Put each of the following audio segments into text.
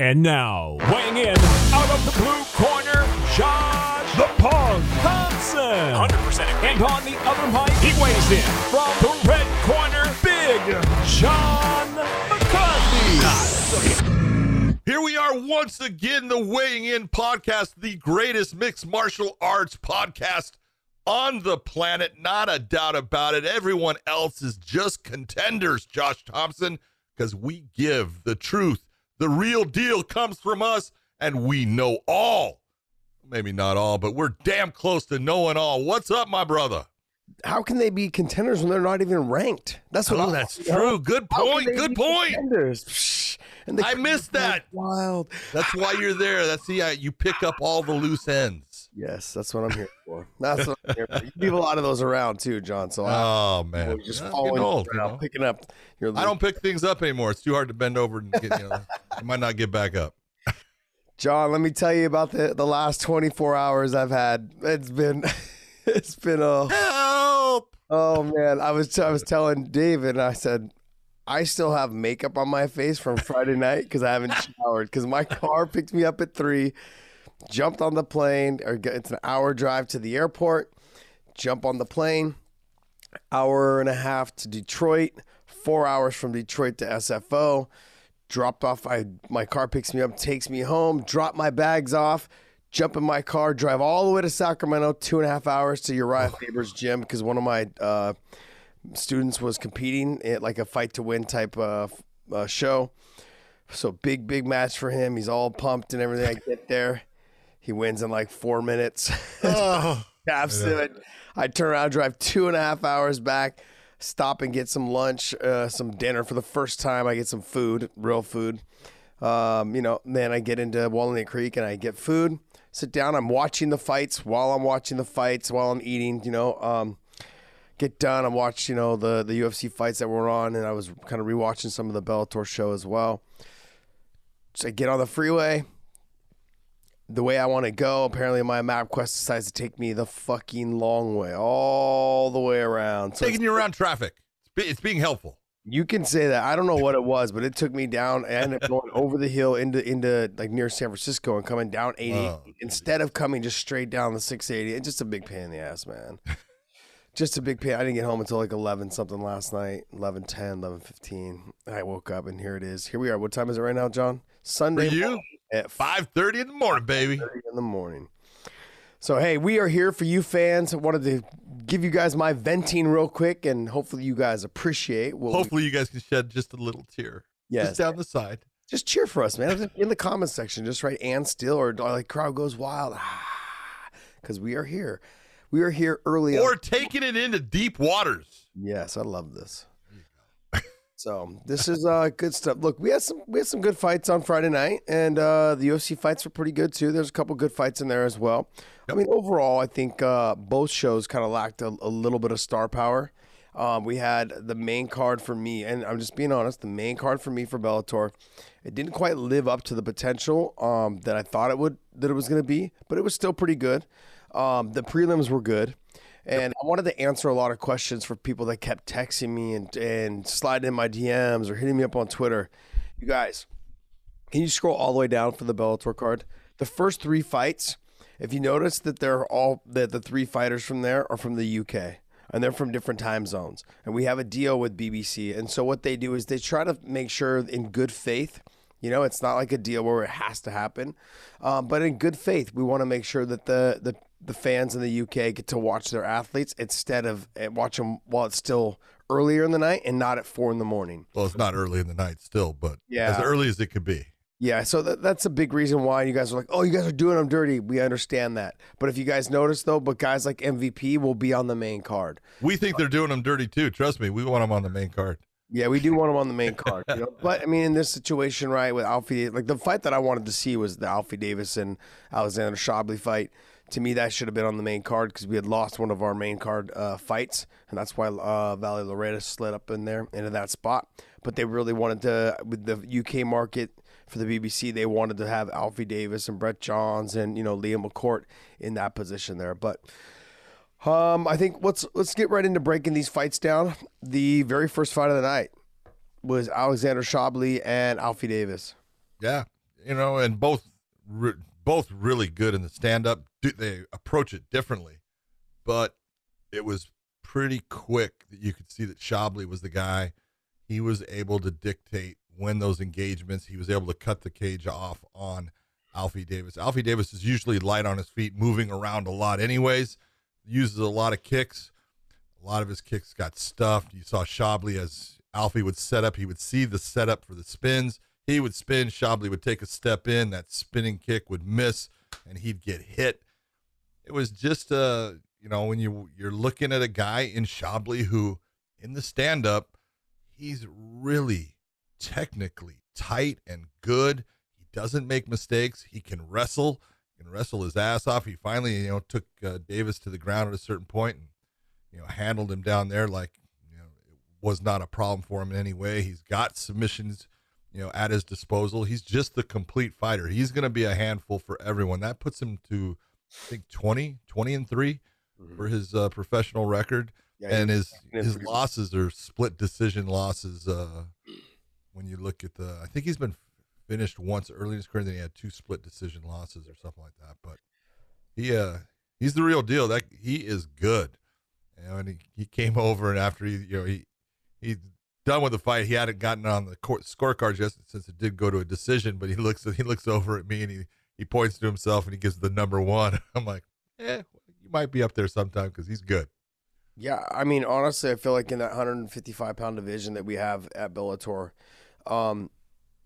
And now, weighing in out of the blue corner, Josh the Punk Thompson. 100% And on the other mic, he weighs in from the red corner, Big John McCarthy. Here we are once again, the Weighing In podcast, the greatest mixed martial arts podcast on the planet. Not a doubt about it. Everyone else is just contenders, Josh Thompson, because we give the truth. The real deal comes from us, and we know all. Maybe not all, but we're damn close to knowing all. What's up, my brother? How can they be contenders when they're not even ranked? That's what Oh, I'm- that's you know? true. Good point. Good point. Contenders? And I missed that. Wild. That's why you're there. That's the you pick up all the loose ends. Yes, that's what I'm here for. That's what I'm here for. You leave a lot of those around too, John. So I Oh man, was just Yeah, following getting old, you you know? picking up your. I don't pick things up anymore. It's too hard to bend over and get. You know, I might not get back up. John, let me tell you about the the last 24 hours I've had. It's been, it's been a. Help! Oh man, I was I was telling David, I said, I still have makeup on my face from Friday night because I haven't showered. Because my car picked me up at three, jumped on the plane, or it's an hour drive to the airport. Jump on the plane, hour and a half to Detroit, four hours from Detroit to SFO. Dropped off. I my car picks me up, takes me home. Drop my bags off. Jump in my car, drive all the way to Sacramento, two and a half hours to Urijah Faber's gym because one of my uh, students was competing at like a fight to win type uh, f- uh, show. So big, big match for him. He's all pumped and everything. I get there, he wins in like four minutes. Oh, Taps it. I turn around, drive two and a half hours back, stop and get some lunch, uh, some dinner for the first time. I get some food, real food. Um, you know, then I get into Walnut Creek and I get food. Sit down. I'm watching the fights while I'm watching the fights while I'm eating. You know, um, get done. I watched you know the the UFC fights that were on, and I was kind of rewatching some of the Bellator show as well. So I get on the freeway. The way I want to go, apparently my map quest decides to take me the fucking long way, all the way around. So taking you around traffic. It's, be, it's being helpful. you can say that. I don't know what it was, but it took me down. Up going over the hill into into like near San Francisco and coming down 80 Oh, instead of coming just straight down the 680. It's just a big pain in the ass, man. just a big pain. I didn't get home until like 11 something last night, 11 10, 11 15. I woke up and here it is. Here we are. What time is it right now, John? For Sunday you, morning at five thirty in the morning, baby. in the morning. So hey, we are here for you fans. I wanted to give you guys my venting real quick, and hopefully you guys appreciate. What we- Hopefully, you guys can shed just a little tear. yes, Just down the side. just cheer for us, man. In the comment section, just write "and still" or like "crowd goes wild," ah, because we are here. We are here early. Or on. taking it into deep waters. yes, I love this. So this is uh, good stuff. Look, we had some we had some good fights on Friday night, and uh, the UFC fights were pretty good too. There's a couple good fights in there as well. I mean, overall, I think uh, both shows kind of lacked a, a little bit of star power. Um, we had the main card for me, and I'm just being honest. The main card for me for Bellator, it didn't quite live up to the potential um, that I thought it would that it was going to be, but it was still pretty good. Um, the prelims were good. And I wanted to answer a lot of questions for people that kept texting me and, and sliding in my DMs or hitting me up on Twitter. You guys, can you scroll all the way down for the Bellator card? The first three fights, if you notice that they're all that the three fighters from there are from the UK and they're from different time zones. And we have a deal with BBC. And so what they do is they try to make sure in good faith you know, it's not like a deal where it has to happen, um, but in good faith, we want to make sure that the, the the fans in the UK get to watch their athletes instead of eh, watch them while it's still earlier in the night and not at four in the morning. Well, it's not early in the night still, but Yeah. as early as it could be. Yeah, so that, that's a big reason why you guys are like, oh, you guys are doing them dirty. We understand that, but if you guys notice though, but guys like MVP will be on the main card. We think they're doing them dirty too. Trust me, we want them on the main card. Yeah, we do want them on the main card. You know? But I mean, in this situation, right, with Alfie, like the fight that I wanted to see was the Alfie Davis and Alexander Shabliy fight. To me, that should have been on the main card because we had lost one of our main card uh, fights, and that's why uh, Valerie Loureda slid up in there into that spot. But they really wanted to, with the UK market for the BBC, they wanted to have Alfie Davis and Brett Johns and you know Leah McCourt in that position there. But um, I think let's let's get right into breaking these fights down. The very first fight of the night was Alexander Shabliy and Alfie Davis. Yeah. you know, and both re- both really good in the stand up. They approach it differently, but it was pretty quick that you could see that Shabliy was the guy. He was able to dictate when those engagements. He was able to cut the cage off on Alfie Davis. Alfie Davis is usually light on his feet, moving around a lot, anyways. Uses a lot of kicks. A lot of his kicks got stuffed. You saw Shabliy as Alfie would set up. He would see the setup for the spins. He would spin. Shabliy would take a step in. That spinning kick would miss, and he'd get hit. It was just uh, you know, when you you're looking at a guy in Shabliy who, in the stand up, he's really technically tight and good. He doesn't make mistakes. He can wrestle. He can wrestle his ass off. He finally, you know, took uh, Davis to the ground at a certain point and, you know, handled him down there like, you know, it was not a problem for him in any way. He's got submissions, you know, at his disposal. He's just the complete fighter. He's going to be a handful for everyone. That puts him to, I think, 20, 20 and 3 mm-hmm. for his uh, professional record. Yeah, and his his losses are split decision losses. Uh, when you look at the, I think he's been finished once early in his career, then he had two split decision losses or something like that. But he, uh, he's the real deal. That he is good. You know, and he, he came over and after he, you know, he he's done with the fight. He hadn't gotten on the court scorecards yet since it did go to a decision. But he looks he looks over at me and he he points to himself and he gives the number one. I'm like, yeah, you might be up there sometime because he's good. Yeah, I mean, honestly, I feel like in that 155 pound division that we have at Bellator, um,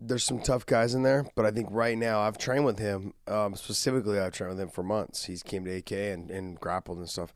there's some tough guys in there, but I think right now I've trained with him. Um, specifically, I've trained with him for months. He's came to AK and, and grappled and stuff.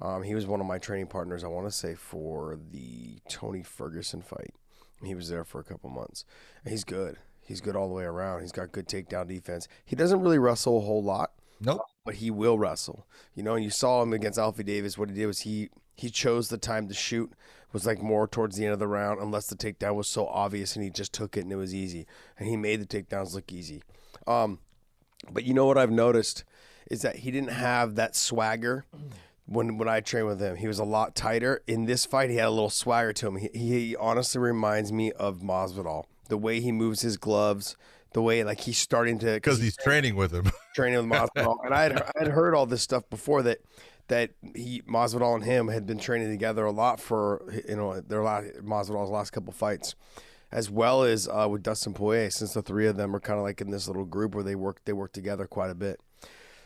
Um, he was one of my training partners. I want to say for the Tony Ferguson fight. He was there for a couple months. He's good. He's good all the way around. He's got good takedown defense. He doesn't really wrestle a whole lot. Nope. But he will wrestle. You know, and you saw him against Alfie Davis. What he did was he he chose the time to shoot was like more towards the end of the round, unless the takedown was so obvious and he just took it and it was easy. And he made the takedowns look easy. Um, but you know what I've noticed is that he didn't have that swagger when when I trained with him. He was a lot tighter. In this fight, he had a little swagger to him. He, he honestly reminds me of Masvidal. The way he moves his gloves, the way like he's starting to because he's training with him, training with Masvidal. and I had I had heard all this stuff before that that he Masvidal and him had been training together a lot for you know their last Masvidal's last couple fights, as well as uh, with Dustin Poirier, since the three of them are kind of like in this little group where they work they work together quite a bit.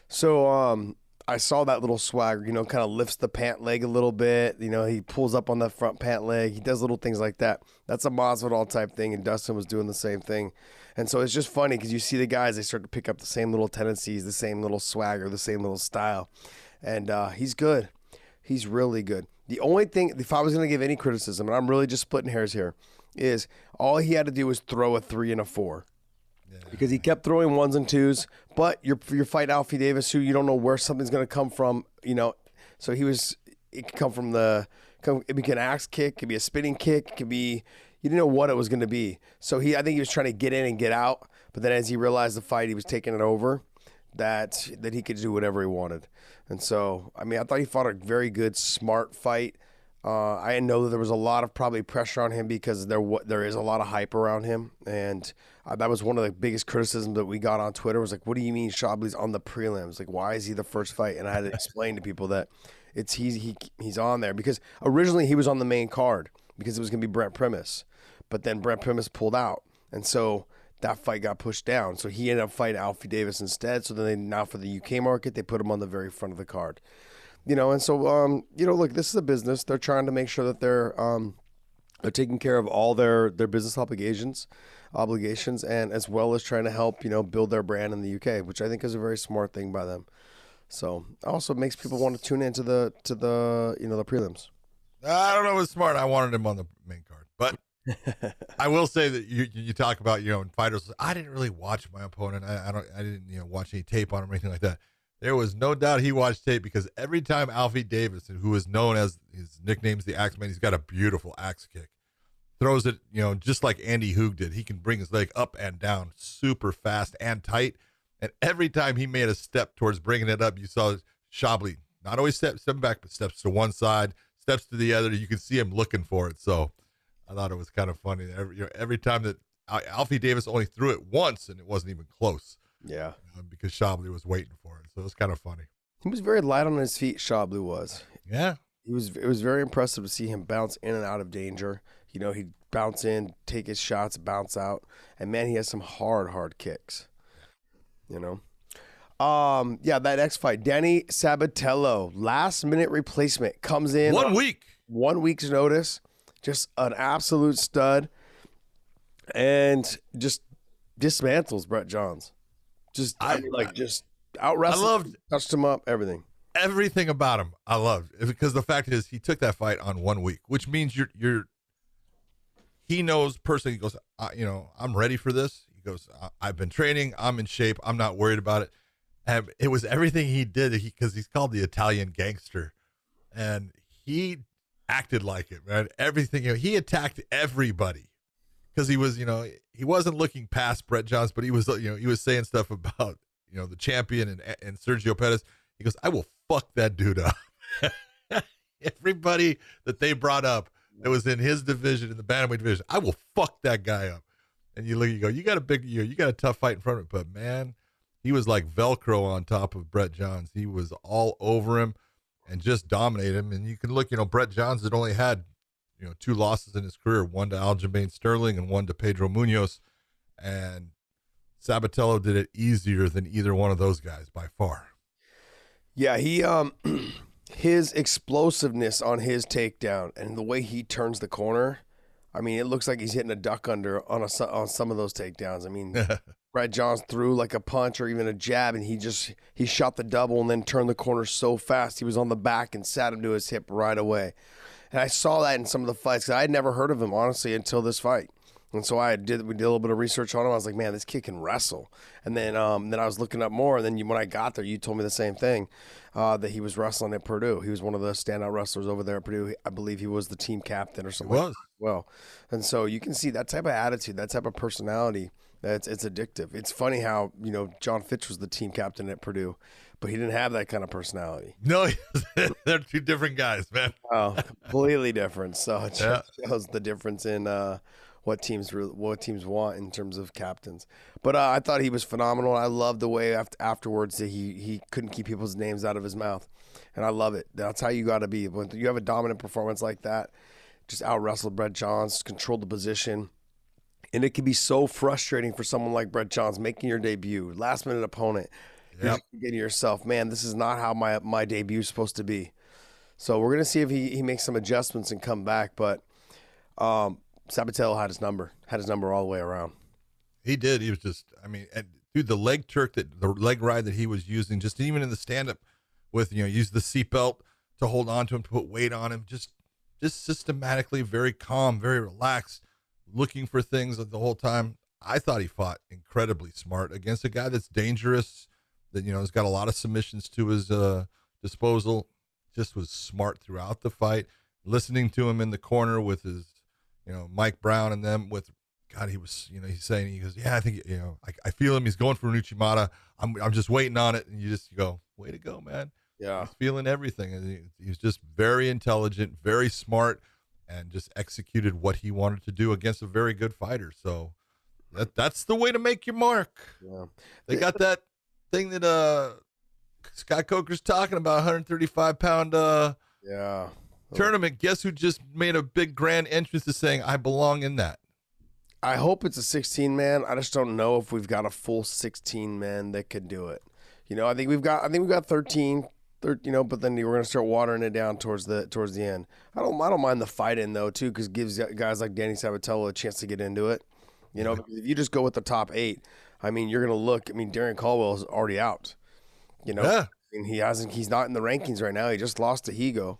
So um, I saw that little swagger, you know, kind of lifts the pant leg a little bit. You know, he pulls up on the front pant leg. He does little things like that. That's a Masvidal type thing, and Dustin was doing the same thing. And so it's just funny because you see the guys, they start to pick up the same little tendencies, the same little swagger, the same little style and uh, he's good. He's really good. The only thing, if I was going to give any criticism, and I'm really just splitting hairs here, is all he had to do was throw a three and a four. Because he kept throwing ones and twos, but you're you're fighting Alfie Davis, who you don't know where something's going to come from. You know, so he was. It could come from the. Come, it could be an axe kick, could be a spinning kick, could be. You didn't know what it was going to be. So he, I think he was trying to get in and get out, but then as he realized the fight, he was taking it over. That that he could do whatever he wanted. And so, I mean, I thought he fought a very good, smart fight. Uh, I know that there was a lot of probably pressure on him because there there is a lot of hype around him, and uh, that was one of the biggest criticisms that we got on Twitter. Was like, "What do you mean Shabliy's on the prelims? Like, why is he the first fight?" And I had to explain to people that it's he's he, he's on there because originally he was on the main card because it was going to be Brent Primus, but then Brent Primus pulled out, and so that fight got pushed down. So he ended up fighting Alfie Davis instead. So then they, now for the UK market, they put him on the very front of the card. You know, and so um, you know, look, this is a business. They're trying to make sure that they're um, they're taking care of all their their business obligations, obligations, and as well as trying to help you know build their brand in the UK, which I think is a very smart thing by them. So also makes people want to tune into the to the you know the prelims. I don't know if it's smart. I wanted him on the main card, but I will say that you you talk about you know fighters. I didn't really watch my opponent. I, I, don't. I didn't you know watch any tape on him or anything like that. There was no doubt he watched tape because every time Alfie Davidson, who is known as his nickname's the Axeman, he's got a beautiful axe kick. Throws it, you know, just like Andy Hug did. He can bring his leg up and down super fast and tight. And every time he made a step towards bringing it up, you saw Shabliy not always step stepping back, but steps to one side, steps to the other. You can see him looking for it. So I thought it was kind of funny. Every you know, every time that Alfie Davis only threw it once, and it wasn't even close. Yeah, uh, because Shabliy was waiting for it, so it was kind of funny. He was very light on his feet. Shabliy was. Yeah, he was. It was very impressive to see him bounce in and out of danger. You know, he'd bounce in, take his shots, bounce out, and man, he has some hard, hard kicks. You know. Um, yeah, that next fight, Danny Sabatello, last minute replacement, comes in one week, one week's notice, just an absolute stud, and just dismantles Brett Johns. Just I, I mean, like just out wrestled, I loved touched him up, everything. Everything about him, I loved because the fact is he took that fight on one week, which means you're you're. He knows personally. He goes, you know, I'm ready for this. He goes, I've been training. I'm in shape. I'm not worried about it. And it was everything he did because he, he's called the Italian gangster, and he acted like it, man. Everything you know, he attacked everybody because he was, you know, he wasn't looking past Brett Johns, but he was, you know, he was saying stuff about, you know, the champion and and Sergio Pettis. He goes, "I will fuck that dude up." Everybody that they brought up that was in his division in the bantamweight division, I will fuck that guy up. And you look, you go, you got a big, you, you got a tough fight in front of him, but man, he was like Velcro on top of Brett Johns. He was all over him and just dominated him. And you can look, you know, Brett Johns had only had you know two losses in his career, one to Aljamain Sterling and one to Pedro Munhoz. And Sabatello did it easier than either one of those guys by far. Yeah, he um his explosiveness on his takedown and the way he turns the corner. I mean, it looks like he's hitting a duck under on a on some of those takedowns. I mean, Brad Johns threw like a punch or even a jab, and he just he shot the double and then turned the corner so fast he was on the back and sat him to his hip right away. And I saw that in some of the fights. I had never heard of him honestly until this fight. And so I did. We did a little bit of research on him. I was like, man, this kid can wrestle. And then, um, then I was looking up more. And then you, when I got there, you told me the same thing uh, that he was wrestling at Purdue. He was one of the standout wrestlers over there at Purdue. I believe he was the team captain or something. was well. And so you can see that type of attitude, that type of personality. It's it's addictive. It's funny how you know John Fitch was the team captain at Purdue, but he didn't have that kind of personality. No, they're two different guys, man. Oh, completely different. So it yeah. shows the difference in uh, what teams what teams want in terms of captains. But uh, I thought he was phenomenal. I love the way after, afterwards that he he couldn't keep people's names out of his mouth, and I love it. That's how you got to be when you have a dominant performance like that. Just out wrestled Brett Johns, controlled the position. And it can be so frustrating for someone like Brett Johns making your debut, last minute opponent Yep. Getting yourself, man, this is not how my my debut is supposed to be. So we're gonna see if he, he makes some adjustments and come back. But um, Sabatello had his number, had his number all the way around. He did. He was just, I mean, and, dude, the leg turk that the leg ride that he was using, just even in the stand up, with you know, use the seatbelt to hold on to him, to put weight on him, just just systematically, very calm, very relaxed, looking for things the whole time. I thought he fought incredibly smart against a guy that's dangerous that you know has got a lot of submissions to his uh, disposal. Just was smart throughout the fight. Listening to him in the corner with his, you know, Mike Brown and them with, God, he was, you know, he's saying he goes, yeah, I think you know, I, I feel him. He's going for an Uchimata. I'm I'm just waiting on it, and you just go, way to go, man. Yeah, he's feeling everything, and he, he's just very intelligent, very smart, and just executed what he wanted to do against a very good fighter. So that that's the way to make your mark. Yeah, they got that thing that uh Scott Coker's talking about 135 pound uh yeah tournament. Guess who just made a big grand entrance to saying I belong in that? I hope it's a 16 man. I just don't know if we've got a full 16 man that could do it. You know, I think we've got I think we've got 13 13, you know, but then we're gonna start watering it down towards the towards the end. I don't I don't mind the fight in though too, because gives guys like Danny Sabatello a chance to get into it. You know, if you just go with the top eight, I mean, you're going to look. I mean, Darrion Caldwell is already out. You know, yeah. I mean, he hasn't. He's not in the rankings right now. He just lost to Higo,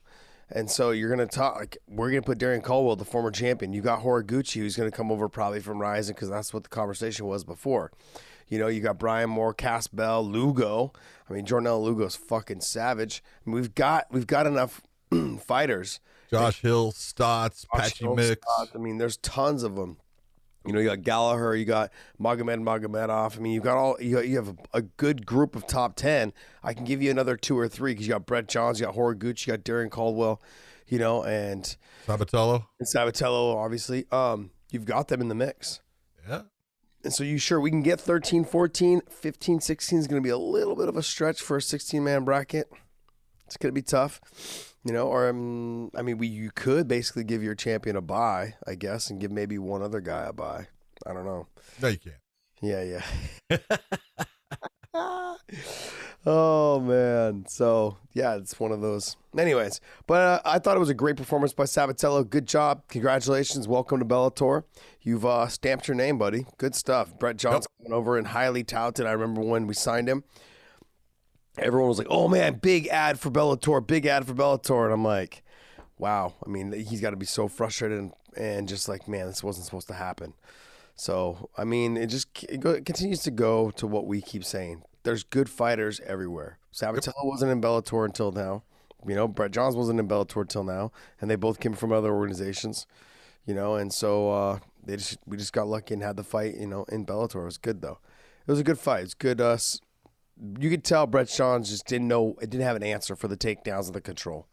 and so you're going to talk. Like, we're going to put Darrion Caldwell, the former champion. You got Horiguchi, who's going to come over probably from Rizin because that's what the conversation was before. You know, you got Brian Moore, Cass Bell, Lugo. I mean, Jornel Lugo's fucking savage. I mean, we've got we've got enough fighters. Josh Hill, Stots, Patchy Mix. I mean, there's tons of them. You know, you got Gallagher, you got Magomed Magomedov. I mean, you've got all you, got, you have a, a, good group of top ten. I can give you another two or three because you got Brett Johns, you got Horiguchi, you got Darrion Caldwell, you know, and Sabatello and Sabatello, obviously. Um, you've got them in the mix. Yeah. And so you sure we can get 13, 14, 15, 16 is going to be a little bit of a stretch for a 16 man bracket. It's going to be tough, you know, or um, I mean, we you could basically give your champion a buy, I guess, and give maybe one other guy a buy. I don't know. No, you can't. Yeah, yeah. oh man. So yeah, it's one of those. Anyways, but uh, I thought it was a great performance by Sabatello. Good job. Congratulations. Welcome to Bellator. You've uh, stamped your name, buddy. Good stuff. Brett Johnson coming over and highly touted. I remember when we signed him. Everyone was like, "Oh man, big ad for Bellator, big ad for Bellator," and I'm like, "Wow." I mean, he's got to be so frustrated and, and just like, man, this wasn't supposed to happen. So, I mean, it just it, go, it continues to go to what we keep saying. There's good fighters everywhere. Sabatello wasn't in Bellator until now. You know, Brett Johns wasn't in Bellator until now, and they both came from other organizations. You know, and so uh, they just we just got lucky and had the fight. You know, in Bellator, it was good though. It was a good fight. It's good. Uh, you could tell Brett Johns just didn't know. It didn't have an answer for the takedowns and the control.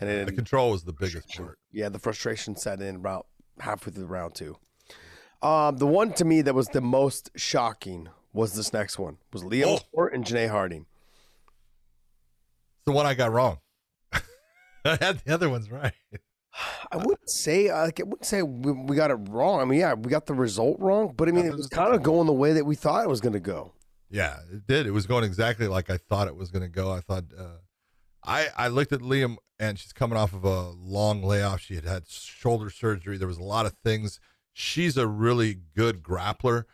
And it, the control was the biggest part. Yeah, the frustration set in about halfway through the round two. Um, the one to me that was the most shocking was this next one. Was Liam oh. and Janay Harding. It's the one I got wrong. I had the other ones right. I wouldn't say like I wouldn't say we, we, got it wrong. I mean, yeah, we got the result wrong, but I mean, it was kind of going the way that we thought it was going to go. Yeah, it did. It was going exactly like I thought it was going to go. I thought uh, I I looked at Leah and she's coming off of a long layoff. She had had shoulder surgery. There was a lot of things she's a really good grappler.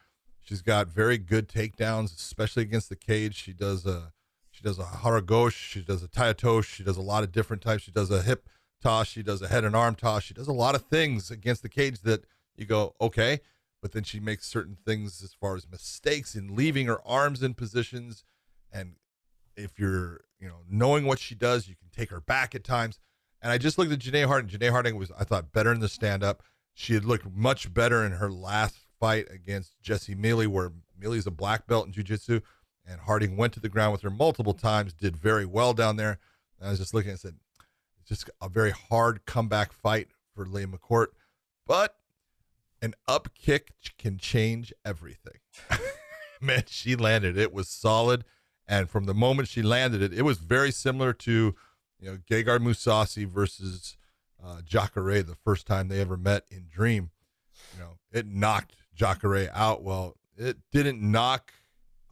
She's got very good takedowns, especially against the cage. She does a she does a harai goshi, she does a tai otoshi, she does a lot of different types. She does a hip toss, she does a head and arm toss. She does a lot of things against the cage that you go, okay, but then she makes certain things as far as mistakes in leaving her arms in positions and if you're, you know, knowing what she does, you can take her back at times. And I just looked at Janay Harding. Janay Harding was, I thought, better in the stand up. She had looked much better in her last fight against Jessy Miele, where Miele's a black belt in jiu-jitsu, and Harding went to the ground with her multiple times, did very well down there. And I was just looking and said, it's just a very hard comeback fight for Leah McCourt, but an up kick can change everything. Man, she landed. It was solid. And from the moment she landed it, it was very similar to, you know, Gegard Mousasi versus uh, Jacare the first time they ever met in Dream. You know, it knocked Jacare out. Well, it didn't knock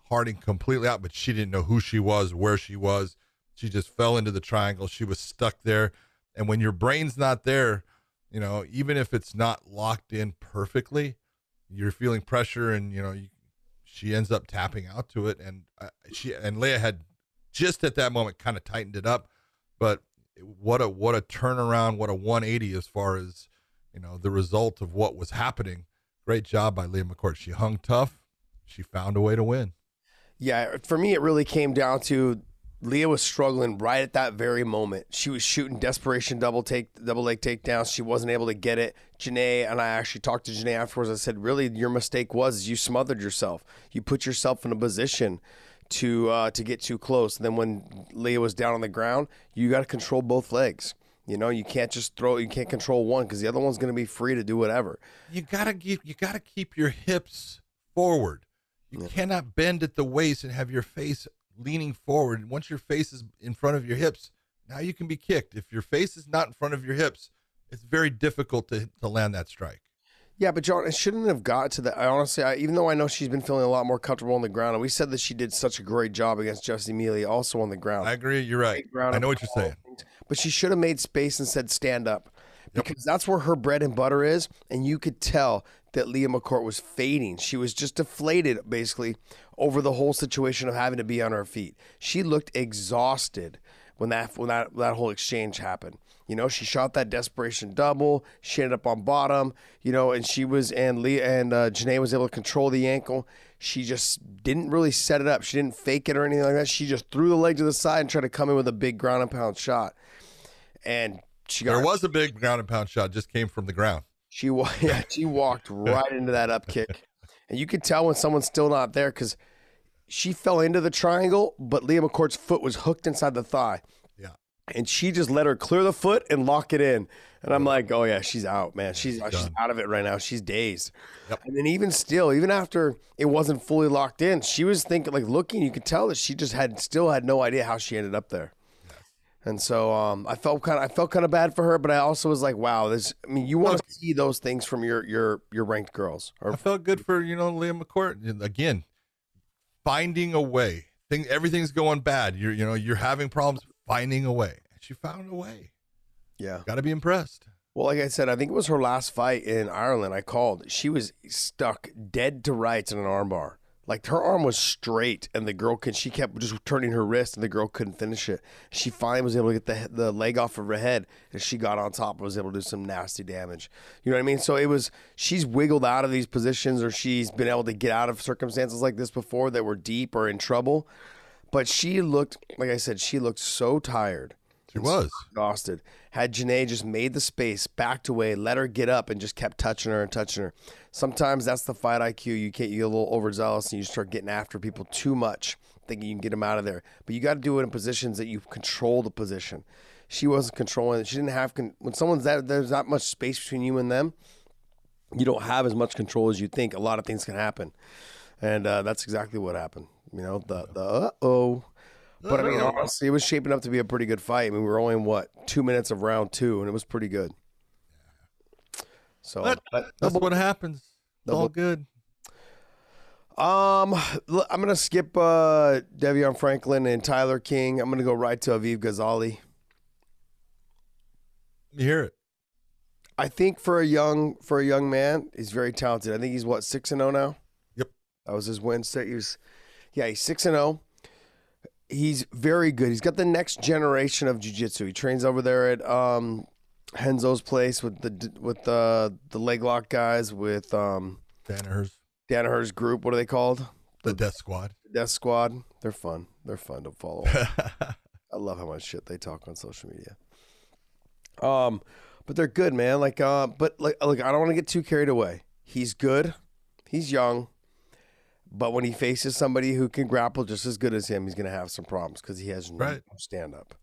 Harding completely out, but she didn't know who she was, where she was. She just fell into the triangle. She was stuck there. And when your brain's not there, you know, even if it's not locked in perfectly, you're feeling pressure, and you know, you, she ends up tapping out to it. And uh, she and Leah had just at that moment kind of tightened it up, but what a what a turnaround, what a 180 as far as you know the result of what was happening. Great job by Leah McCourt. She hung tough. She found a way to win. Yeah, for me, it really came down to Leah was struggling right at that very moment. She was shooting desperation double take, double leg takedowns. She wasn't able to get it. Janay and I actually talked to Janay afterwards. I said, "Really, your mistake was you smothered yourself. You put yourself in a position to uh, to get too close. And then when Leah was down on the ground, you got to control both legs. You know, you can't just throw. You can't control one because the other one's going to be free to do whatever. You gotta keep. You gotta keep your hips forward. You yeah. cannot bend at the waist and have your face leaning forward. Once your face is in front of your hips, now you can be kicked. If your face is not in front of your hips, it's very difficult to to land that strike. Yeah, but John, it shouldn't have got to that. I honestly, I, even though I know she's been feeling a lot more comfortable on the ground, and we said that she did such a great job against Jessy Miele, also on the ground. I agree. You're right. I know what you're saying. But she should have made space and said, "Stand up," because yep. that's where her bread and butter is, and you could tell that Leah McCourt was fading. She was just deflated, basically, over the whole situation of having to be on her feet. She looked exhausted when that when that that whole exchange happened. You know, she shot that desperation double. She ended up on bottom. You know, and she was and Leah and uh, Janay was able to control the ankle. She just didn't really set it up. She didn't fake it or anything like that. She just threw the leg to the side and tried to come in with a big ground and pound shot. And she got there was a big ground and pound shot. Just came from the ground. She yeah she walked right into that up kick, and you could tell when someone's still not there because she fell into the triangle, but Leah McCourt's foot was hooked inside the thigh. Yeah, and she just let her clear the foot and lock it in. And I'm like, oh yeah, she's out, man. She's she's out of it right now. She's dazed. Yep. And then even still, even after it wasn't fully locked in, she was thinking like looking. You could tell that she just had still had no idea how she ended up there. And so um, I felt kind of I felt kind of bad for her, but I also was like, wow, this. I mean, you want to see those things from your your your ranked girls. Or, I felt good for you know Leah McCourt again, finding a way. Thing everything's going bad. You're you know you're having problems finding a way. She found a way. Yeah, got to be impressed. Well, like I said, I think it was her last fight in Ireland. I called. She was stuck dead to rights in an armbar. Like her arm was straight, and the girl could. She kept just turning her wrist, and the girl couldn't finish it. She finally was able to get the the leg off of her head, and she got on top and was able to do some nasty damage. You know what I mean? So it was. She's wiggled out of these positions, or she's been able to get out of circumstances like this before that were deep or in trouble. But she looked, like I said, she looked so tired. She was exhausted. Had Janay just made the space, backed away, let her get up, and just kept touching her and touching her. Sometimes that's the fight IQ. You get you get a little overzealous and you start getting after people too much, thinking you can get them out of there. But you got to do it in positions that you control the position. She wasn't controlling it. She didn't have con- when someone's that there's not much space between you and them. You don't have as much control as you think. A lot of things can happen, and uh, that's exactly what happened. You know the the uh oh but I mean, honestly, it was shaping up to be a pretty good fight. I mean, we were only in what two minutes of round two, and it was pretty good. So but, but that's double, what happens. It's double, all good. Um, I'm gonna skip uh Devion Franklin and Tyler King. I'm gonna go right to Aviv Gozali. You hear it? I think for a young for a young man, he's very talented. I think he's what six and zero oh now. Yep, that was his win. Set. He was, yeah, he's six and zero. Oh he's very good. He's got the next generation of jiu-jitsu. He trains over there at um, Renzo's place with the with the the leg lock guys with um, Danaher's Danaher's group. What are they called? The, the Death Squad. Death Squad. They're fun. They're fun to follow. I love how much shit they talk on social media. Um, but they're good, man. Like, uh, but like, like I don't want to get too carried away. He's good. He's young. But when he faces somebody who can grapple just as good as him, he's going to have some problems because he has no right. stand up.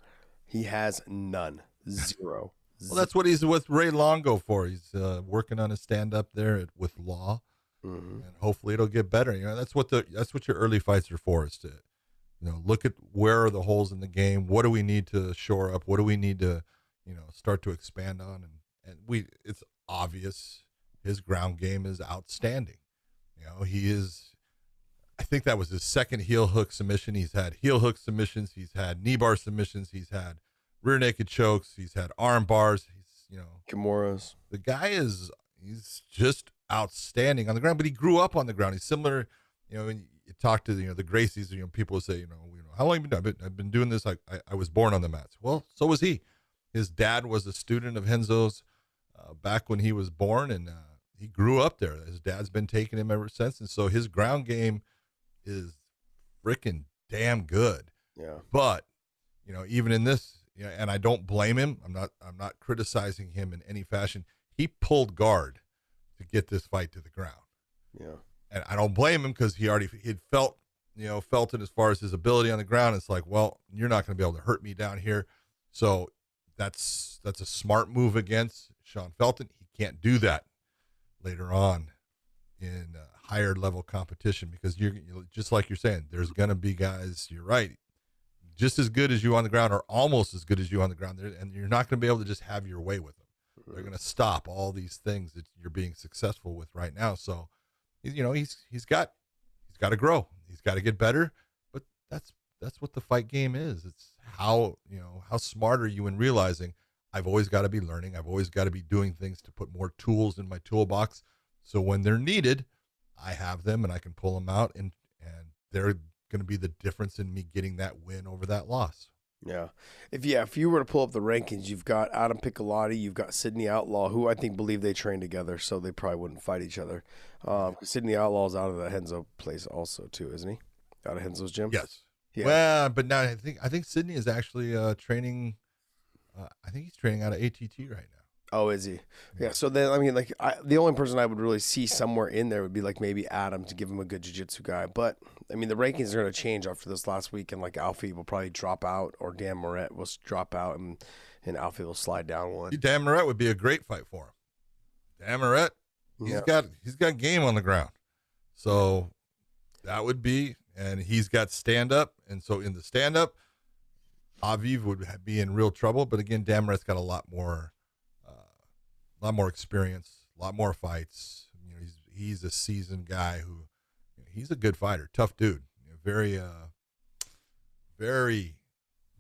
He has none, zero. Well, that's what he's with Ray Longo for. He's uh, working on his stand up there at, with Law, mm-hmm. and hopefully it'll get better. You know, that's what the that's what your early fights are for. Is to you know look at where are the holes in the game. What do we need to shore up? What do we need to you know start to expand on? And and we it's obvious his ground game is outstanding. You know, he is I think that was his second heel hook submission. He's had heel hook submissions. He's had knee bar submissions. He's had rear naked chokes. He's had arm bars. He's you know Kimuras. The guy is he's just outstanding on the ground. But he grew up on the ground. He's similar. You know, when you talk to you know the Gracies, you know people say you know you know how long have you been? I've been, I've been doing this. I, I, I was born on the mats. Well, so was he. His dad was a student of Renzo's uh, back when he was born, and uh, he grew up there. His dad's been taking him ever since, and so his ground game is freaking damn good. Yeah. But, you know, even in this, you know, and I don't blame him. I'm not I'm not criticizing him in any fashion. He pulled guard to get this fight to the ground. Yeah. And I don't blame him because he already he'd felt, you know, felt it as far as his ability on the ground. It's like, well, you're not going to be able to hurt me down here. So that's that's a smart move against Sean Felton. He can't do that later on in uh, higher level competition because you're just like you're saying, there's going to be guys, you're right, just as good as you on the ground or almost as good as you on the ground. And you're not going to be able to just have your way with them. They're going to stop all these things that you're being successful with right now. So, you know, he's, he's got, he's got to grow. He's got to get better, but that's, that's what the fight game is. It's how, you know, how smart are you in realizing I've always got to be learning. I've always got to be doing things to put more tools in my toolbox. So when they're needed, I have them and I can pull them out and and they're going to be the difference in me getting that win over that loss. Yeah. If yeah, if you were to pull up the rankings, you've got Adam Piccolotti, you've got Sidney Outlaw, who I think believe they train together, so they probably wouldn't fight each other. Um, Sidney Outlaw's out of the Renzo place also too, isn't he? Out of Renzo's gym. Yes. Yeah. Well, but now I think I think Sidney is actually uh, training. Uh, I think he's training out of ATT right now. Oh, is he? Yeah. So then, I mean, like, I, the only person I would really see somewhere in there would be like maybe Adam to give him a good jiu-jitsu guy. But I mean, the rankings are going to change after this last week, and like Alfie will probably drop out, or Dan Moret will drop out, and and Alfie will slide down one. Dan Moret would be a great fight for him. Dan Moret, he's yeah. got he's got game on the ground, so that would be, and he's got stand up, and so in the stand up, Aviv would be in real trouble. But again, Dan Moret's got a lot more a lot more experience, a lot more fights. You know, he's he's a seasoned guy who you know, he's a good fighter, tough dude, you know, very uh, very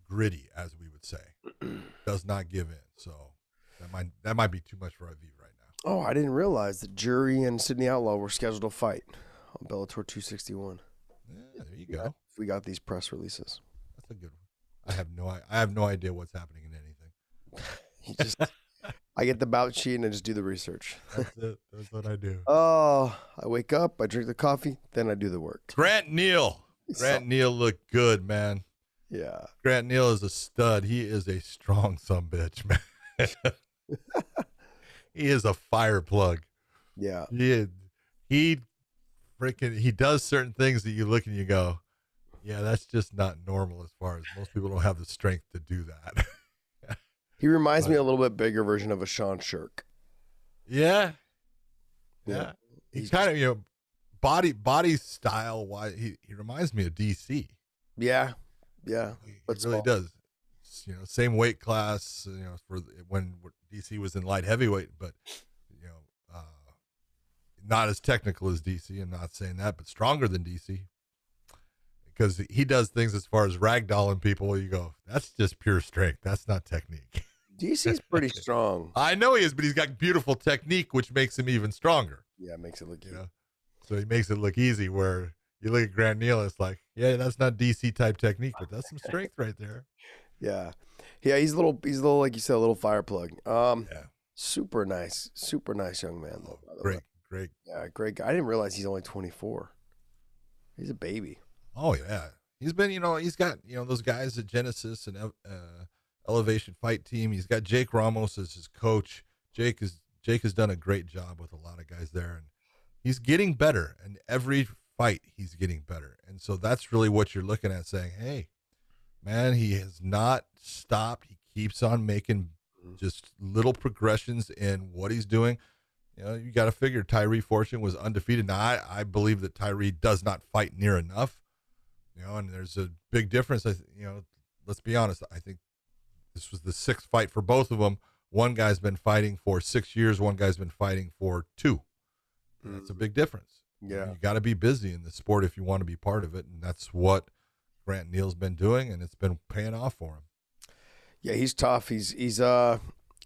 gritty, as we would say. Does not give in. So that might that might be too much for Aviv right now. Oh, I didn't realize that Jury and Sidney Outlaw were scheduled to fight on Bellator 261. Yeah, there you go. we got these press releases. That's a good one. I have no I have no idea what's happening in anything. just I get the bout sheet and I just do the research. That's it. That's what I do. Oh, I wake up, I drink the coffee, then I do the work. Grant Neal. Grant so, Neal looked good, man. Yeah. Grant Neal is a stud. He is a strong some bitch, man. he is a fire plug. Yeah. He he freaking he does certain things that you look and you go, yeah, that's just not normal as far as most people don't have the strength to do that. He reminds me a little bit bigger version of a Sean Sherk. Yeah. Yeah. yeah. He's kind of, you know, body body style wise he, he reminds me of DC. Yeah. Yeah. He, he really does. You know, same weight class, you know, for when DC was in light heavyweight, but you know, uh, not as technical as DC. I'm not saying that, but stronger than DC because he does things as far as ragdolling people. You go, that's just pure strength. That's not technique. DC's pretty strong. I know he is, but he's got beautiful technique, which makes him even stronger. Yeah, makes it look easy. You know? So he makes it look easy. Where you look at Grant Neal, it's like, yeah, that's not DC type technique, but that's some strength right there. Yeah, yeah, he's a little, he's a little, like you said, a little fire plug. Um, yeah, super nice, super nice young man. Though, great, great. Yeah, great guy. I didn't realize he's only 24. He's a baby. Oh yeah, he's been, you know, he's got, you know, those guys at Genesis and uh, Elevation Fight Team. He's got Jake Ramos as his coach. Jake is Jake has done a great job with a lot of guys there, and he's getting better. And every fight, he's getting better. And so that's really what you're looking at, saying, "Hey, man, he has not stopped. He keeps on making just little progressions in what he's doing." You know, you got to figure Tyree Fortune was undefeated. Now, I, I believe that Tyree does not fight near enough. You know, and there's a big difference. I, you know, let's be honest. I think this was the sixth fight for both of them. One guy's been fighting for six years. One guy's been fighting for two. Mm. That's a big difference. Yeah, you got to be busy in the sport if you want to be part of it, and that's what Grant Neal's been doing, and it's been paying off for him. Yeah, he's tough. He's he's uh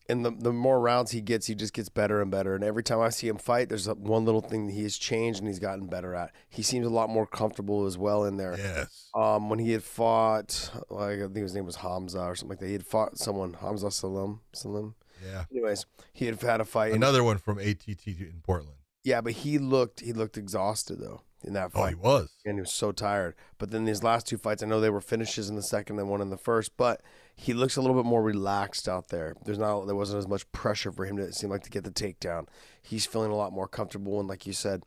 and the, the more rounds he gets, he just gets better and better. And every time I see him fight, there's one little thing that he has changed and he's gotten better at. He seems a lot more comfortable as well in there. Yes. Um, when he had fought, like I think his name was Hamza or something like that. He had fought someone, Hamza Salim. Salim. Yeah. Anyways, he had had a fight. Another one from ATT in Portland. Yeah, but he looked he looked exhausted though in that fight. Oh, he was. And he was so tired. But then these last two fights, I know they were finishes in the second and one in the first, but he looks a little bit more relaxed out there. There's not there wasn't as much pressure for him to seem like to get the takedown. He's feeling a lot more comfortable and like you said,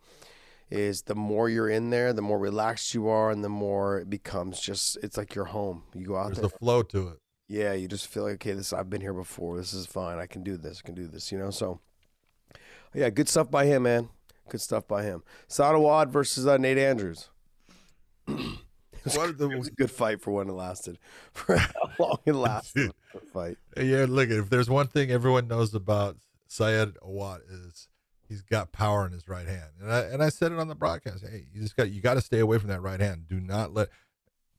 is the more you're in there, the more relaxed you are and the more it becomes just it's like your home. You go out there. There's there. the flow to it. Yeah, you just feel like okay, this I've been here before. This is fine. I can do this. I can do this, you know? So yeah, good stuff by him, man. Good stuff by him. Saad Awad versus uh, Nate Andrews. It was, the, it was, a good fight for when it lasted. For how long it lasted. fight. Yeah, look, if there's one thing everyone knows about Saad Awad is he's got power in his right hand, and I and I said it on the broadcast. Hey, you just got you got to stay away from that right hand. Do not let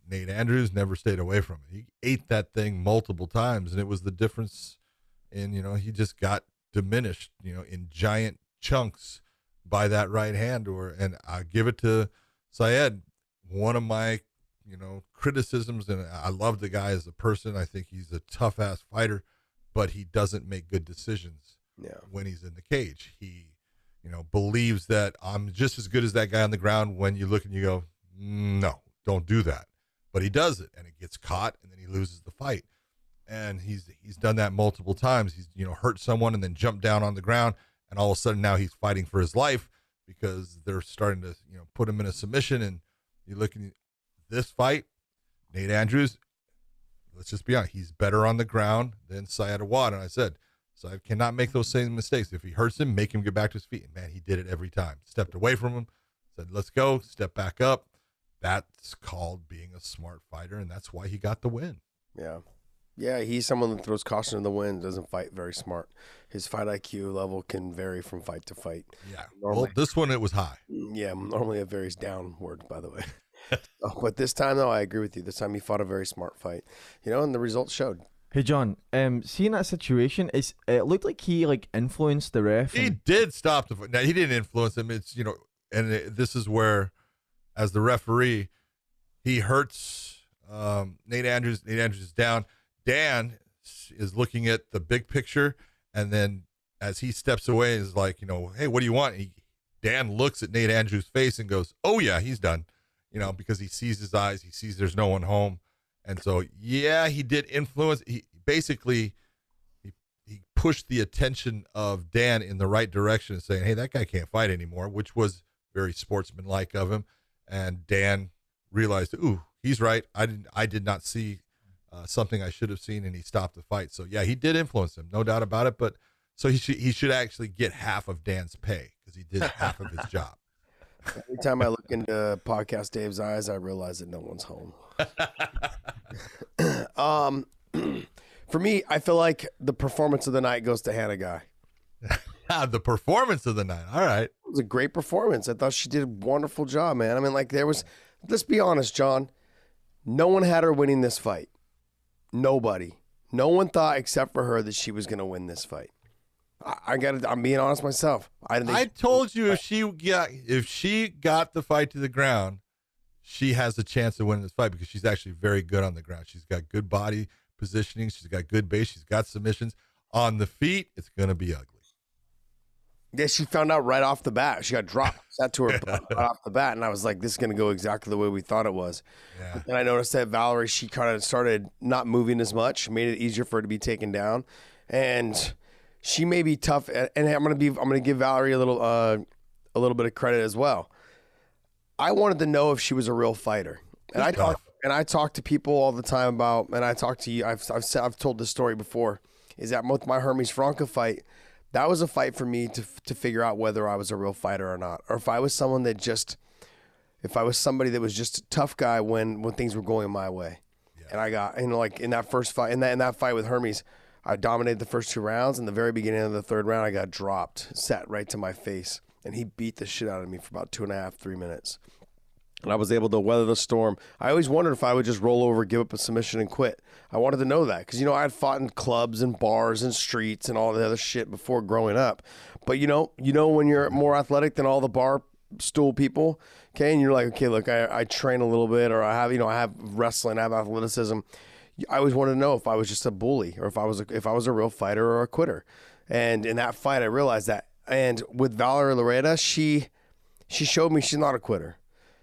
Nate Andrews never stayed away from it. He ate that thing multiple times, and it was the difference. In you know, he just got diminished. You know, in giant chunks by that right hand. Or and I give it to Saad. One of my you know, criticisms, and I love the guy as a person. I think he's a tough ass fighter, but he doesn't make good decisions yeah. when he's in the cage. He, you know, believes that I'm just as good as that guy on the ground. When you look and you go, mm, no, don't do that. But he does it, and it gets caught, and then he loses the fight. and he's he's done that multiple times. He's you know hurt someone and then jumped down on the ground, and all of a sudden now he's fighting for his life because they're starting to you know put him in a submission. And you look at this fight, Nate Andrews. Let's just be honest, he's better on the ground than Saad Awad. And I said, Saad cannot make those same mistakes. If he hurts him, make him get back to his feet. And man, he did it every time. Stepped away from him, said, let's go, step back up. That's called being a smart fighter, and that's why he got the win. Yeah. Yeah, he's someone that throws caution in the wind, doesn't fight very smart. His fight IQ level can vary from fight to fight. Yeah. Normally, well, this one it was high. Mm, yeah, normally it varies downward, by the way. oh, but this time, though, I agree with you. This time he fought a very smart fight, you know, and the results showed. Hey John, um, seeing that situation, is it looked like he like influenced the ref. He did stop the fight. Now he didn't influence him. It's you know, and it, this is where, as the referee, he hurts um, Nate Andrews. Nate Andrews is down. Dan is looking at the big picture, and then as he steps away, is like, you know, hey, what do you want? He, Dan looks at Nate Andrews' face and goes, "Oh yeah, he's done," you know, because he sees his eyes, he sees there's no one home, and so yeah, he did influence. He basically he he pushed the attention of Dan in the right direction, saying, "Hey, that guy can't fight anymore," which was very sportsmanlike of him. And Dan realized, "Ooh, he's right. I didn't. I did not see uh, something I should have seen, and he stopped the fight. So yeah, he did influence him, no doubt about it. But so he should he should actually get half of Dan's pay because he did half of his job. Every time I look into podcast Dave's eyes, I realize that no one's home. um, for me, I feel like the performance of the night goes to Hannah Guy. the performance of the night. All right. It was a great performance. I thought she did a wonderful job, man. I mean, like there was let's be honest, John. No one had her winning this fight. Nobody. No one thought except for her that she was going to win this fight. I, I got. I'm being honest myself. I didn't. I told you if she got if she got the fight to the ground, she has a chance to win this fight because she's actually very good on the ground. She's got good body positioning. She's got good base. She's got submissions on the feet. It's going to be ugly. Yeah, she found out right off the bat. She got dropped. Sat to her right off the bat, and I was like, "This is going to go exactly the way we thought it was." Yeah. And I noticed that Valerie, she kind of started not moving as much, made it easier for her to be taken down, and she may be tough. And I'm going to be, I'm to give Valerie a little, uh, a little bit of credit as well. I wanted to know if she was a real fighter, and I talk, and I talk to people all the time about, and I talk to you. I've, I've, I've told this story before. Is that with my Hermes Franca fight? that was a fight for me to to figure out whether I was a real fighter or not, or if I was someone that just, if I was somebody that was just a tough guy when when things were going my way, yeah. and I got you know like in that first fight in that in that fight with Hermes, I dominated the first two rounds. In the very beginning of the third round, I got dropped, sat right to my face, and he beat the shit out of me for about two and a half, three minutes and I was able to weather the storm. I always wondered if I would just roll over, give up a submission, and quit. I wanted to know that because you know I had fought in clubs and bars and streets and all the other shit before growing up. But you know, you know when you're more athletic than all the bar stool people, okay, and you're like, okay, look, I, I train a little bit, or I have, you know, I have wrestling, I have athleticism. I always wanted to know if I was just a bully or if I was a, if I was a real fighter or a quitter. And in that fight, I realized that. And with Valerie Loureda, she she showed me she's not a quitter.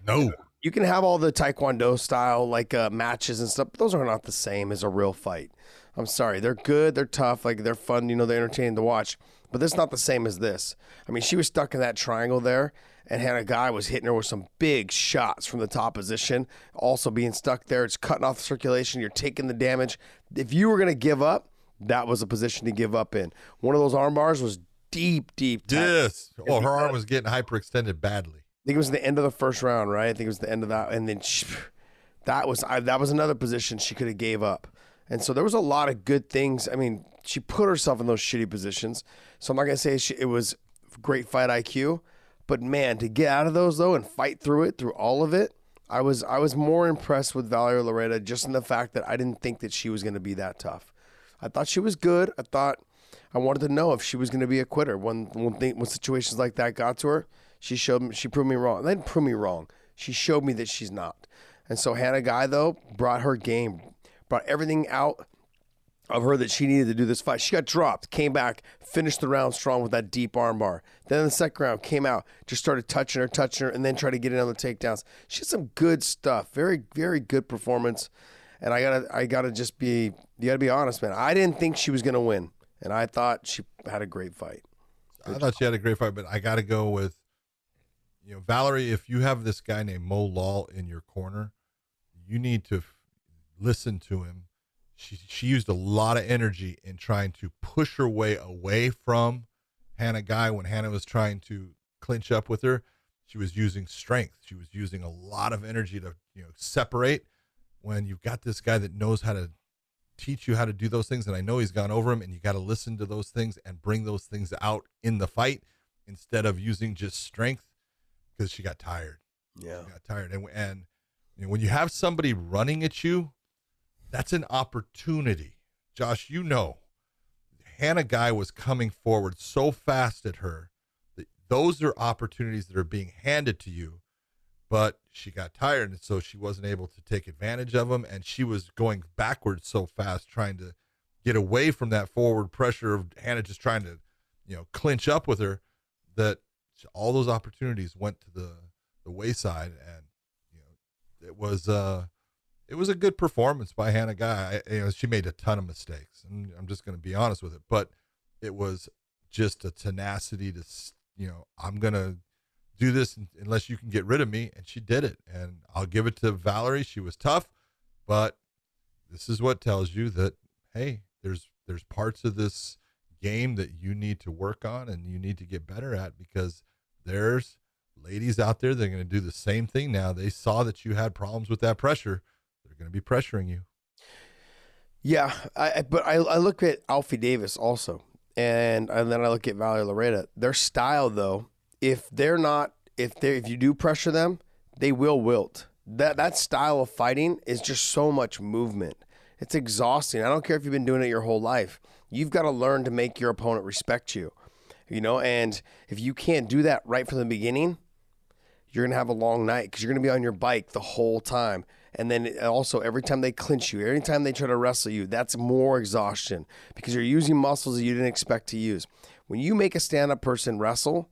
No. You can have all the taekwondo style like uh, matches and stuff, but those are not the same as a real fight. I'm sorry, they're good, they're tough, like they're fun, you know, they're entertaining to watch, but this is not the same as this. I mean, she was stuck in that triangle there, and had a guy was hitting her with some big shots from the top position, also being stuck there. It's cutting off the circulation. You're taking the damage. If you were going to give up, that was a position to give up in. One of those arm bars was deep, deep. Yes. Oh, well, her arm was getting hyperextended badly I think it was the end of the first round, right? I think it was the end of that, and then she, that was I, that was another position she could have gave up. And so there was a lot of good things. I mean, she put herself in those shitty positions. So I'm not gonna say she, it was great fight IQ, but man, to get out of those though and fight through it, through all of it, I was I was more impressed with Valerie Loureda just in the fact that I didn't think that she was gonna be that tough. I thought she was good. I thought I wanted to know if she was gonna be a quitter when when, when situations like that got to her. She showed me, she proved me wrong. They didn't prove me wrong. She showed me that she's not. And so Hannah Guy, though, brought her game, brought everything out of her that she needed to do this fight. She got dropped, came back, finished the round strong with that deep armbar. Then in the second round, came out, just started touching her, touching her, and then tried to get in on the takedowns. She had some good stuff. Very, very good performance. And I gotta I gotta just be you gotta be honest, man. I didn't think she was gonna win, and I thought she had a great fight. I thought she had a great fight, but I got to go with, you know, Valerie. If you have this guy named Mo Law in your corner, you need to f- listen to him. She she used a lot of energy in trying to push her way away from Hannah Guy when Hannah was trying to clinch up with her. She was using strength. She was using a lot of energy to you know separate. When you've got this guy that knows how to teach you how to do those things and i know he's gone over them and you got to listen to those things and bring those things out in the fight instead of using just strength because she got tired Yeah. She got tired and, and you know, when you have somebody running at you that's an opportunity. Josh you know hannah guy was coming forward so fast at her those are opportunities that are being handed to you but she got tired and so she wasn't able to take advantage of them and she was going backwards so fast trying to get away from that forward pressure of Hannah just trying to you know clinch up with her that all those opportunities went to the the wayside and you know it was uh it was a good performance by Hannah Guy. I, you know, she made a ton of mistakes, and I'm just going to be honest with it. But it was just a tenacity to, you know, I'm going to do this unless you can get rid of me, and she did it. And I'll give it to Valerie. She was tough, but this is what tells you that hey, there's there's parts of this game that you need to work on and you need to get better at because there's ladies out there that are going to do the same thing now. They saw that you had problems with that pressure. Going to be pressuring you. Yeah, I, I- but I, I look at Alfie Davis also, and and then I look at Valerie Loureda. Their style, though, if they're not, if they if you do pressure them, they will wilt. That that style of fighting is just so much movement. It's exhausting. I don't care if you've been doing it your whole life. You've got to learn to make your opponent respect you. You know, and if you can't do that right from the beginning, you're gonna have a long night because you're gonna be on your bike the whole time. And then also every time they clinch you, every time they try to wrestle you, that's more exhaustion because you're using muscles that you didn't expect to use. When you make a stand-up person wrestle,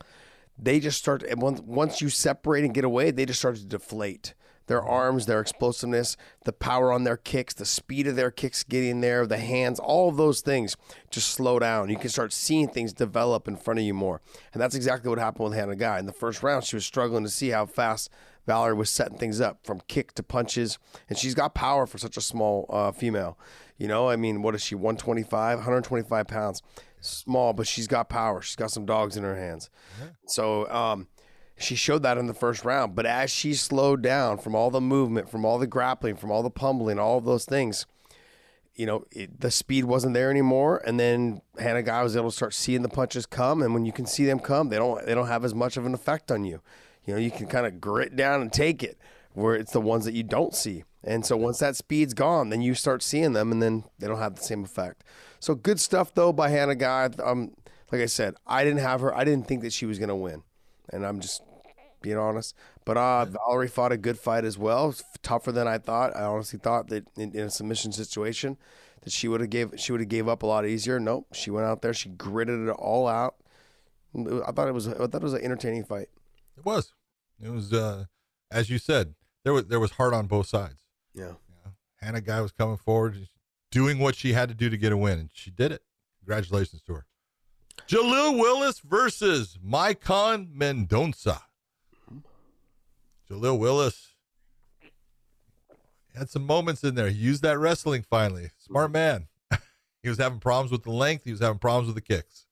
they just start and once once you separate and get away, they just start to deflate. Their mm-hmm. arms, their explosiveness, the power on their kicks, the speed of their kicks getting there, the hands, all of those things just slow down. You can start seeing things develop in front of you more. And that's exactly what happened with Hannah Guy. In the first round, she was struggling to see how fast Valerie was setting things up from kick to punches. And she's got power for such a small uh, female. You know, I mean, what is she, 125, 125 pounds? Small, but she's got power. She's got some dogs in her hands. So, um, she showed that in the first round. But as she slowed down from all the movement, from all the grappling, from all the pummeling, all of those things, you know, it, the speed wasn't there anymore. And then Hannah Guy was able to start seeing the punches come. And when you can see them come, they don't they don't have as much of an effect on you. You know, you can kind of grit down and take it. Where it's the ones that you don't see. And so once that speed's gone, then you start seeing them, and then they don't have the same effect. So good stuff though by Hannah Guy. Um, like I said, I didn't have her. I didn't think that she was gonna win, and I'm just being honest. But uh, Valerie fought a good fight as well, tougher than I thought. I honestly thought that in, in a submission situation, that she would have gave she would have gave up a lot easier. Nope, she went out there, she gritted it all out. I thought it was I thought it was an entertaining fight. It was. It was uh as you said, there was there was heart on both sides. Yeah. You know, Hannah Guy was coming forward, doing what she had to do to get a win, and she did it. Congratulations to her. Jaleel Willis versus Maicon Mendonça. Jaleel Willis had some moments in there. He used that wrestling finally. Smart man. he was having problems with the length. He was having problems with the kicks.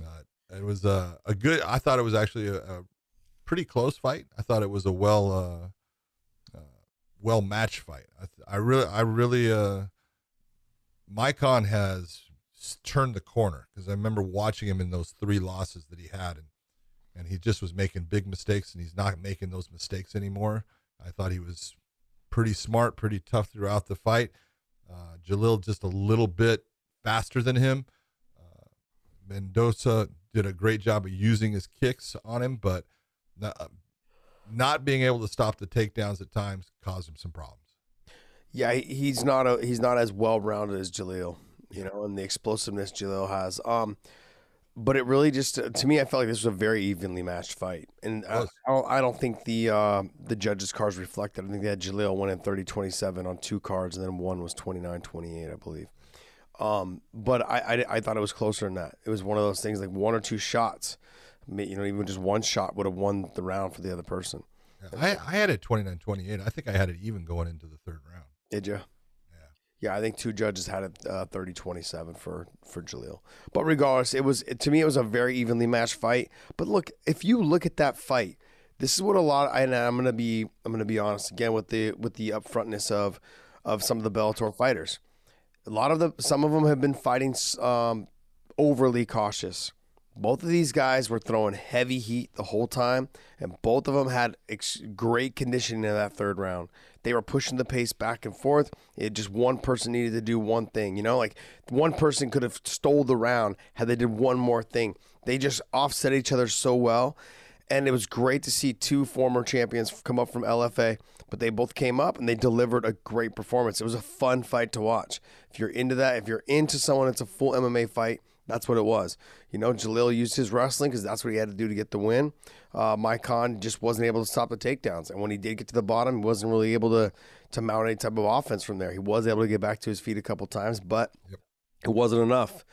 Uh, it was a, a good. I thought it was actually a, a pretty close fight. I thought it was a well, uh, uh, well matched fight. I, I really, I really, uh, Maicon has turned the corner because I remember watching him in those three losses that he had, and and he just was making big mistakes, and he's not making those mistakes anymore. I thought he was pretty smart, pretty tough throughout the fight. Uh, Jaleel just a little bit faster than him. Uh, Mendoza did a great job of using his kicks on him, but not, not being able to stop the takedowns at times caused him some problems. Yeah, he's not a he's not as well rounded as Jaleel, you know, and the explosiveness Jaleel has. Um, but it really just to me, I felt like this was a very evenly matched fight, and I, I, don't, I don't think the uh, the judges' cards reflected. I think they had Jaleel win in 30-27 on two cards, and then one was 29-28, I believe. Um, but I, I, I thought it was closer than that. It was one of those things like one or two shots, you know, even just one shot would have won the round for the other person. Yeah, I, I had it 29-28. I think I had it even going into the third round. Did you? Yeah, Yeah, I think two judges had it uh, 30-27 for for Jaleel. But regardless, it was to me it was a very evenly matched fight. But look, if you look at that fight, this is what a lot. Of, and I'm gonna be I'm gonna be honest again with the with the upfrontness of of some of the Bellator fighters. A lot of the some of them have been fighting um, overly cautious. Both of these guys were throwing heavy heat the whole time, and both of them had ex- great conditioning in that third round. They were pushing the pace back and forth. It just one person needed to do one thing. You know, like one person could have stole the round had they did one more thing. They just offset each other so well. And it was great to see two former champions come up from LFA, but they both came up and they delivered a great performance. It was a fun fight to watch. If you're into that, if you're into someone, it's a full MMA fight. That's what it was. You know, Jaleel used his wrestling because that's what he had to do to get the win. Uh, Maicon just wasn't able to stop the takedowns, and when he did get to the bottom, he wasn't really able to to mount any type of offense from there. He was able to get back to his feet a couple times, but yep. it wasn't enough.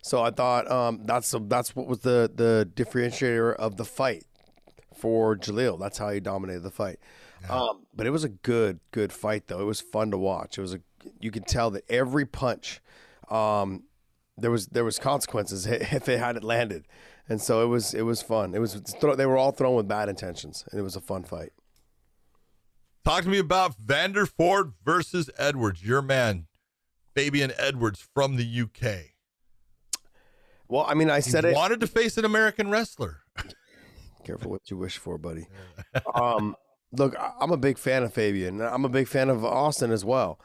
So I thought um, that's that's what was the the differentiator of the fight for Jaleel. That's how he dominated the fight. Yeah. Um, but it was a good good fight though. It was fun to watch. It was a you could tell that every punch um, there was there was consequences if they hadn't landed, and so it was it was fun. It was they were all thrown with bad intentions, and it was a fun fight. Talk to me about Vanderford versus Edwards. Your man, Fabian Edwards from the UK. Well, I mean, I said he it wanted to face an American wrestler. Careful what you wish for, buddy. um, look, I'm a big fan of Fabian. I'm a big fan of Austin as well.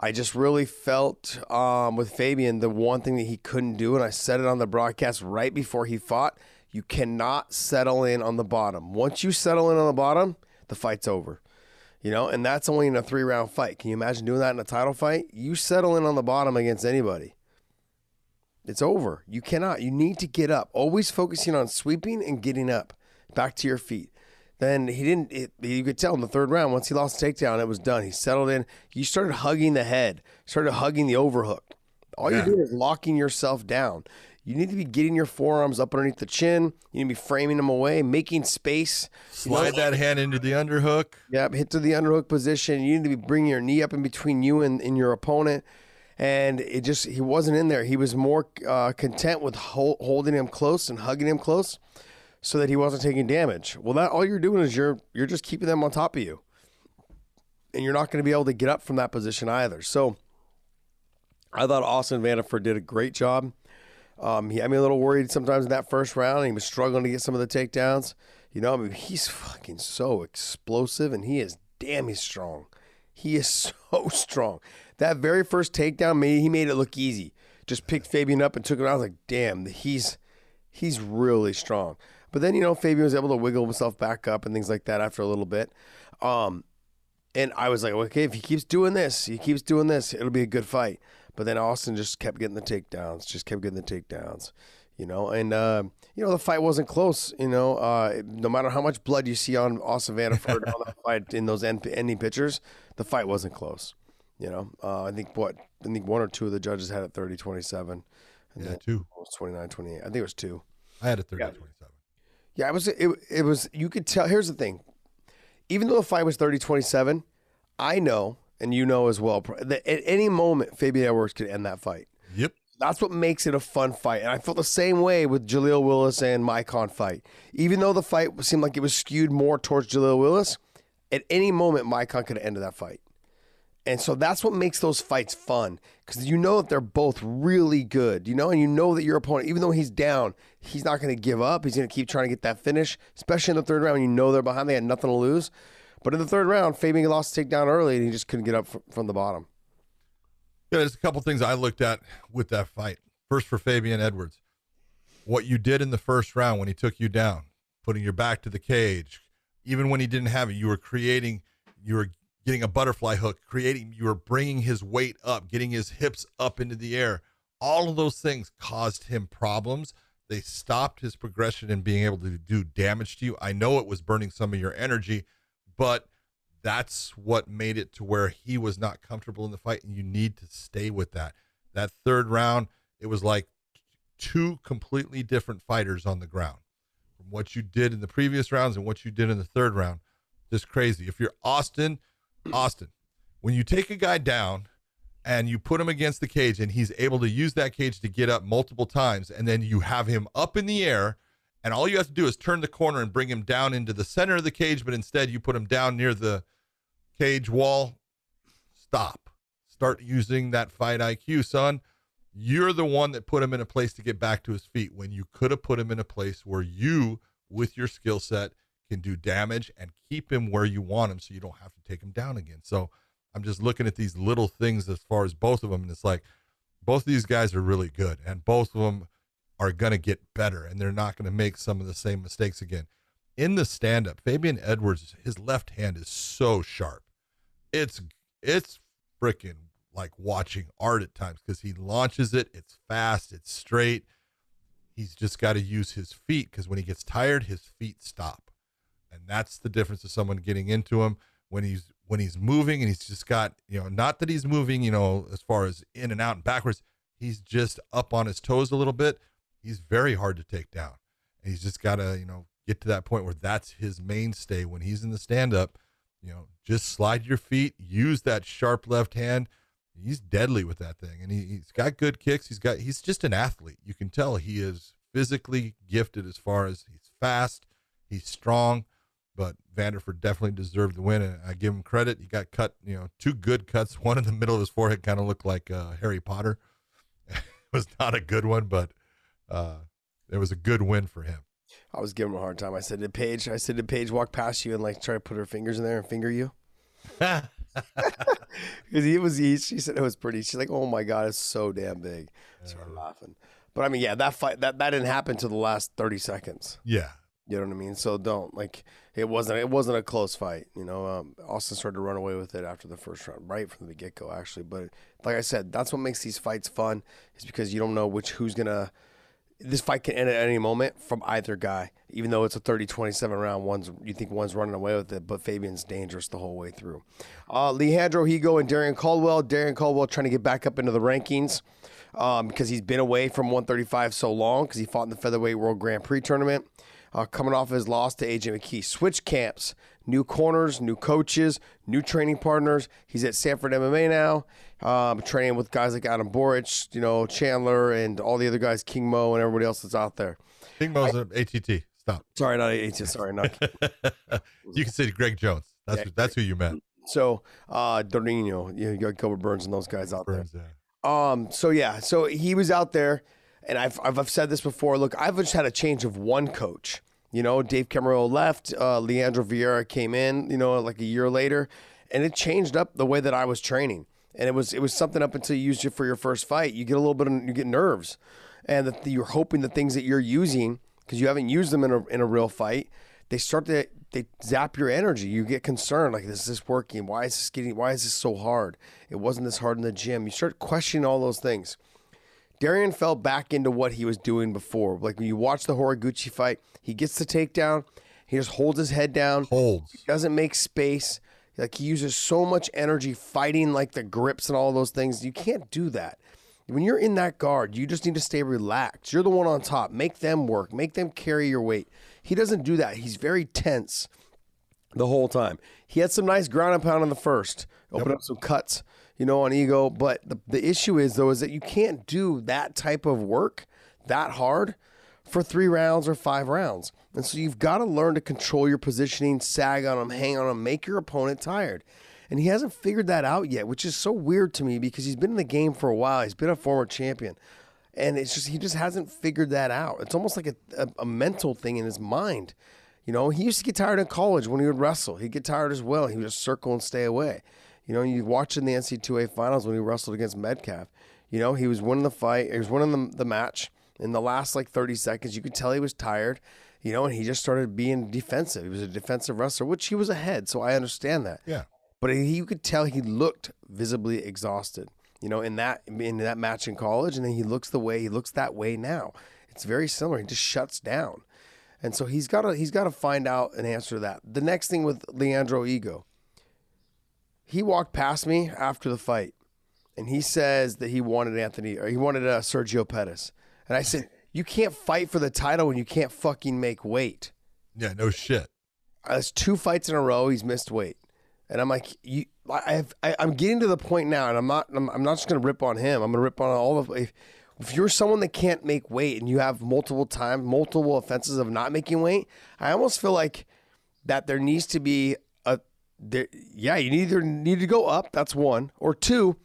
I just really felt um, with Fabian the one thing that he couldn't do, and I said it on the broadcast right before he fought. You cannot settle in on the bottom. Once you settle in on the bottom, the fight's over. You know, and that's only in a three round fight. Can you imagine doing that in a title fight? You settle in on the bottom against anybody. It's over. You cannot. You need to get up. Always focusing on sweeping and getting up back to your feet. Then he didn't. It, you could tell in the third round once he lost the takedown, it was done. He settled in. You started hugging the head, started hugging the overhook. All yeah. you're doing is locking yourself down. You need to be getting your forearms up underneath the chin. You need to be framing them away, making space. Slide that hand into the underhook. Yep, hit to the underhook position. You need to be bringing your knee up in between you and, and your opponent. And it just, he wasn't in there. He was more uh, content with hold, holding him close and hugging him close so that he wasn't taking damage. Well, that all you're doing is you're you're just keeping them on top of you, and you're not going to be able to get up from that position either. So, I thought Austin Vanderford did a great job. Um, he had me a little worried sometimes in that first round. He was struggling to get some of the takedowns. You know, I mean, he's fucking so explosive, and he is damn he's strong. He is so strong. That very first takedown, made he made it look easy. Just picked Fabian up and took him out. I was like, damn, he's he's really strong. But then, you know, Fabian was able to wiggle himself back up and things like that after a little bit. Um, and I was like, okay, if he keeps doing this, he keeps doing this, it'll be a good fight. But then Austin just kept getting the takedowns, just kept getting the takedowns, you know. And uh, you know, the fight wasn't close. You know, uh, no matter how much blood you see on Austin Vanderford on that fight in those ending pictures, the fight wasn't close. You know, uh, I think what I think one or two of the judges had it 30-27. And yeah, two. It was 29-28. I think it was two. I had it 30 yeah. 27. Yeah, it was it, it was you could tell here's the thing. Even though the fight was 30-27, I know and you know as well that at any moment Fabian Edwards could end that fight. Yep. That's what makes it a fun fight. And I felt the same way with Jaleel Willis and Maicon fight. Even though the fight seemed like it was skewed more towards Jaleel Willis, at any moment Maicon could have ended that fight. And so that's what makes those fights fun because you know that they're both really good, you know, and you know that your opponent, even though he's down, he's not going to give up. He's going to keep trying to get that finish, especially in the third round. You know they're behind, they had nothing to lose. But in the third round, Fabian lost a takedown early and he just couldn't get up from the bottom. Yeah, there's a couple things I looked at with that fight. First, for Fabian Edwards, what you did in the first round when he took you down, putting your back to the cage, even when he didn't have it, you were creating, you were getting a butterfly hook, creating, you were bringing his weight up, getting his hips up into the air. All of those things caused him problems they stopped his progression and being able to do damage to you. I know it was burning some of your energy, but that's what made it to where he was not comfortable in the fight, and you need to stay with that. That third round, it was like two completely different fighters on the ground from what you did in the previous rounds and what you did in the third round. Just crazy. If you're Austin, Austin, when you take a guy down and you put him against the cage and he's able to use that cage to get up multiple times, and then you have him up in the air, and all you have to do is turn the corner and bring him down into the center of the cage, but instead you put him down near the cage wall. Stop. Start using that fight IQ, son. You're the one that put him in a place to get back to his feet when you could have put him in a place where you, with your skill set, can do damage and keep him where you want him so you don't have to take him down again. So I'm just looking at these little things as far as both of them. And it's like both of these guys are really good and both of them are going to get better and they're not going to make some of the same mistakes again. In the stand up, Fabian Edwards, his left hand is so sharp. It's, it's freaking like watching art at times because he launches it. It's fast, it's straight. He's just got to use his feet because when he gets tired, his feet stop. And that's the difference of someone getting into him when he's when he's moving and he's just got, you know, not that he's moving, you know, as far as in and out and backwards, he's just up on his toes a little bit. He's very hard to take down. And he's just got to, you know, get to that point where that's his mainstay when he's in the stand up. You know, just slide your feet, use that sharp left hand. He's deadly with that thing. And he, he's got good kicks. He's got, he's just an athlete. You can tell he is physically gifted as far as he's fast, he's strong but Vanderford definitely deserved the win, and I give him credit. He got cut, you know, two good cuts. One in the middle of his forehead kind of looked like uh, Harry Potter. it was not a good one, but uh, it was a good win for him. I was giving him a hard time. I said, to Paige?" I said, to Paige walk past you and like try to put her fingers in there and finger you?" Because he was, he, she said it was pretty. She's like, "Oh my god, it's so damn big." I started laughing. But I mean, yeah, that fight that that didn't happen to the last thirty seconds. Yeah, you know what I mean? So don't like it wasn't it wasn't a close fight. You know, um, Austin started to run away with it after the first round, right from the get go, actually. But like I said, that's what makes these fights fun, is because you don't know which who's gonna. This fight can end at any moment from either guy, even though it's a 30-27 round. One's you think one's running away with it, but Fabian's dangerous the whole way through. Uh, Leandro Higo and Darrion Caldwell. Darrion Caldwell trying to get back up into the rankings um, because he's been away from 135 so long because he fought in the featherweight World Grand Prix tournament uh, coming off his loss to AJ McKee. Switch camps, new corners, new coaches, new training partners. He's at Sanford MMA now, um, training with guys like Adam Borics, you know, Chandler, and all the other guys, King Mo, and everybody else that's out there. King Mo's an ATT. Stop. Sorry, not ATT. Sorry, not. you can say Greg Jones. That's yeah, who, that's who you meant. So, uh, Dornino, you, know, you got Gilbert Burns and those guys out Burns, there. Yeah. Um. So yeah. So he was out there and I've, I've, I've said this before. Look, I've just had a change of one coach. You know, Dave Camarillo left. Uh, Leandro Vieira came in. You know, like a year later, and it changed up the way that I was training. And it was it was something up until you used it for your first fight. You get a little bit of you get nerves, and that you're hoping the things that you're using because you haven't used them in a in a real fight. They start to they zap your energy. You get concerned, like, is this working? Why is this getting? Why is this so hard? It wasn't this hard in the gym. You start questioning all those things. Darrion fell back into what he was doing before. Like when you watch the Horiguchi fight, he gets the takedown, he just holds his head down, holds, he doesn't make space. Like he uses so much energy fighting like the grips and all those things. You can't do that. When you're in that guard, you just need to stay relaxed. You're the one on top. Make them work. Make them carry your weight. He doesn't do that. He's very tense the whole time. He had some nice ground and pound in the first, open yep. up some cuts you know, on Higo. But the, the issue is, though, is that you can't do that type of work that hard for three rounds or five rounds. And so you've got to learn to control your positioning, sag on them, hang on them, make your opponent tired. And he hasn't figured that out yet, which is so weird to me because he's been in the game for a while. He's been a former champion. And it's just, he just hasn't figured that out. It's almost like a, a, a mental thing in his mind. You know, he used to get tired in college when he would wrestle. He'd get tired as well. He would just circle and stay away. You know, you watch in the NC2A finals when he wrestled against Metcalf. You know, he was winning the fight, he was winning the, the match. In the last like 30 seconds, you could tell he was tired, you know, and he just started being defensive. He was a defensive wrestler, which he was ahead, so I understand that. Yeah. But he, you could tell he looked visibly exhausted, you know, in that in that match in college, and then he looks the way he looks that way now. It's very similar. He just shuts down. And so he's got to he's got to find out an answer to that. The next thing with Leandro Higo, he walked past me after the fight, and he says that he wanted Anthony or he wanted uh, Sergio Pettis, and I said you can't fight for the title when you can't fucking make weight. Yeah, no shit. That's two fights in a row. He's missed weight, and I'm like, you, I have, I, I'm getting to the point now, and I'm not, I'm, I'm not just gonna rip on him. I'm gonna rip on all of. If, if you're someone that can't make weight and you have multiple times, multiple offenses of not making weight, I almost feel like that there needs to be there, yeah, you either need to go up. That's one, or two.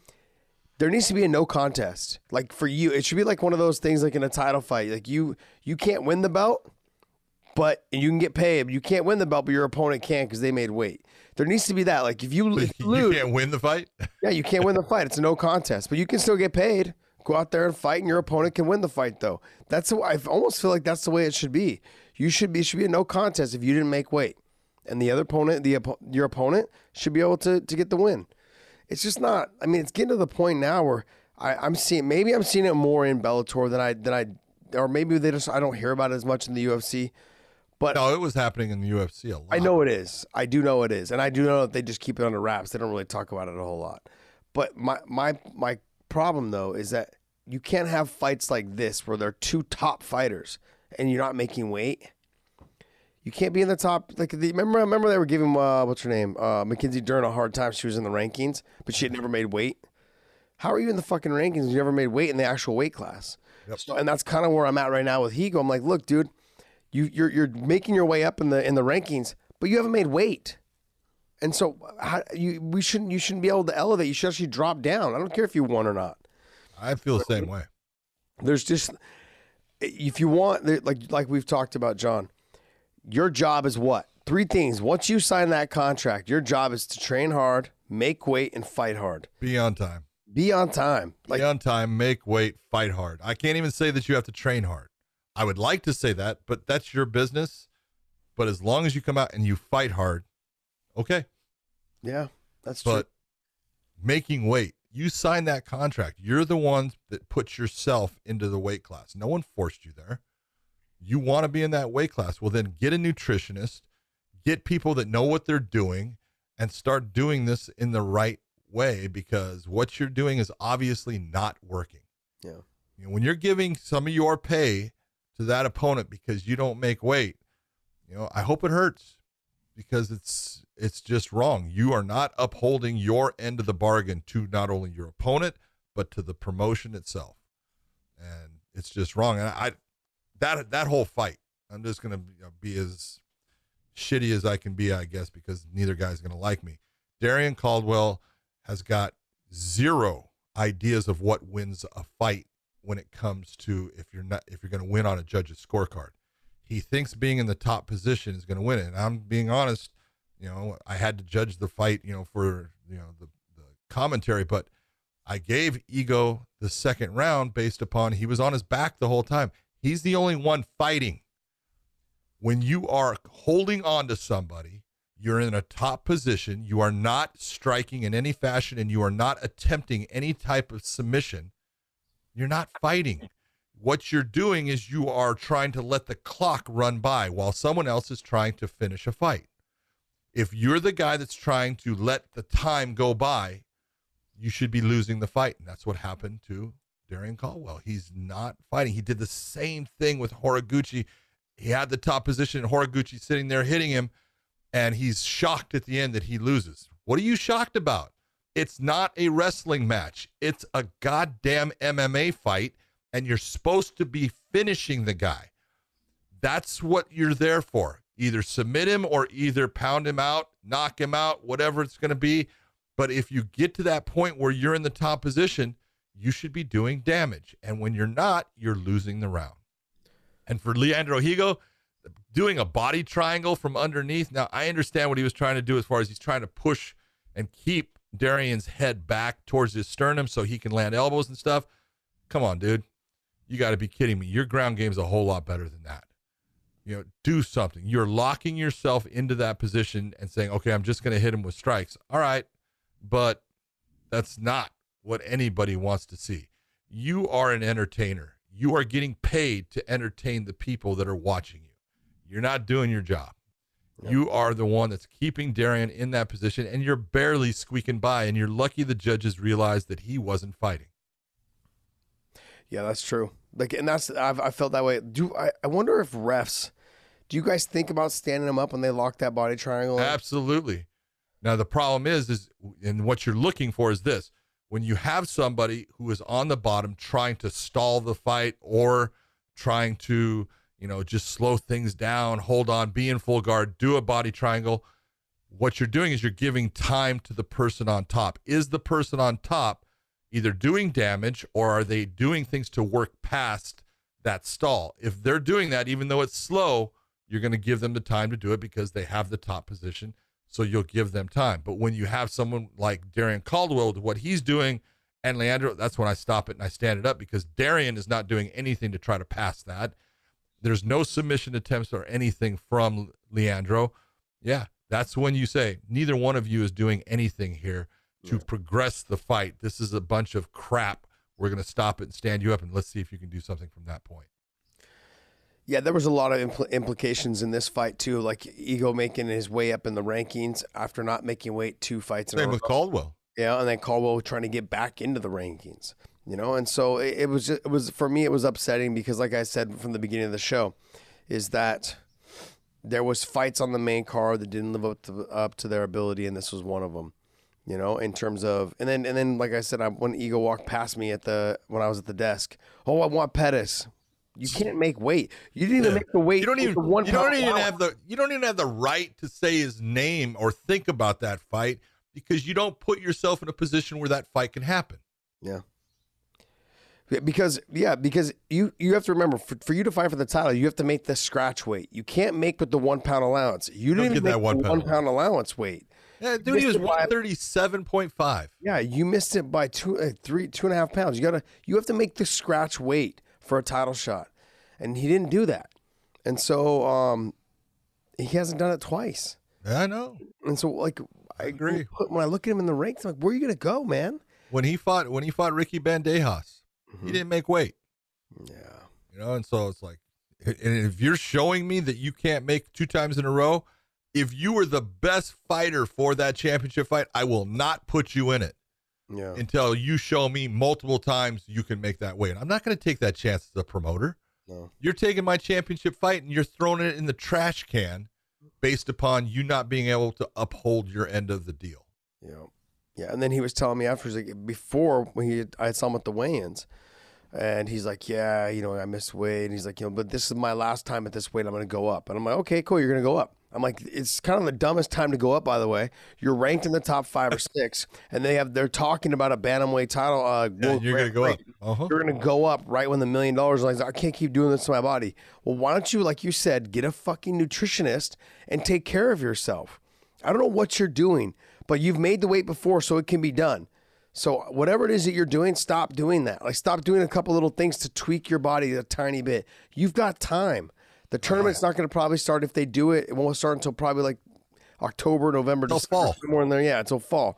There needs to be a no contest. Like for you, it should be like one of those things, like in a title fight. Like you, you can't win the belt, but you can get paid. You can't win the belt, but your opponent can because they made weight. There needs to be that. Like if you, if you lose, you can't win the fight. yeah, you can't win the fight. It's a no contest, but you can still get paid. Go out there and fight, and your opponent can win the fight. Though that's the, I almost feel like that's the way it should be. You should be should be a no contest if you didn't make weight, and the other opponent, the your opponent, should be able to to get the win. It's just not. I mean, it's getting to the point now where I, I'm seeing maybe I'm seeing it more in Bellator than I than I, or maybe they just I don't hear about it as much in the UFC. But no, it was happening in the UFC a lot. I know it is. I do know it is, and I do know that they just keep it under wraps. They don't really talk about it a whole lot. But my my my problem though is that you can't have fights like this where they're two top fighters and you're not making weight. You can't be in the top. Like the, remember, remember they were giving uh, what's her name, uh, Mackenzie Dern a hard time. She was in the rankings, but she had never made weight. How are you in the fucking rankings? You never made weight in the actual weight class. Yep. So, and that's kind of where I'm at right now with Higo. I'm like, look, dude, you you're you're making your way up in the in the rankings, but you haven't made weight. And so, how, you we shouldn't you shouldn't be able to elevate. You should actually drop down. I don't care if you won or not. I feel the same way. There's just if you want like like we've talked about, John. Your job is what? Three things. Once you sign that contract, your job is to train hard, make weight, and fight hard. Be on time. Be on time. Like Be on time, make weight, fight hard. I can't even say that you have to train hard. I would like to say that, but that's your business. But as long as you come out and you fight hard, okay. Yeah, that's but true. making weight, you signed that contract. You're the one that put yourself into the weight class. No one forced you there. You want to be in that weight class. Well, then get a nutritionist, get people that know what they're doing, and start doing this in the right way because what you're doing is obviously not working. Yeah. You know, when you're giving some of your pay to that opponent because you don't make weight, you know, I hope it hurts because it's it's just wrong. You are not upholding your end of the bargain to not only your opponent but to the promotion itself, and it's just wrong. And I that that whole fight, I'm just gonna uh, be as shitty as I can be, I guess, because neither guy's gonna like me. Darrion Caldwell has got zero ideas of what wins a fight when it comes to if you're not if you're going to win on a judge's scorecard. He thinks being in the top position is going to win it. And I'm being honest, you know, I had to judge the fight, you know, for you know the the commentary, but I gave Higo the second round based upon he was on his back the whole time. He's the only one fighting. When you are holding on to somebody, you're in a top position, you are not striking in any fashion, and you are not attempting any type of submission you're not fighting. What you're doing is you are trying to let the clock run by while someone else is trying to finish a fight. If you're the guy that's trying to let the time go by, you should be losing the fight. And that's what happened to Darrion Caldwell. He's not fighting. He did the same thing with Horiguchi. He had the top position, and Horiguchi sitting there hitting him, and he's shocked at the end that he loses. What are you shocked about? It's not a wrestling match. It's a goddamn MMA fight, and you're supposed to be finishing the guy. That's what you're there for. Either submit him or either pound him out, knock him out, whatever it's going to be. But if you get to that point where you're in the top position, you should be doing damage. And when you're not, you're losing the round. And for Leandro Higo, doing a body triangle from underneath. Now, I understand what he was trying to do as far as he's trying to push and keep Darrion's head back towards his sternum so he can land elbows and stuff. Come on, dude. You got to be kidding me. Your ground game's a whole lot better than that. You know, do something. You're locking yourself into that position and saying, okay, I'm just going to hit him with strikes. All right. But that's not what anybody wants to see. You are an entertainer. you are getting paid to entertain the people that are watching you. You're not doing your job. You are the one that's keeping Darrion in that position, and you're barely squeaking by. And you're lucky the judges realized that he wasn't fighting. Yeah, that's true. Like, and that's I've I felt that way. Do I? I wonder if refs. Do you guys think about standing them up when they lock that body triangle? in? Absolutely. Now the problem is, is and what you're looking for is this: when you have somebody who is on the bottom trying to stall the fight or trying to, you know, just slow things down, hold on, be in full guard, do a body triangle. What you're doing is you're giving time to the person on top. Is the person on top either doing damage or are they doing things to work past that stall? If they're doing that, even though it's slow, you're going to give them the time to do it because they have the top position. So you'll give them time. But when you have someone like Darrion Caldwell with what he's doing and Leandro, that's when I stop it and I stand it up because Darrion is not doing anything to try to pass that. There's no submission attempts or anything from Leandro. Yeah, that's when you say neither one of you is doing anything here to progress the fight. This is a bunch of crap. We're going to stop it and stand you up and let's see if you can do something from that point. Yeah, there was a lot of impl- implications in this fight too, like Higo making his way up in the rankings after not making weight two fights in a Same row. with Caldwell. Yeah, and then Caldwell trying to get back into the rankings, you know, and so it, it was just, it was for me it was upsetting because like I said from the beginning of the show, is that there was fights on the main card that didn't live up to up to their ability, and this was one of them, you know, in terms of and then and then like I said, I, when Higo walked past me at the when I was at the desk, oh I want Pettis. You can't make weight. You didn't even make the weight. You don't even one you don't even have the you don't even have the right to say his name or think about that fight because you don't put yourself in a position where that fight can happen. Yeah. Because yeah, because you you have to remember for, for you to fight for the title, you have to make the scratch weight. You can't make with the one pound allowance. You Don't didn't get even that make one the pound one pound allowance weight. Yeah, dude, he was one thirty seven point five. Yeah, you missed it by two, uh, three, two and a half pounds. You gotta, you have to make the scratch weight for a title shot, and he didn't do that, and so um, he hasn't done it twice. I know. And so like, I agree. When I look at him in the ranks, I'm like, where are you gonna go, man? When he fought when he fought Ricky Bandejas, he didn't make weight. Yeah. You know, and so it's like, and if you're showing me that you can't make two times in a row, if you were the best fighter for that championship fight, I will not put you in it Yeah. until you show me multiple times you can make that weight. I'm not going to take that chance as a promoter. No. You're taking my championship fight and you're throwing it in the trash can based upon you not being able to uphold your end of the deal. Yeah, yeah. And then he was telling me afterwards, like before when he I saw him at the weigh-ins, and he's like, "Yeah, you know, I missed weight." And he's like, "You know, but this is my last time at this weight. I'm going to go up." And I'm like, "Okay, cool. You're going to go up." I'm like, "It's kind of the dumbest time to go up, by the way. You're ranked in the top five or six, and they have they're talking about a bantamweight title. Uh, Yeah, you're going to go up. Uh-huh. You're gonna go up right when the million dollars like I can't keep doing this to my body. Well, why don't you, like you said, get a fucking nutritionist and take care of yourself? I don't know what you're doing, but you've made the weight before, so it can be done. So whatever it is that you're doing, stop doing that. Like stop doing a couple little things to tweak your body a tiny bit. You've got time. The tournament's not going to probably start if they do it. It won't start until probably like October, November, December, fall. somewhere in there. Yeah, until fall.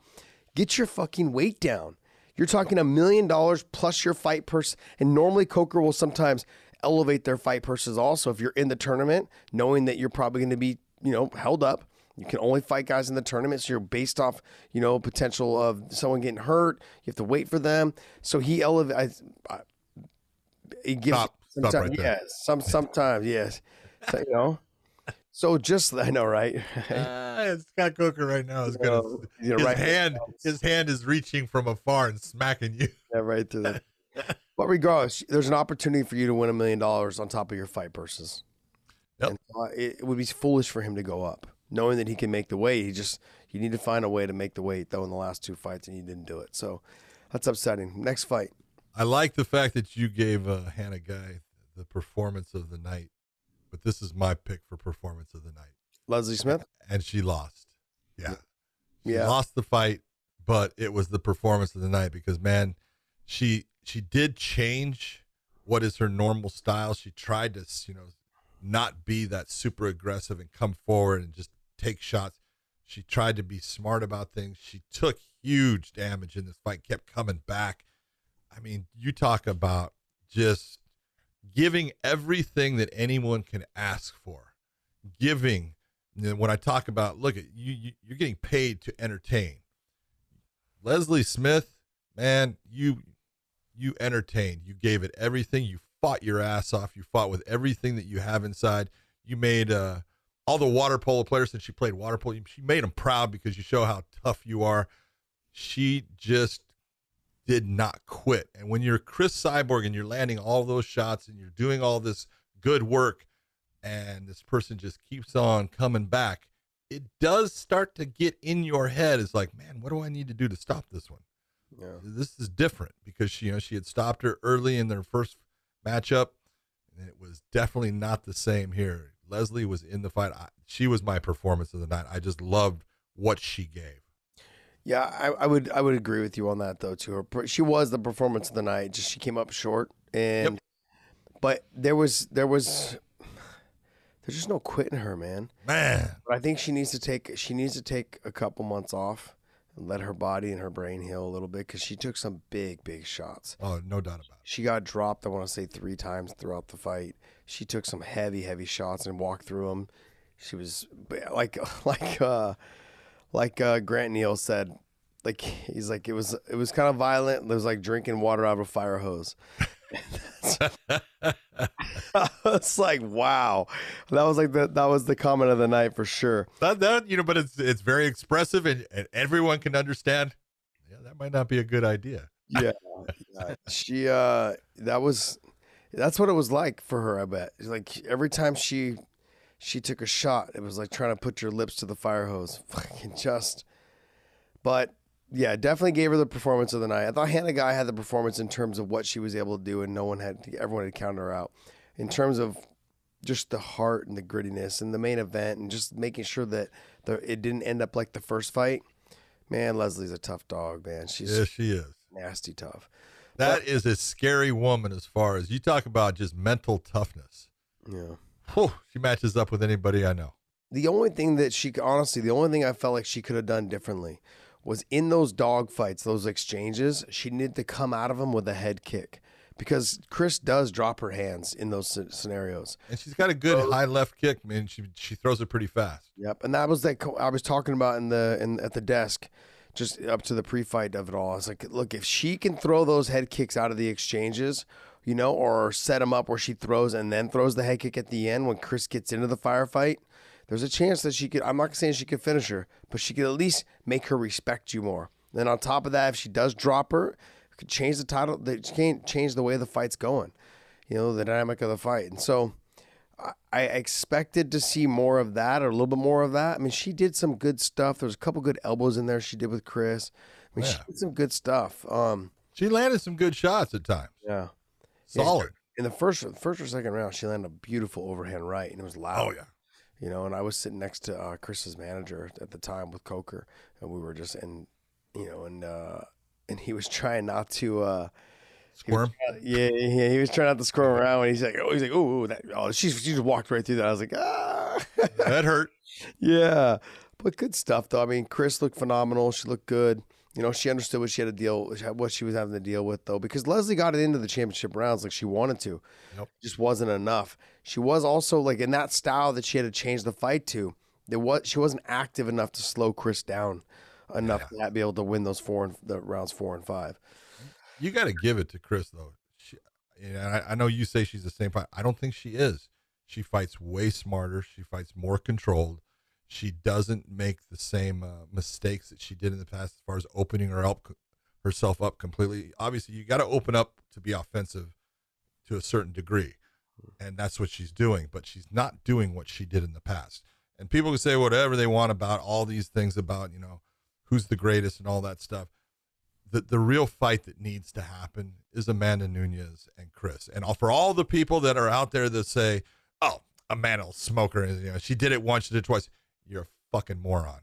Get your fucking weight down. You're talking a million dollars plus your fight purse. And normally Coker will sometimes elevate their fight purses also if you're in the tournament, knowing that you're probably going to be, you know, held up. You can only fight guys in the tournament, so you're based off, you know, potential of someone getting hurt. You have to wait for them. So he elevates. He gives Stop. Stop sometimes, right there. yes, some sometimes yes, so, you know. So just I know, right? Uh, Scott Coker right now is gonna No, you're his right. hand his hand is reaching from afar and smacking you. Yeah, right through that. but regardless, there's an opportunity for you to win a million dollars on top of your fight purses. Yep. And, uh, it, it would be foolish for him to go up, knowing that he can make the weight. He just you need to find a way to make the weight though in the last two fights, and he didn't do it. So that's upsetting. Next fight. I like the fact that you gave uh, Hannah Guy the performance of the night, but this is my pick for performance of the night, Leslie Smith. and she lost. Yeah, she Yeah. lost the fight, but it was the performance of the night because man, she she did change what is her normal style. She tried to you know not be that super aggressive and come forward and just take shots. She tried to be smart about things. She took huge damage in this fight, kept coming back. I mean, you talk about just giving everything that anyone can ask for. Giving. When I talk about, look at you, you you're getting paid to entertain. Leslie Smith, man, you you entertained. You gave it everything. You fought your ass off. You fought with everything that you have inside. You made uh, all the water polo players since she played water polo. She made them proud because you show how tough you are. She just did not quit. And when you're Cris Cyborg and you're landing all those shots and you're doing all this good work, and this person just keeps on coming back, it does start to get in your head. It's like, man, what do I need to do to stop this one? Yeah. This is different because she, you know, she had stopped her early in their first matchup, and it was definitely not the same here. Leslie was in the fight. I, she was my performance of the night. I just loved what she gave. Yeah, I, I, would I would agree with you on that though too. Her, she was the performance of the night. Just she came up short, and yep. but there was there was there's just no quitting her, man. Man, but I think she needs to take she needs to take a couple months off and let her body and her brain heal a little bit because she took some big big shots. Oh, no doubt about it. She got dropped. I want to say three times throughout the fight. She took some heavy heavy shots and walked through them. She was like like uh like uh, Grant Neal said, like he's like it was it was kind of violent. It was like drinking water out of a fire hose. it's like wow, that was like the that was the comment of the night for sure. That that you know, but it's it's very expressive and, and everyone can understand. Yeah, that might not be a good idea. yeah, yeah, she uh, that was that's what it was like for her. I bet like every time she she took a shot. It was like trying to put your lips to the fire hose. Fucking just. But yeah, definitely gave her the performance of the night. I thought Hannah Guy had the performance in terms of what she was able to do, and no one had, everyone had counted her out. In terms of just the heart and the grittiness and the main event, and just making sure that the, it didn't end up like the first fight. Man, Leslie's a tough dog, man. She's yeah, she is nasty tough. That but, is a scary woman as far as you talk about just mental toughness. Yeah. Whew, she matches up with anybody I know. The only thing that she honestly, the only thing I felt like she could have done differently was in those dog fights, those exchanges, she needed to come out of them with a head kick because Chris does drop her hands in those scenarios. And she's got a good so, high left kick, man. She she throws it pretty fast. Yep, and that was like I was talking about in the in at the desk, just up to the pre-fight of it all. I was like, look, if she can throw those head kicks out of the exchanges, you know, or set him up where she throws and then throws the head kick at the end when Chris gets into the firefight. There's a chance that she could. I'm not saying she could finish her, but she could at least make her respect you more. Then on top of that, if she does drop her, could change the title. They can't change the way the fight's going. You know, the dynamic of the fight. And so, I expected to see more of that or a little bit more of that. I mean, she did some good stuff. There was a couple good elbows in there she did with Chris. I mean, yeah. she did some good stuff. Um, she landed some good shots at times. Yeah. Solid. In the first first or second round, she landed a beautiful overhand right, and it was loud. Oh yeah. You know, and I was sitting next to uh, Cris's manager at the time with Coker, and we were just in, you know, and uh, and he was trying not to. Uh, Squirm. yeah, yeah, he was trying not to squirm around. And he's like, oh, he's like, oh, that, oh, she, she just walked right through that. I was like, ah, that hurt. yeah, but good stuff though. I mean, Chris looked phenomenal. She looked good. You know, she understood what she had to deal, what she was having to deal with, though, because Leslie got it into the championship rounds like she wanted to. Nope. Just wasn't enough. She was also like in that style that she had to change the fight to. There was she wasn't active enough to slow Chris down enough yeah. to be able to win those four and the rounds four and five. You got to give it to Chris though. She, I, I know you say she's the same fight. I don't think she is. She fights way smarter. She fights more controlled she doesn't make the same uh, mistakes that she did in the past as far as opening her up herself up completely. Obviously, you got to open up to be offensive to a certain degree, and that's what she's doing. But she's not doing what she did in the past. And people can say whatever they want about all these things about you know who's the greatest and all that stuff. The the real fight that needs to happen is Amanda Nunes and Chris. And for all the people that are out there that say, "Oh, Amanda smoker," you know, she did it once, she did it twice you're a fucking moron.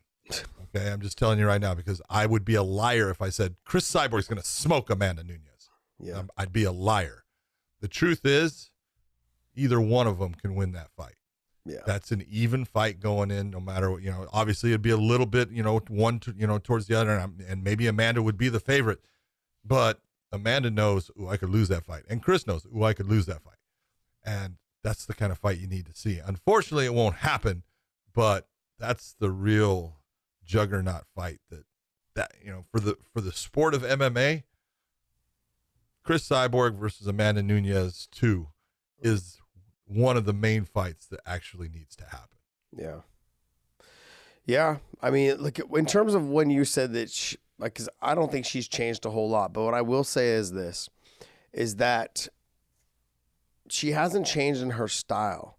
Okay, I'm just telling you right now because I would be a liar if I said Cris Cyborg's going to smoke Amanda Nunes. Yeah, um, I'd be a liar. The truth is, either one of them can win that fight. Yeah, that's an even fight going in. No matter what, you know. Obviously, it'd be a little bit, you know, one, to, you know, towards the other, and, and maybe Amanda would be the favorite, but Amanda knows, oh, I could lose that fight, and Chris knows, oh, I could lose that fight. and that's the kind of fight you need to see. Unfortunately, it won't happen, but that's the real juggernaut fight that that you know for the for the sport of MMA. Cris Cyborg versus Amanda Nunes two is one of the main fights that actually needs to happen. Yeah. Yeah, I mean, look in terms of when you said that, she, like, because I don't think she's changed a whole lot. But what I will say is this: is that she hasn't changed in her style,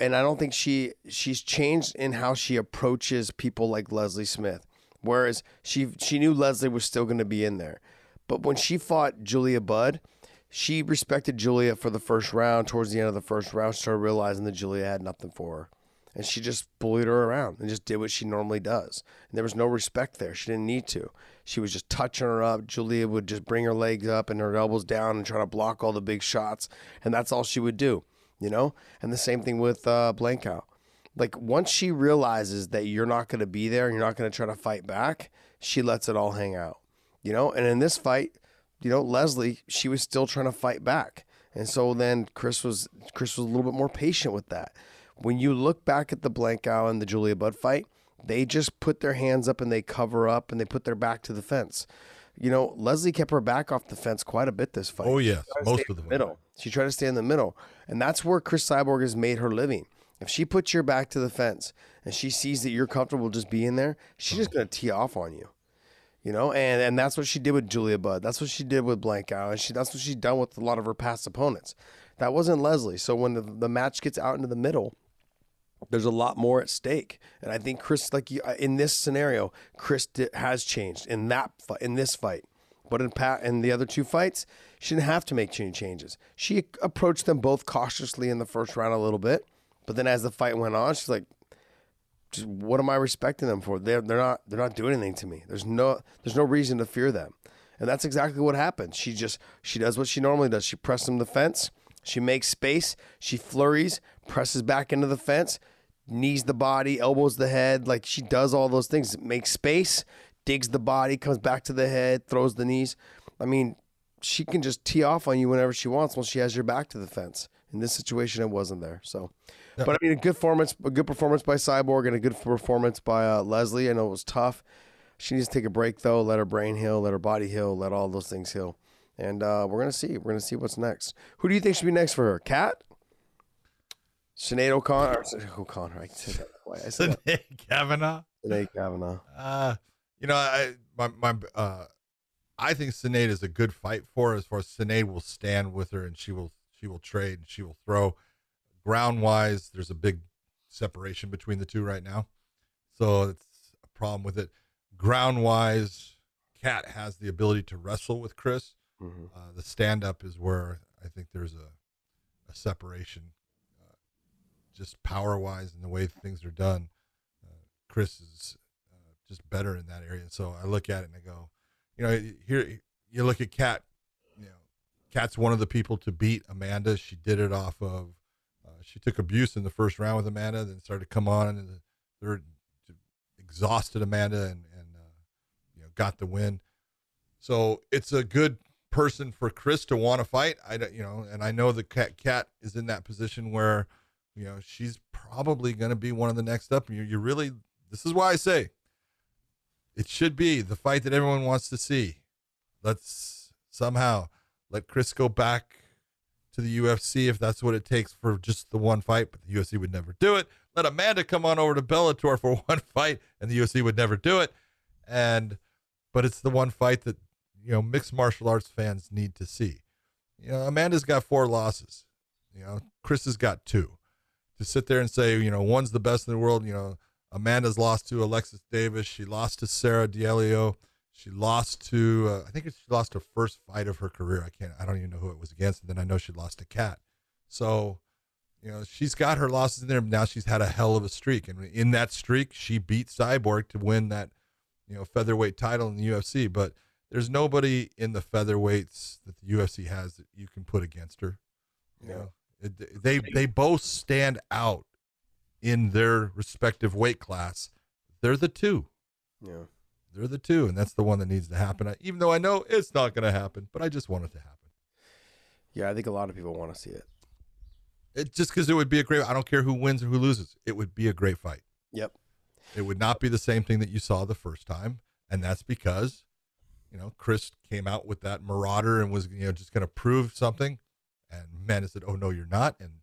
and I don't think she she's changed in how she approaches people like Leslie Smith. Whereas she she knew Leslie was still going to be in there, but when she fought Julia Budd, she respected Julia for the first round. Towards the end of the first round, started realizing that Julia had nothing for her and she just bullied her around and just did what she normally does. And there was no respect there. She didn't need to. She was just touching her up. Julia would just bring her legs up and her elbows down and try to block all the big shots, and that's all she would do, you know. And the same thing with uh, Blencowe. Like once she realizes that you're not going to be there and you're not going to try to fight back, she lets it all hang out, you know. And in this fight, you know, Leslie, she was still trying to fight back. And so then Chris was Chris was a little bit more patient with that when you look back at the Blencowe and the Julia Budd fight, they just put their hands up and they cover up and they put their back to the fence. You know, Leslie kept her back off the fence quite a bit this fight. Oh yes, most of the middle. She tried to stay in the middle, and that's where Cris Cyborg has made her living. If she puts your back to the fence and she sees that you're comfortable just being there, she's just gonna tee off on you. You know, and and that's what she did with Julia Budd. That's what she did with Blencowe, and she that's what she's done with a lot of her past opponents. That wasn't Leslie. So when the, the match gets out into the middle, there's a lot more at stake. And I think Chris, like uh, in this scenario, Cris has changed in that in this fight. But in Pat in the other two fights, she didn't have to make any changes. She approached them both cautiously in the first round a little bit, but then as the fight went on, she's like, "What am I respecting them for? They're they're not they're not doing anything to me. There's no there's no reason to fear them." And that's exactly what happened. She just she does what she normally does. She presses them the fence. She makes space. She flurries, presses back into the fence, knees the body, elbows the head. Like she does all those things. Makes space, digs the body, comes back to the head, throws the knees. I mean, she can just tee off on you whenever she wants once she has your back to the fence. In this situation, it wasn't there. So, but I mean, a good performance, a good performance by Cyborg, and a good performance by uh, Leslie. I know it was tough. She needs to take a break though. Let her brain heal, let her body heal, let all those things heal and uh, we're gonna see. We're gonna see what's next. Who do you think should be next for her? Cat? Sinead O'Connor? O'Connor. I said that. I said Sinead Kavanagh. Sinead Kavanagh. Uh, you know, I my my uh, I think Sinead is a good fight for her. As far as Sinead will stand with her, and she will she will trade, and she will throw. Ground wise, there's a big separation between the two right now, so it's a problem with it. Ground wise, Cat has the ability to wrestle with Chris. Mm-hmm. Uh, the stand up is where I think there's a, a separation, uh, just power wise and the way things are done. Uh, Cris is just better in that area. So I look at it and I go, you know, here you look at Cat. You know, Cat's one of the people to beat Amanda. She did it off of. Uh, she took abuse in the first round with Amanda, then started to come on in the third, exhausted Amanda, and and uh, you know got the win. So it's a good person for Chris to want to fight. I don't, you know, and I know the cat cat is in that position where you know she's probably going to be one of the next up. You you really this is why I say it should be the fight that everyone wants to see. Let's somehow let Chris go back to the UFC if that's what it takes for just the one fight, but the UFC would never do it. Let Amanda come on over to Bellator for one fight, and the UFC would never do it. And but it's the one fight that you know mixed martial arts fans need to see. You know, Amanda's got four losses. You know, Chris has got two. To sit there and say, you know, one's the best in the world. You know, Amanda's lost to Alexis Davis. She lost to Sarah D'Alelio. She lost to, uh, I think she lost her first fight of her career. I can't, I don't even know who it was against. And then I know she lost to Cat. So, you know, she's got her losses in there. Now she's had a hell of a streak. And in that streak, she beat Cyborg to win that, you know, featherweight title in the UFC. But there's nobody in the featherweights that the UFC has that you can put against her. You yeah. know, it, they they both stand out in their respective weight class. They're the two. Yeah. They're the two, and that's the one that needs to happen. Even though I know it's not going to happen, but I just want it to happen. Yeah, I think a lot of people want to see it. It, just because it would be a great. I don't care who wins or who loses. It would be a great fight. Yep. It would not be the same thing that you saw the first time, and that's because, you know, Chris came out with that Marauder and was you know just going to prove something, and Amanda said, "Oh no, you're not," and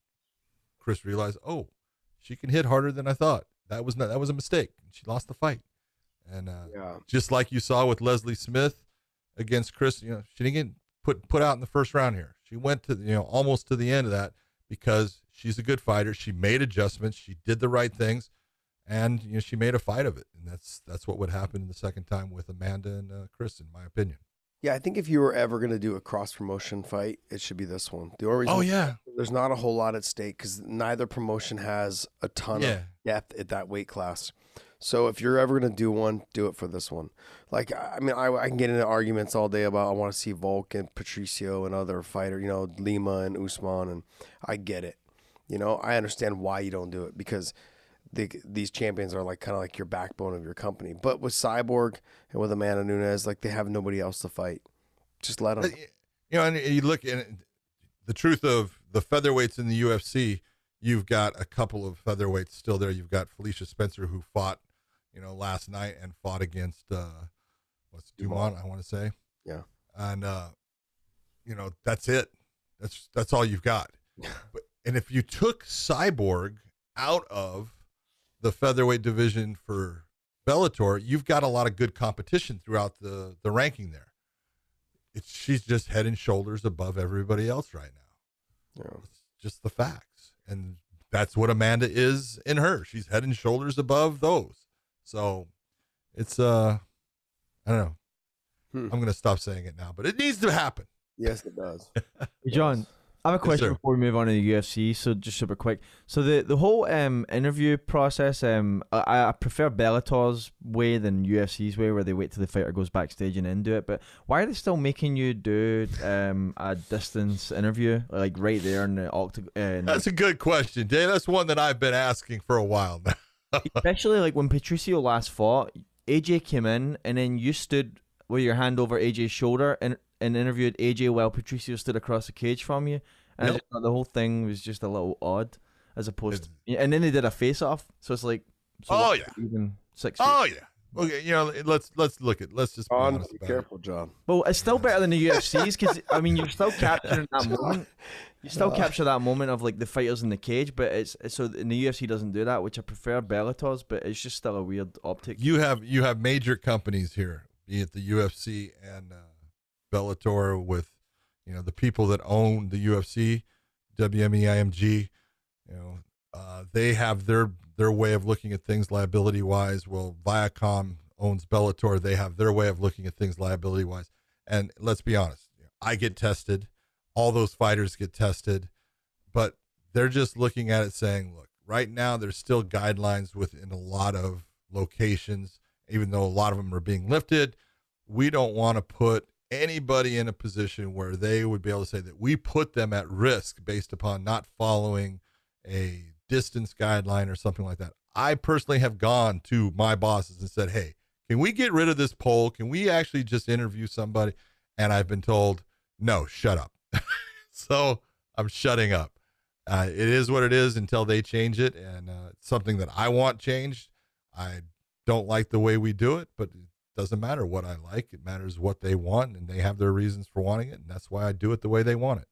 Chris realized, "Oh, she can hit harder than I thought. That was not that was a mistake. She lost the fight." And uh, Yeah. just like you saw with Leslie Smith against Chris, you know, she didn't get put put out in the first round here. She went to you know almost to the end of that because she's a good fighter. She made adjustments. She did the right things, and you know she made a fight of it. And that's that's what would happen in the second time with Amanda and uh, Chris, in my opinion. Yeah, I think if you were ever going to do a cross promotion fight, it should be this one. The only reason Oh yeah, there's not a whole lot at stake because neither promotion has a ton Yeah. of depth at that weight class. So if you're ever going to do one, do it for this one. Like, I mean, I, I can get into arguments all day about I want to see Volk and Patricio and other fighter, you know, Lima and Usman, and I get it. You know, I understand why you don't do it because the, these champions are like kind of like your backbone of your company. But with Cyborg and with Amanda Nunes, like they have nobody else to fight. Just let them. You know, and you look at the truth of the featherweights in the UFC. You've got a couple of featherweights still there. You've got Felicia Spencer who fought, you know, last night and fought against uh, what's Dumont, I want to say. Yeah. And uh, you know, that's it. That's that's all you've got. but and if you took Cyborg out of the featherweight division for Bellator, you've got a lot of good competition throughout the the ranking there. It's she's just head and shoulders above everybody else right now. Yeah. It's just the facts, and that's what Amanda is in her. She's head and shoulders above those. So it's uh, I don't know. Hmm. I'm gonna stop saying it now, but it needs to happen. Yes, it does. John, I have a question sir. before we move on to the UFC. So just super quick. So the the whole um interview process, um, I, I prefer Bellator's way than UFC's way, where they wait till the fighter goes backstage and then do it. But why are they still making you do um a distance interview like right there in the octagon? That's a good question, Dave. That's one that I've been asking for a while now. Especially like when Patricio last fought, AJ came in and then you stood with your hand over AJ's shoulder and, and interviewed AJ while Patricio stood across the cage from you. And I Yep. just the whole thing was just a little odd as opposed to. Yeah, And then they did a face off. So it's like. So Oh, yeah. Even six feet. Oh yeah. Okay, you know, let's let's look at let's just be John, honest be careful, John. Well, it's still better than the UFC's because I mean you're still capturing that moment. You still capture that moment of like the fighters in the cage, but it's, it's so in the UFC doesn't do that, which I prefer Bellator's, but it's just still a weird optic. You have you have major companies here, be it the UFC and uh, Bellator, with you know the people that own the UFC, WME, IMG. You know, uh, they have their their way of looking at things liability wise. Well, Viacom owns Bellator; they have their way of looking at things liability wise. And let's be honest, I get tested, all those fighters get tested, but they're just looking at it saying, look, right now there's still guidelines within a lot of locations, even though a lot of them are being lifted. We don't want to put anybody in a position where they would be able to say that we put them at risk based upon not following a distance guideline or something like that. I personally have gone to my bosses and said, hey, can we get rid of this poll? Can we actually just interview somebody? And I've been told, no, shut up. so I'm shutting up. Uh, it is what it is until they change it, and uh, something that I want changed. I don't like the way we do it, but doesn't matter what I like. It matters what they want, and they have their reasons for wanting it, and that's why I do it the way they want it.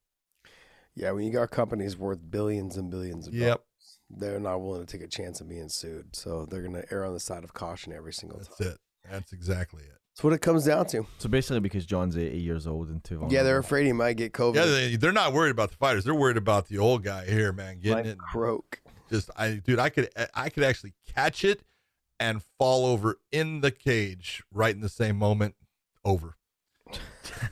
Yeah, when you got companies worth billions and billions of Yep. dollars, they're not willing to take a chance of being sued. So they're going to err on the side of caution every single That's time. That's it. That's exactly it. That's what it comes down to. So basically, because John's 80 years old and too Yeah, they're afraid he might get COVID. Yeah, they, they're not worried about the fighters. They're worried about the old guy here, man, getting might it. and croak. Just, I, dude, I could, I could actually catch it and fall over in the cage right in the same moment. Over.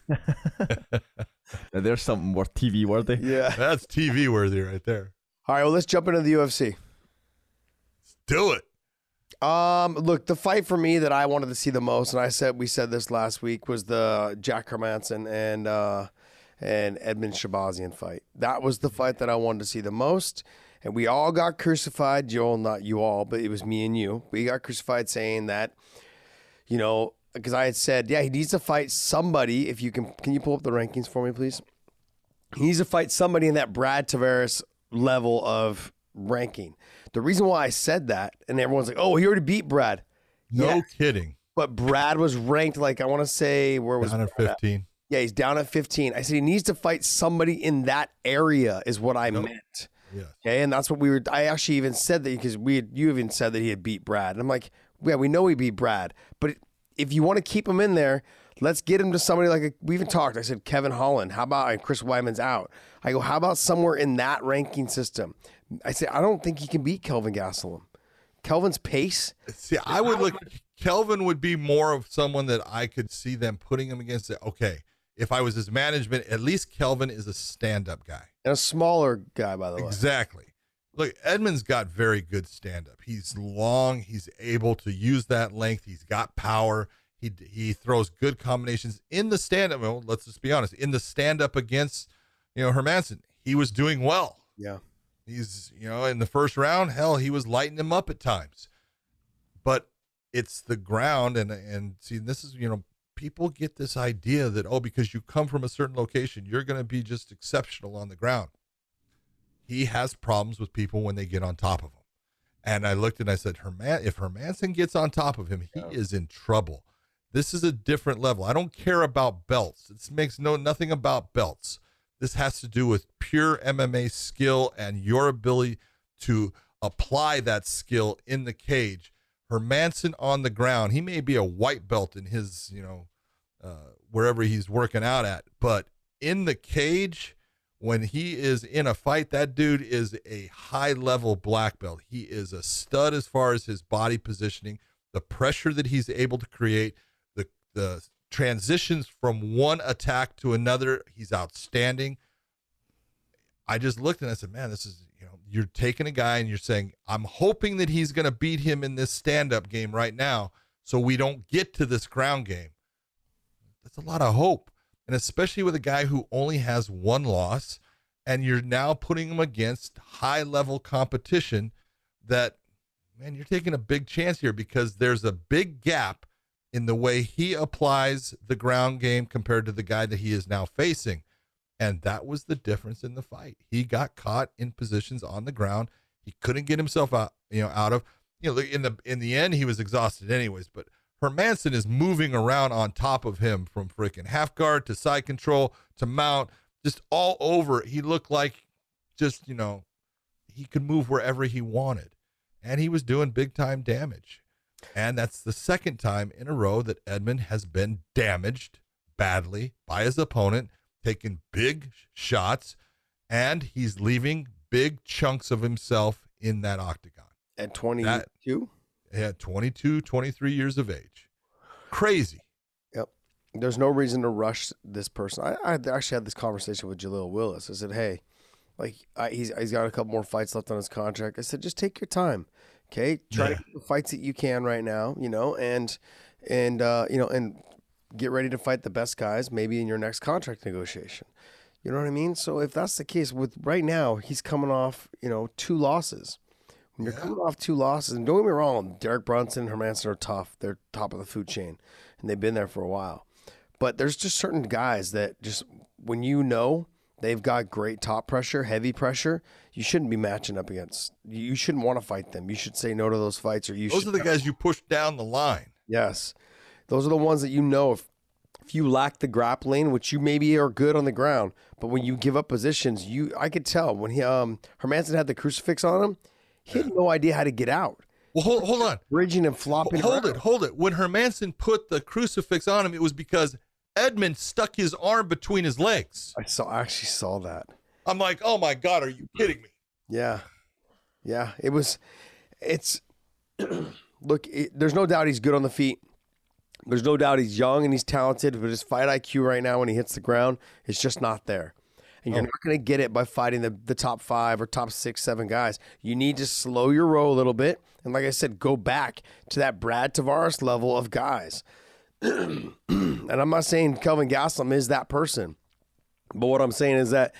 Now, there's something worth TV worthy. Yeah. That's TV worthy right there. All right, well, let's jump into the UFC. Let's do it. Um, look, the fight for me that I wanted to see the most, and I said we said this last week, was the Jack Hermansson and uh, and Edmund Shahbazyan fight. That was the fight that I wanted to see the most, and we all got crucified. Joel, not you all, but it was me and you. We got crucified saying that, you know, because I had said, yeah, he needs to fight somebody. If you can, can you pull up the rankings for me, please? He needs to fight somebody in that Brad Tavares level of ranking. The reason why I said that, and everyone's like, "Oh, he already beat Brad." No Yeah, kidding. but Brad was ranked like I want to say where was Down at Brad at? 15. Yeah, he's down at 15. I said he needs to fight somebody in that area, is what I Yep. meant. Yes. Okay, and that's what we were. I actually even said that because we had, you even said that he had beat Brad, and I'm like, yeah, we know he beat Brad, but if you want to keep him in there, let's get him to somebody like a, we even talked. I said Kevin Holland. How about and Chris Weidman's out? I go, how about somewhere in that ranking system? I said I don't think he can beat Kelvin Gastelum. Kelvin's pace. See, I would look. Kelvin would be more of someone that I could see them putting him against. It. Okay, if I was his management, at least Kelvin is a stand-up guy. And a smaller guy, by the way. Exactly. Look, Edmund's got very good stand-up. He's long. He's able to use that length. He's got power. He he throws good combinations in the stand-up. Well, let's just be honest. In the stand-up against you know Hermansson, he was doing well. Yeah. He's, you know, in the first round, hell, he was lighting him up at times. But it's the ground and and see this is, you know, people get this idea that oh because you come from a certain location, you're going to be just exceptional on the ground. He has problems with people when they get on top of him. And I looked and I said, Herman, if Hermansson gets on top of him, he is in trouble. This is a different level. I don't care about belts. This makes no nothing about belts. This has to do with pure MMA skill and your ability to apply that skill in the cage. Hermansson on the ground, he may be a white belt in his, you know, uh, wherever he's working out at, but in the cage, when he is in a fight, that dude is a high level black belt. He is a stud as far as his body positioning, the pressure that he's able to create, the the transitions from one attack to another. He's outstanding. I just looked and I said, man, this is, you know, you're taking a guy and you're saying, I'm hoping that he's going to beat him in this stand up game right now so we don't get to this ground game. A lot of hope. And especially with a guy who only has one loss and you're now putting him against high level competition that, man, you're taking a big chance here because there's a big gap in the way he applies the ground game compared to the guy that he is now facing. And that was the difference in the fight. He got caught in positions on the ground. He couldn't get himself out, you know, out of, you know, in the in the end he was exhausted anyways, but Hermansson is moving around on top of him from freaking half guard to side control to mount, just all over. He looked like just, you know, he could move wherever he wanted. And he was doing big time damage. And that's the second time in a row that Edmund has been damaged badly by his opponent, taking big shots, and he's leaving big chunks of himself in that octagon. At 22? At 22, 23 years of age. Crazy. Yep. There's no reason to rush this person. I, I actually had this conversation with Jaleel Willis. I said, hey, like I, he's he's got a couple more fights left on his contract. I said, just take your time, okay? Try Yeah. to the fights that you can right now, you know, and and uh, you know, and get ready to fight the best guys maybe in your next contract negotiation. You know what I mean? So if that's the case with right now, he's coming off, you know, two losses. You're Yeah. coming off two losses, and don't get me wrong, Derek Brunson and Hermansson are tough. They're top of the food chain, and they've been there for a while. But there's just certain guys that just when you know they've got great top pressure, heavy pressure, you shouldn't be matching up against. You shouldn't want to fight them. You should say no to those fights, or you Those should. are the guys you push down the line. Yes, those are the ones that you know if if you lack the grappling, which you maybe are good on the ground, but when you give up positions, you I could tell when he um Hermansson had the crucifix on him, he had no idea how to get out, Well, hold, hold on. bridging and flopping. Hold around. it, hold it. When Hermansson put the crucifix on him, it was because Edmund stuck his arm between his legs. I saw. I actually saw that. I'm like, oh my God, are you kidding me? Yeah, yeah. It was. It's look. It, there's no doubt he's good on the feet. There's no doubt he's young and he's talented, but his fight IQ right now when he hits the ground is just not there. And oh. you're Oh. not going to get it by fighting the, the top five or top six, seven guys. You need to slow your roll a little bit. And like I said, go back to that Brad Tavares level of guys. and I'm not saying Kelvin Gastelum is that person. But what I'm saying is that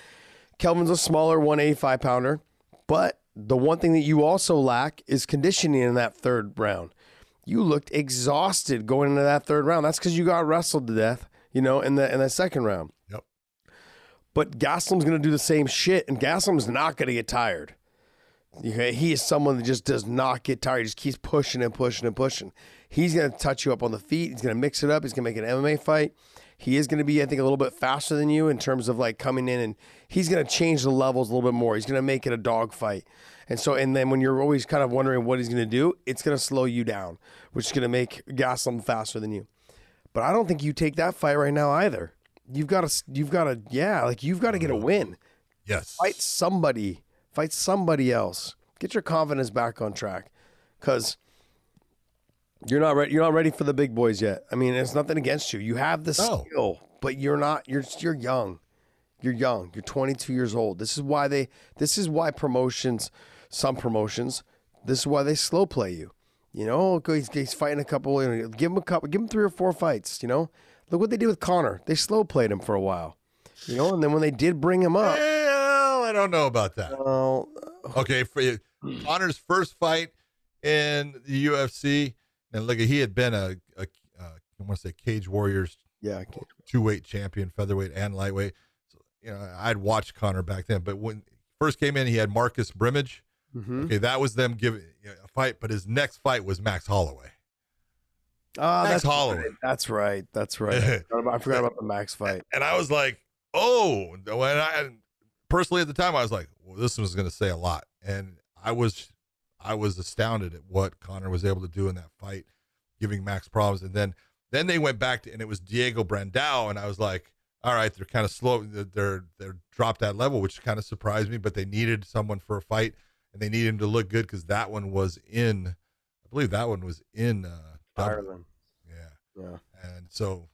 Kelvin's a smaller 185 pounder, but the one thing that you also lack is conditioning in that third round. You looked exhausted going into that third round. That's because you got wrestled to death, you know, in the in the second round. But Gastelum's going to do the same shit, and Gastelum's not going to get tired. Okay, he is someone that just does not get tired. He just keeps pushing and pushing and pushing. He's going to touch you up on the feet. He's going to mix it up. He's going to make an MMA fight. He is going to be, I think, a little bit faster than you in terms of like coming in, and he's going to change the levels a little bit more. He's going to make it a dog fight. And so, and then when you're always kind of wondering what he's going to do, it's going to slow you down, which is going to make Gastelum faster than you. But I don't think you take that fight right now either. You've got to, you've got to, yeah, like you've got to get a uh-huh. win. Yes. Fight somebody. Fight somebody else. Get your confidence back on track, because you're not ready. You're not ready for the big boys yet. I mean, it's nothing against you. You have the No. skill, but you're not. You're you're young. You're young. You're 22 years old. This is why they. This is why promotions, some promotions, this is why they slow play you. You know, he's, he's fighting a couple. You know, give him a couple. Give him three or four fights. You know, look what they did with Conor. They slow played him for a while. You know, and then when they did bring him up, Well, I don't know about that. well, Okay, for Conor's first fight in the UFC, and look, he had been a, a uh, I want to say Cage Warriors yeah, two weight champion, featherweight and lightweight. So, you know, I'd watched Conor back then, but when he first came in, he had Marcus Brimage. Mhm. Okay, that was them giving you know, a fight, but his next fight was Max Holloway. Ah, that's Holloway. right. That's right. That's right. I forgot about, I forgot about the Max fight. And I was like, oh, when I personally at the time, I was like, well, this was going to say a lot. And I was, I was astounded at what Conor was able to do in that fight, giving Max problems. And then, then they went back to, and it was Diego Brandao. And I was like, all right, they're kind of slow. They're, they're, dropped that level, which kind of surprised me, but they needed someone for a fight and they needed him to look good because that one was in, I believe that one was in, uh. Ireland. Yeah Yeah. and so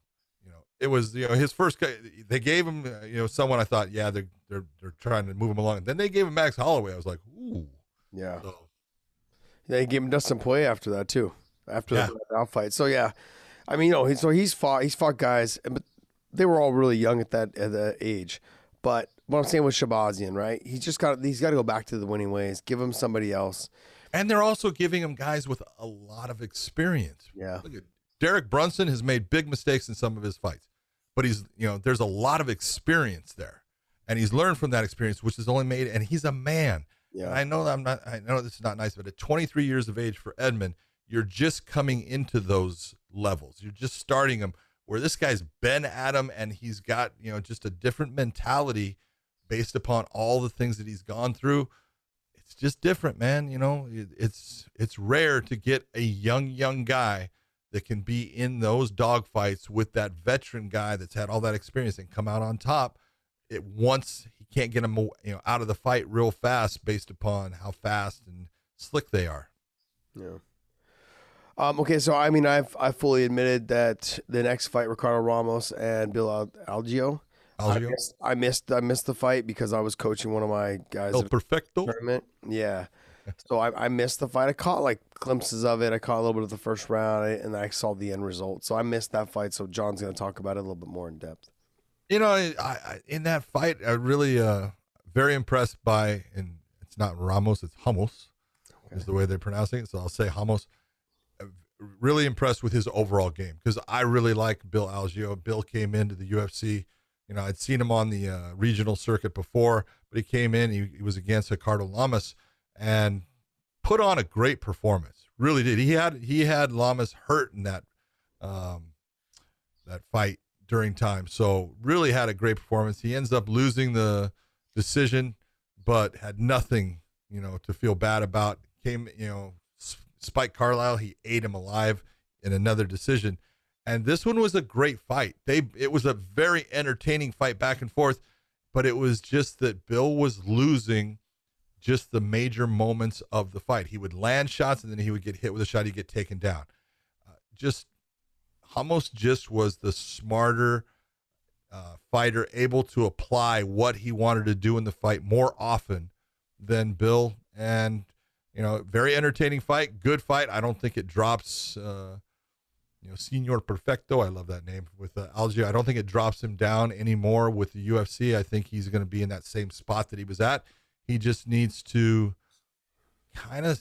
you know it was you know his first guy they gave him uh, you know someone i thought yeah they're they're, they're trying to move him along then they gave him max holloway i was like ooh Yeah. so Yeah, he gave him Dustin Poirier after that too. After Yeah. the fight. So yeah, I mean, you know, so he's fought he's fought guys, but they were all really young at that at that age. But what I'm saying with Shahbazyan, right? He's just got he's got to go back to the winning ways. Give him somebody else. And they're also giving him guys with a lot of experience Yeah. Look at Derek Brunson has made big mistakes in some of his fights, but he's you know there's a lot of experience there, and he's learned from that experience, which has only made. And he's a man. Yeah. I know that I'm not. I know this is not nice, but at 23 years of age for Edmund, you're just coming into those levels. You're just starting them. Where this guy's been at him, and he's got you know just a different mentality based upon all the things that he's gone through. It's just different, man. You know, it, it's it's rare to get a young young guy that can be in those dogfights with that veteran guy that's had all that experience and come out on top. It once he can't get him you know out of the fight real fast based upon how fast and slick they are. Yeah. Um, okay, so I mean, I've I fully admitted that the next fight, Ricardo Ramos and Bill Al- Algeo, I missed, I missed I missed the fight because I was coaching one of my guys. El Perfecto. tournament. Yeah. So I, I missed the fight. I caught like glimpses of it. I caught a little bit of the first round, and I saw the end result. So I missed that fight. So John's going to talk about it a little bit more in depth. You know, I, I in that fight, I really uh very impressed by, and it's not Ramos, it's Hummels, is the way they're pronouncing it. So I'll say Hummels. Really impressed with his overall game because I really like Bill Algeo. Bill came into the UFC. You know, I'd seen him on the uh, regional circuit before, but he came in. He, he was against Ricardo Lamas and put on a great performance. Really did. He had he had Lamas hurt in that um, that fight during time. So really had a great performance. He ends up losing the decision, but had nothing, you know, to feel bad about. Came, you know, Spike Carlyle, he ate him alive in another decision. And this one was a great fight. They it was a very entertaining fight back and forth, but it was just that Bill was losing just the major moments of the fight. He would land shots and then he would get hit with a shot, he'd get taken down. Uh, just Hummels just was the smarter uh, fighter, able to apply what he wanted to do in the fight more often than Bill. And you know, very entertaining fight, good fight. I don't think it drops. Uh, you know, Senor Perfecto. I love that name with uh, Algeo. I don't think it drops him down anymore with the UFC. I think he's going to be in that same spot that he was at. He just needs to kind of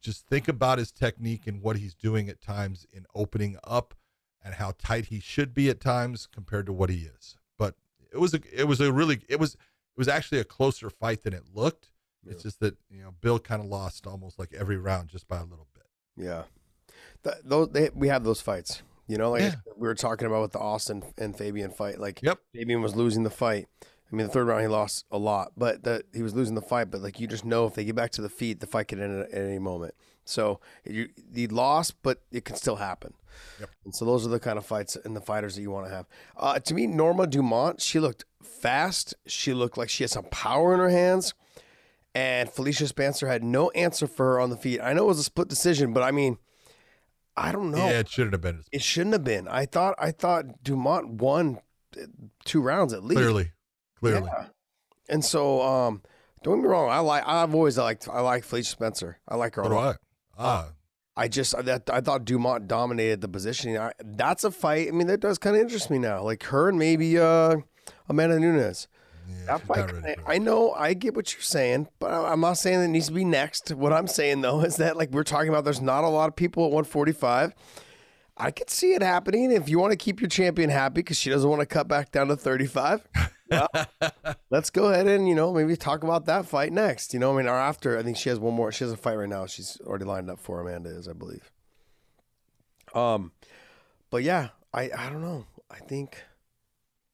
just think about his technique and what he's doing at times in opening up and how tight he should be at times compared to what he is. But it was a it was a really it was it was actually a closer fight than it looked. It's just that you know Bill kind of lost almost like every round just by a little bit. Yeah, Th- those they, we have those fights. You know, like Yeah. we were talking about with the Austin and Fabian fight. Like, Yep. Fabian was losing the fight. I mean, the third round he lost a lot, but the, he was losing the fight. But like, you just know if they get back to the feet, the fight could end at, at any moment. So you he lost, but it can still happen. Yep. And so those are the kind of fights and the fighters that you want to have. Uh, to me, Norma Dumont, she looked fast. She looked like she had some power in her hands. And Felicia Spencer had no answer for her on the feet. I know it was a split decision, but I mean, I don't know. Yeah, it shouldn't have been It shouldn't have been. I thought I thought Dumont won uh, two rounds at least. clearly, clearly. Yeah. And so, um, don't get me wrong. I like. I've always liked. I like Felicia Spencer. I like her. a lot. I. Ah, I just that I thought Dumont dominated the positioning. I, that's a fight. I mean, that does kind of interest me now. Like her and maybe uh, Amanda Nunes. Yeah, That not ready I, I know, I get what you're saying, but I'm not saying it needs to be next. What I'm saying though is that like we're talking about, there's not a lot of people at 145. I could see it happening if you want to keep your champion happy because she doesn't want to cut back down to 35. Well, let's go ahead and you know maybe talk about that fight next. You know, I mean, or after. I think she has one more. She has a fight right now. She's already lined up for Amanda is, I believe. Um, but yeah, I I don't know. I think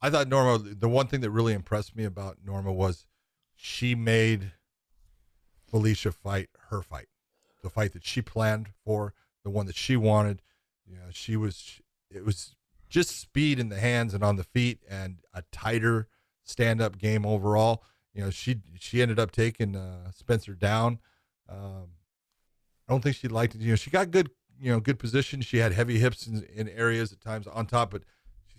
I thought Norma. The one thing that really impressed me about Norma was she made Felicia fight her fight, the fight that she planned for, the one that she wanted. You know, she was. It was just speed in the hands and on the feet, and a tighter stand-up game overall. You know, she she ended up taking uh, Spencer down. Um, I don't think she liked it. You know, she got good, you know, good position. She had heavy hips in, in areas at times on top, but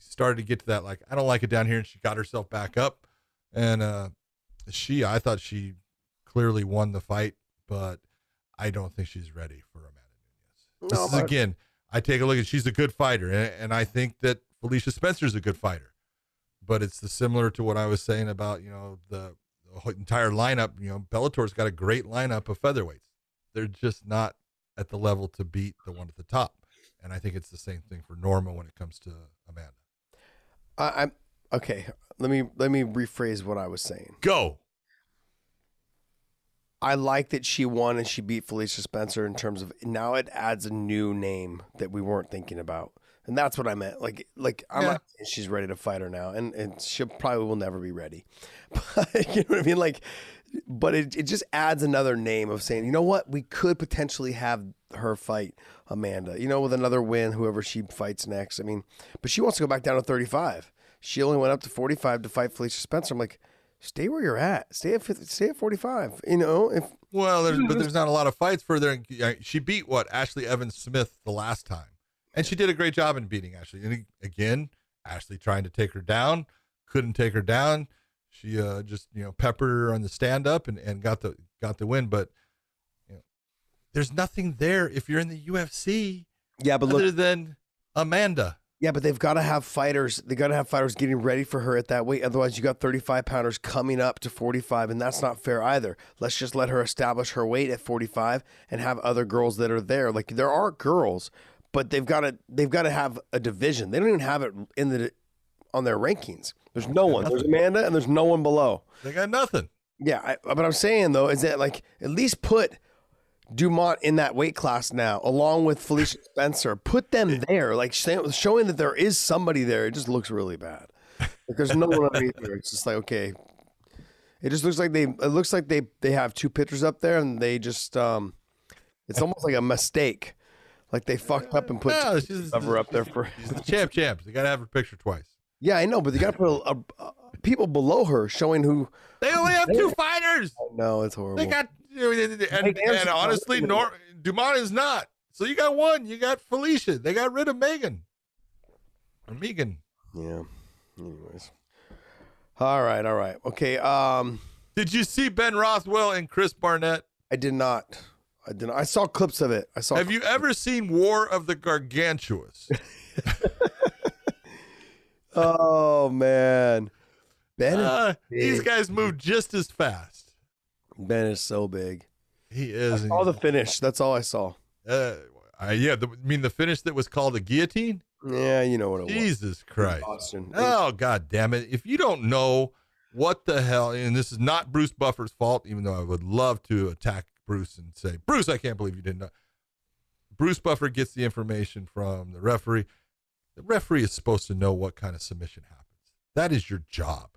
started to get to that like I don't like it down here, and she got herself back up. And uh, she, I thought she clearly won the fight, but I don't think she's ready for Amanda Nunes. This is again, I take a look at she's a good fighter, and, and I think that Felicia Spencer's a good fighter. But it's the similar to what I was saying about you know the, the entire lineup. You know, Bellator's got a great lineup of featherweights. They're just not at the level to beat the one at the top. And I think it's the same thing for Norma when it comes to Amanda. I, I'm okay. Let me let me rephrase what I was saying. Go. I like that she won and she beat Felicia Spencer in terms of now it adds a new name that we weren't thinking about. And that's what I meant. Like like I'm Yeah. not she's ready to fight her now. And and she probably will never be ready. But you know what I mean? Like but it, it just adds another name of saying, you know what, we could potentially have her fight Amanda, you know, with another win, whoever she fights next. I mean, but she wants to go back down to 35. She only went up to 45 to fight Felicia Spencer. I'm like, stay where you're at. Stay at 50, stay at 45. You know, if Well, there's, but there's not a lot of fights for further. She beat what Ashley Evans Smith the last time, and she did a great job in beating Ashley. And again, Ashley trying to take her down, couldn't take her down. She uh, just you know peppered her on the stand up and, and got the got the win. But you know, there's nothing there if you're in the UFC yeah, but look, other than Amanda. yeah, but they've got to have fighters. They got to have fighters getting ready for her at that weight. Otherwise, you got 35 pounders coming up to 45, and that's not fair either. Let's just let her establish her weight at 45 and have other girls that are there. Like there are girls, but they've got to they've got to have a division. They don't even have it in the on their rankings. There's no one. There's Amanda, and there's no one below. They got nothing. Yeah, I, but I'm saying though is that like at least put Dumont in that weight class now, along with Felicia Spencer. Put them there, like showing that there is somebody there. It just looks really bad. Like there's no one underneath there. It's just like okay, it just looks like they. It looks like they they have two pictures up there, and they just um, it's almost like a mistake. Like they fucked up and put Yeah, she's- cover up there for. The champ, champs. They got to have her picture twice. Yeah, I know, but they got to put a, a, a- people below her showing who. They only have two fighters. No, it's horrible. They got and, Make and, honestly, look Nor, Dumont is not. So you got one. You got Felicia. They got rid of Megan. Or Megan. Yeah. Anyways. All right, all right. Okay. Um Did you see Ben Rothwell and Chris Barnett? I did not. I did not. I saw clips of it. I saw Have you ever seen War of the Gargantuas? Oh man. Ben Uh, these guys move just as fast. Ben is so big. He is. saw the finish. That's all I saw. uh, uh, yeah, the, I mean the finish that was called the guillotine. Yeah, you know what it was. Jesus Christ. Boston. Oh god damn it. If you don't know what the hell and this is not Bruce Buffer's fault, even though I would love to attack Bruce and say, Bruce, I can't believe you didn't know. Bruce Buffer gets the information from the referee. The referee is supposed to know what kind of submission happens. That is your job.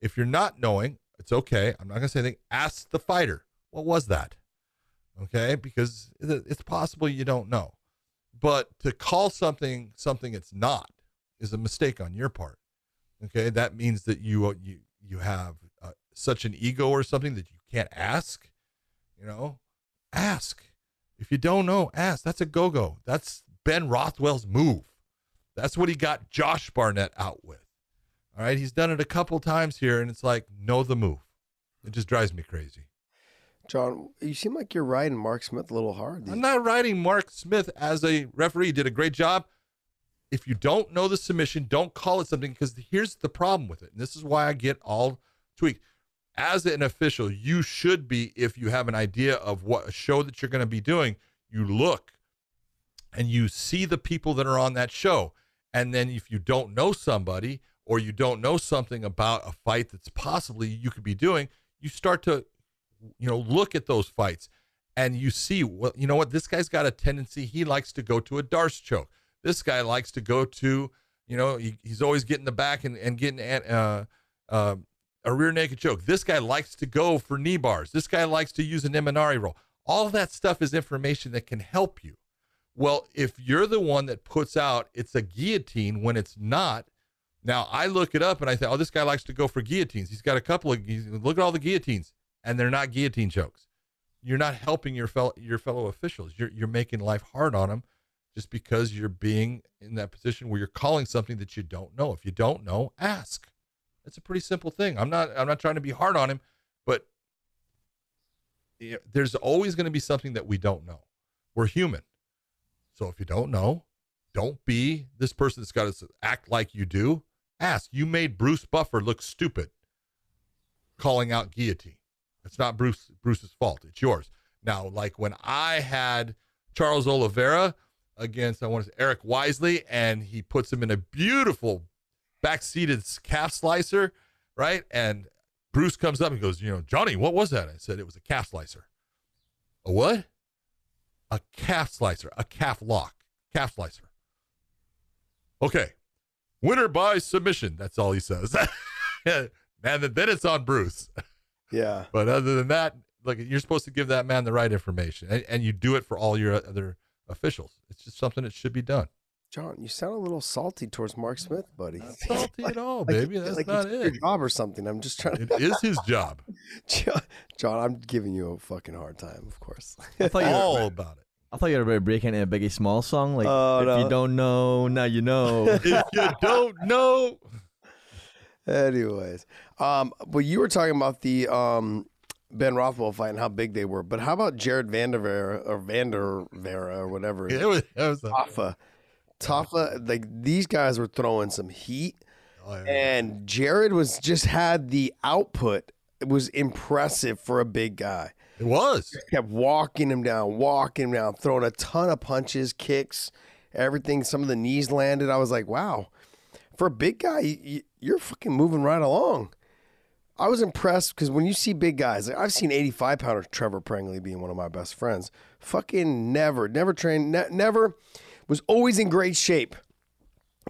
If you're not knowing, it's okay. I'm not going to say anything. Ask the fighter, what was that? Okay, because it's possible you don't know. But to call something something it's not is a mistake on your part. Okay, that means that you you you have uh, such an ego or something that you can't ask. You know, ask. If you don't know, ask. That's a go go. That's Ben Rothwell's move. That's what he got Josh Barnett out with. All right. He's done it a couple times here, and it's like, know the move. It just drives me crazy. John, you seem like you're riding Mark Smith a little hard. I'm not riding Mark Smith as a referee. He did a great job. If you don't know the submission, don't call it something because here's the problem with it. And this is why I get all tweaked. As an official, you should be, if you have an idea of what a show that you're going to be doing, you look and you see the people that are on that show. And then if you don't know somebody or you don't know something about a fight that's possibly you could be doing, you start to, you know, look at those fights and you see, well, you know what, this guy's got a tendency. He likes to go to a D'Arce choke. This guy likes to go to, you know, he, he's always getting the back and, and getting uh, uh, a rear naked choke. This guy likes to go for knee bars. This guy likes to use an Imanari roll. All that stuff is information that can help you. Well, if you're the one that puts out it's a guillotine when it's not, now I look it up and I say, oh, this guy likes to go for guillotines. He's got a couple of look at all the guillotines, and they're not guillotine chokes. You're not helping your fellow your fellow officials. You're you're making life hard on them just because you're being in that position where you're calling something that you don't know. If you don't know, ask. It's a pretty simple thing. I'm not I'm not trying to be hard on him, but there's always going to be something that we don't know. We're human. So if you don't know, don't be this person that's got to act like you do. Ask. You made Bruce Buffer look stupid calling out guillotine. It's not Bruce Bruce's fault. It's yours. Now, like when I had Charles Oliveira against I want to say Eric Wisely, and he puts him in a beautiful back-seated calf slicer, right? And Bruce comes up and goes, you know, Johnny, what was that? I said it was a calf slicer. A what? A calf slicer, a calf lock, calf slicer. Okay. Winner by submission. That's all he says. and then it's on Bruce. Yeah. But other than that, like you're supposed to give that man the right information, and, and you do it for all your other officials. It's just something that should be done. John, you sound a little salty towards Mark Smith, buddy. Not salty at all, baby. That's like not it. job or something. I'm just trying. To... It is his job. John, I'm giving you a fucking hard time, of course. I thought you all about it. I thought you were about to break into a Biggie Small song, like uh, if no. you don't know, now you know. if you don't know. Anyways, um, but you were talking about the um Ben Rothwell fight and how big they were, but how about Jared Vanderveer or Vandervera or whatever? Yeah, it was, it was Tafa. Tafa, like these guys were throwing some heat, oh, yeah. and Jared was just had the output. It was impressive for a big guy. It was. Just kept walking him down, walking him down, throwing a ton of punches, kicks, everything. Some of the knees landed. I was like, wow, for a big guy, you're fucking moving right along. I was impressed because when you see big guys, like I've seen 85 pounder Trevor Prangley being one of my best friends. Fucking never, never trained, ne- never was always in great shape,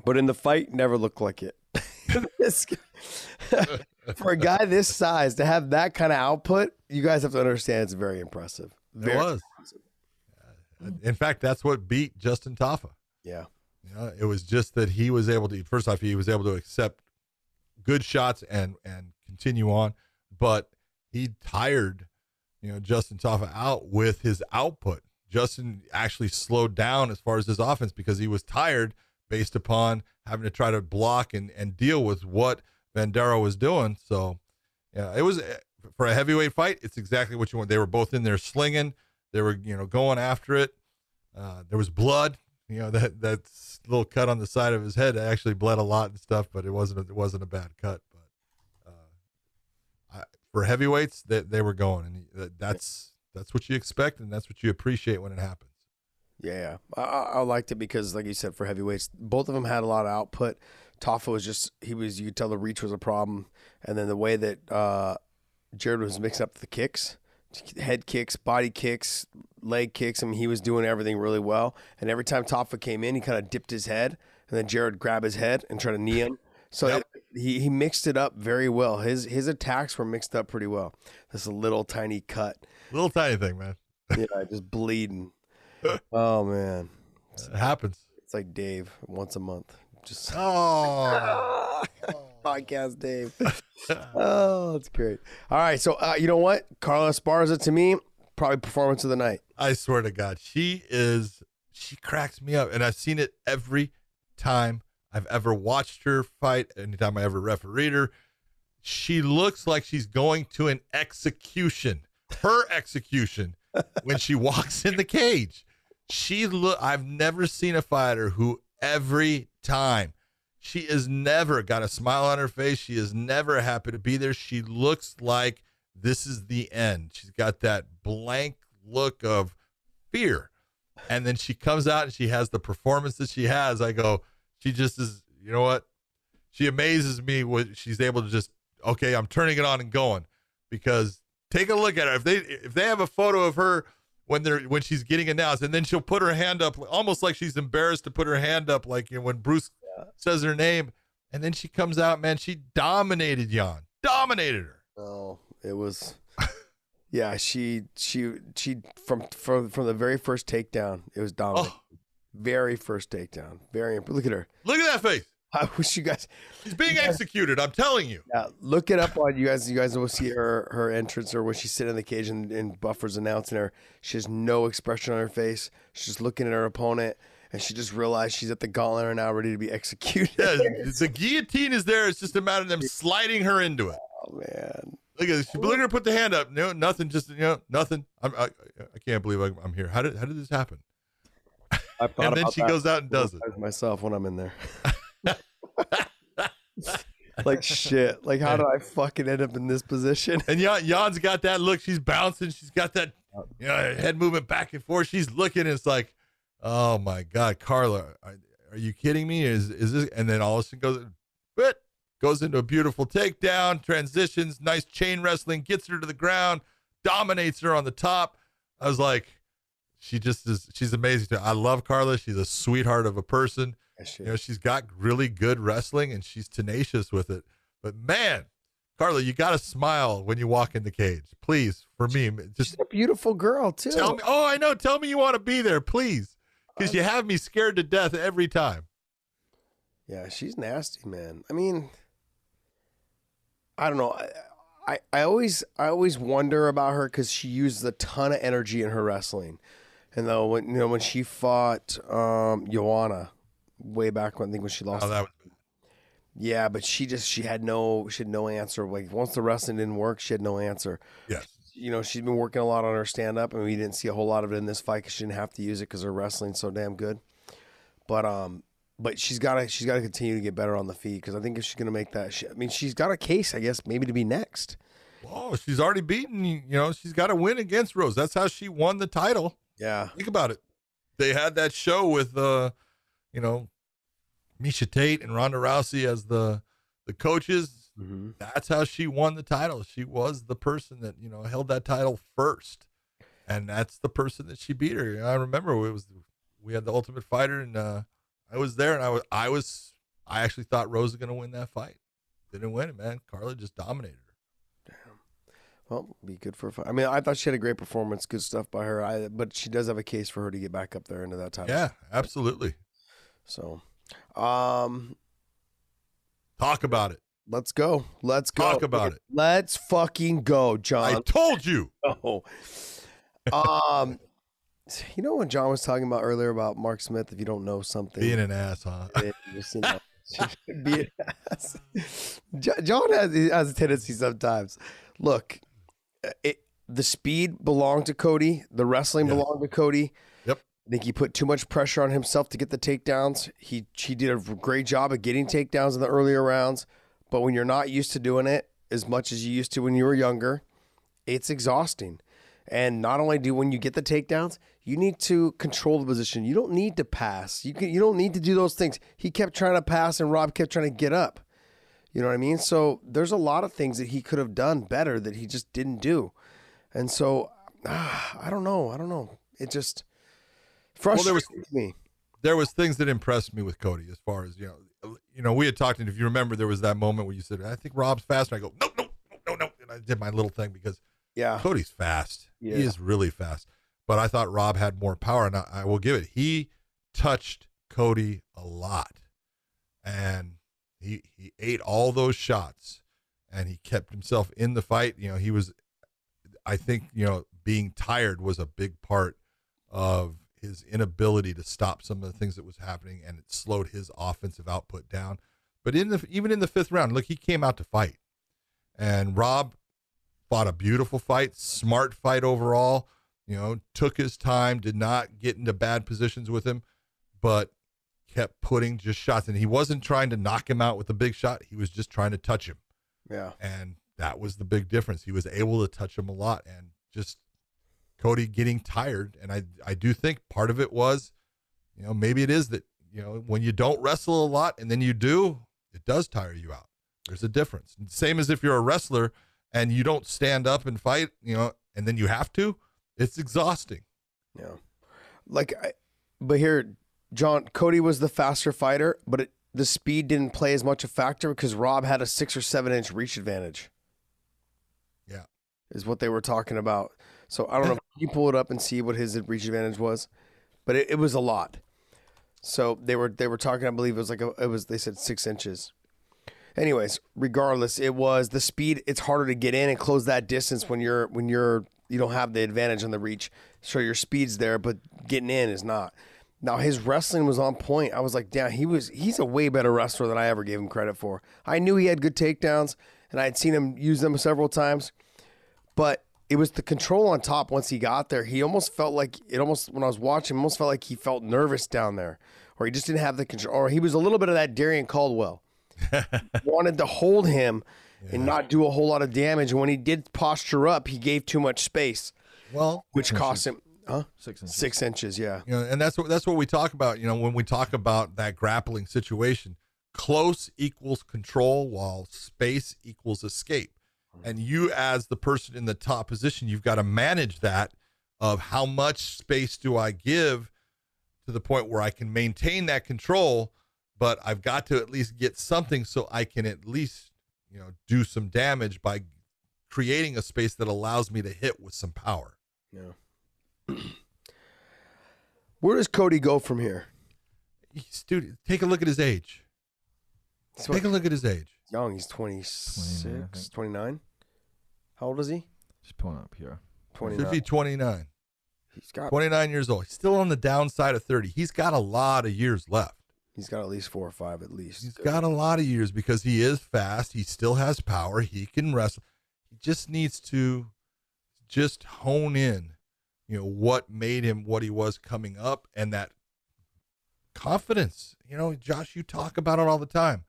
but in the fight, never looked like it. for a guy this size to have that kind of output, you guys have to understand it's very impressive. Very it was. Impressive. In fact, that's what beat Justin Tafa. Yeah. You know, it was just that he was able to first off he was able to accept good shots and and continue on, but he tired, you know, Justin Tafa out with his output. Justin actually slowed down as far as his offense because he was tired based upon having to try to block and, and deal with what Vanderaa was doing. So, yeah, it was for a heavyweight fight. It's exactly what you want. They were both in there slinging. They were, you know, going after it. Uh, there was blood. You know that that little cut on the side of his head actually bled a lot and stuff, but it wasn't a, it wasn't a bad cut. But uh, I, for heavyweights, they, they were going, and that's that's what you expect, and that's what you appreciate when it happens. Yeah, I, I liked it because, like you said, for heavyweights, both of them had a lot of output. Tafa was just he was you could tell the reach was a problem, and then the way that uh, Jared was mixing up the kicks, head kicks, body kicks, leg kicks. I mean, he was doing everything really well. And every time Tafa came in, he kind of dipped his head, and then Jared grabbed his head and tried to knee him. So Yep. it- he he mixed it up very well. His his attacks were mixed up pretty well. This a little tiny cut, Little tiny thing, man. yeah, just bleeding. Oh man, It happens. it's like Dave once a month. Just Oh. podcast Dave. oh, it's great. All right, so uh, you know what? Carla Esparza to me, probably performance of the night. I swear to God, she is. She cracks me up, and I've seen it every time I've ever watched her fight. Anytime I ever refereed her, she looks like she's going to an execution. Her execution when she walks in the cage. She look. I've never seen a fighter who every time she is never got a smile on her face. She is never happy to be there. She looks like this is the end. She's got that blank look of fear. And then she comes out and she has the performance that she has. I go, she just is, you know what? She amazes me what she's able to just, okay, I'm turning it on and going. Because take a look at her. If they if they have a photo of her when they're when she's getting announced, and then she'll put her hand up almost like she's embarrassed to put her hand up, like you know, when Bruce says her name, and then she comes out, man, she dominated Jan. Dominated her. Oh, it was. Yeah, she she she from from from the very first takedown, it was dominant. Oh, Very first takedown. Very imp- look at her. look at that face. I wish you guys She's being executed. I'm telling you. yeah, look it up on you guys. You guys will see her her entrance or when she's sitting in the cage and, and Buffer's announcing her. She has no expression on her face. She's just looking at her opponent, and she just realized she's at the gauntlet and now ready to be executed. Yeah, the guillotine is there. It's just a matter of them sliding her into it. Oh man, Look at this. She look at her put the hand up. No, nothing. Just you know, nothing. I'm, I, I can't believe I'm, I'm here. How did how did this happen? I thought And then she goes out and does it. myself when I'm in there. like shit. Like how did I fucking end up in this position? And Jan, Jan's got that look. She's bouncing. She's got that you know head movement back and forth. She's looking. It's like, oh my god, Carla, are, are you kidding me? Is is this? And then all of a sudden goes, but goes into a beautiful takedown, transitions, nice chain wrestling, gets her to the ground, dominates her on the top. I was like, she just is. She's amazing. I love Carla. She's a sweetheart of a person. You know, she's got really good wrestling and she's tenacious with it. But man, Carla, you got to smile when you walk in the cage, please. For me, just She's a beautiful girl too. tell me. Oh, I know. Tell me you want to be there, please, because you have me scared to death every time. Yeah, she's nasty, man. I mean, I don't know. I, I, I always I always wonder about her because she uses a ton of energy in her wrestling, and though when you know when she fought um Joanna way back when I think when she lost Oh, that was, Yeah, but she just she had no she had no answer. Like once the wrestling didn't work, she had no answer. yes. You know, she's been working a lot on her stand up, and we didn't see a whole lot of it in this fight because she didn't have to use it because her wrestling's so damn good. But um, but she's got to she's got to continue to get better on the feet because I think if she's gonna make that, she, I mean, she's got a case, I guess, maybe to be next. Oh, she's already beaten. You know, she's got to win against Rose. That's how she won the title. Yeah, Think about it. They had that show with, uh, you know, Miesha Tate and Ronda Rousey as the the coaches. mm-hmm. that's how she won the title. She was the person that you know held that title first, and that's the person that she beat her. I remember it was we had the Ultimate Fighter, and uh, I was there, and I was I was I actually thought Rose was going to win that fight. Didn't win it, man. Carla just dominated her. Damn. Well, be good for. a fight. I mean, I thought she had a great performance, good stuff by her. I, but she does have a case for her to get back up there into that title. Yeah, absolutely. So, um, Talk about it. let's go. Let's go. Talk about it. Let's fucking go, John. I told you. Oh. um, you know when John was talking about earlier about Mark Smith? If you don't know something, Being an ass, huh? just, you know, be an ass. John has, has a tendency sometimes. Look, it, the speed belonged to Cody. The wrestling Yeah. belonged to Cody. I think he put too much pressure on himself to get the takedowns. He he did a great job of getting takedowns in the earlier rounds, but when you're not used to doing it as much as you used to when you were younger, it's exhausting. And not only do when you get the takedowns, you need to control the position. You don't need to pass. You can you don't need to do those things. He kept trying to pass and Rob kept trying to get up. You know what I mean? So there's a lot of things that he could have done better that he just didn't do. And so ah, I don't know. I don't know. It just frustrates well, was, me. There was things that impressed me with Cody as far as, you know, you know, we had talked and if you remember there was that moment where you said, I think Rob's faster. I go, no, no, no, no. And I did my little thing because yeah, Cody's fast. Yeah. He is really fast. But I thought Rob had more power, and I, I will give it. He touched Cody a lot, and he he ate all those shots, and he kept himself in the fight. You know, he was. I think you know being tired was a big part of his inability to stop some of the things that was happening, and it slowed his offensive output down. But in the even in the fifth round, look, he came out to fight, and Rob fought a beautiful fight, smart fight overall. You know, took his time, did not get into bad positions with him, but kept putting just shots. And he wasn't trying to knock him out with a big shot. He was just trying to touch him. Yeah. And that was the big difference. He was able to touch him a lot and just Cody getting tired. And I, I do think part of it was, you know, maybe it is that, you know, when you don't wrestle a lot and then you do, it does tire you out. There's a difference. Same as if you're a wrestler and you don't stand up and fight, you know, and then you have to, it's exhausting. Yeah. Like, I, but here, John, Cody was the faster fighter, but it, the speed didn't play as much a factor because Rob had a six or seven inch reach advantage. Yeah. Is what they were talking about. So I don't know you pull it up and see what his reach advantage was, but it, it was a lot. So they were they were talking. I believe it was like a, it was they said six inches. Anyways, regardless, it was the speed. It's harder to get in and close that distance when you're when you're you don't have the advantage on the reach. So your speed's there, but getting in is not. Now his wrestling was on point. I was like, damn, he was he's a way better wrestler than I ever gave him credit for. I knew he had good takedowns and I had seen him use them several times. But it was the control on top once he got there. He almost felt like it almost when I was watching, almost felt like he felt nervous down there. Or he just didn't have the control or he was a little bit of that Darrion Caldwell. wanted to hold him yeah. and not do a whole lot of damage. And when he did posture up, he gave too much space. Well, which cost him huh? six inches. Six inches, yeah. You know, and that's what that's what we talk about. You know, when we talk about that grappling situation, close equals control, while space equals escape. And you, as the person in the top position, you've got to manage that of how much space do I give to the point where I can maintain that control, but I've got to at least get something so I can at least you know do some damage by creating a space that allows me to hit with some power. Yeah. Where does Cody go from here? He's, dude, take a look at his age. So take a look at his age. Young, he's 26, 29, 29. How old is he? Just pulling up here. 29. 50, 29. He's got 29 years old. He's still on the downside of 30. He's got a lot of years left. He's got at least four or five, at least. He's got a lot of years because he is fast. He still has power. He can wrestle. He just needs to just hone in, you know, what made him what he was coming up and that confidence. You know, Josh, you talk about it all the time.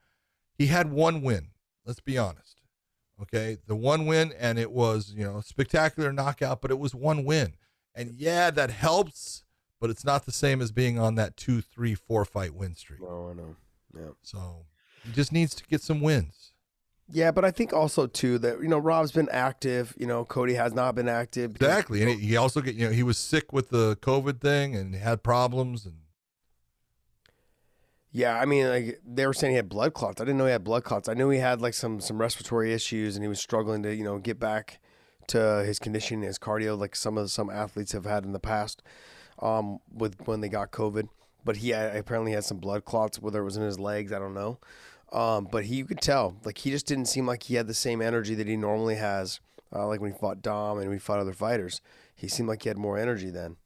He had one win. Let's be honest. Okay. The one win, and it was, you know, spectacular knockout, but it was one win. And yeah, that helps but it's not the same as being on that two, three, four fight win streak. Oh, I know. Yeah. So he just needs to get some wins. Yeah, but I think also too that you know Rob's been active. You know Cody has not been active. Exactly, and he also get you know he was sick with the COVID thing and had problems and. Yeah, I mean, like they were saying he had blood clots. I didn't know he had blood clots. I knew he had like some some respiratory issues and he was struggling to you know get back to his conditioning, his cardio, like some of some athletes have had in the past um, with when they got COVID. But he had, apparently had some blood clots, whether it was in his legs, I don't know. Um, but he you could tell, like he just didn't seem like he had the same energy that he normally has. Uh, like when he fought Dom and we fought other fighters, he seemed like he had more energy then.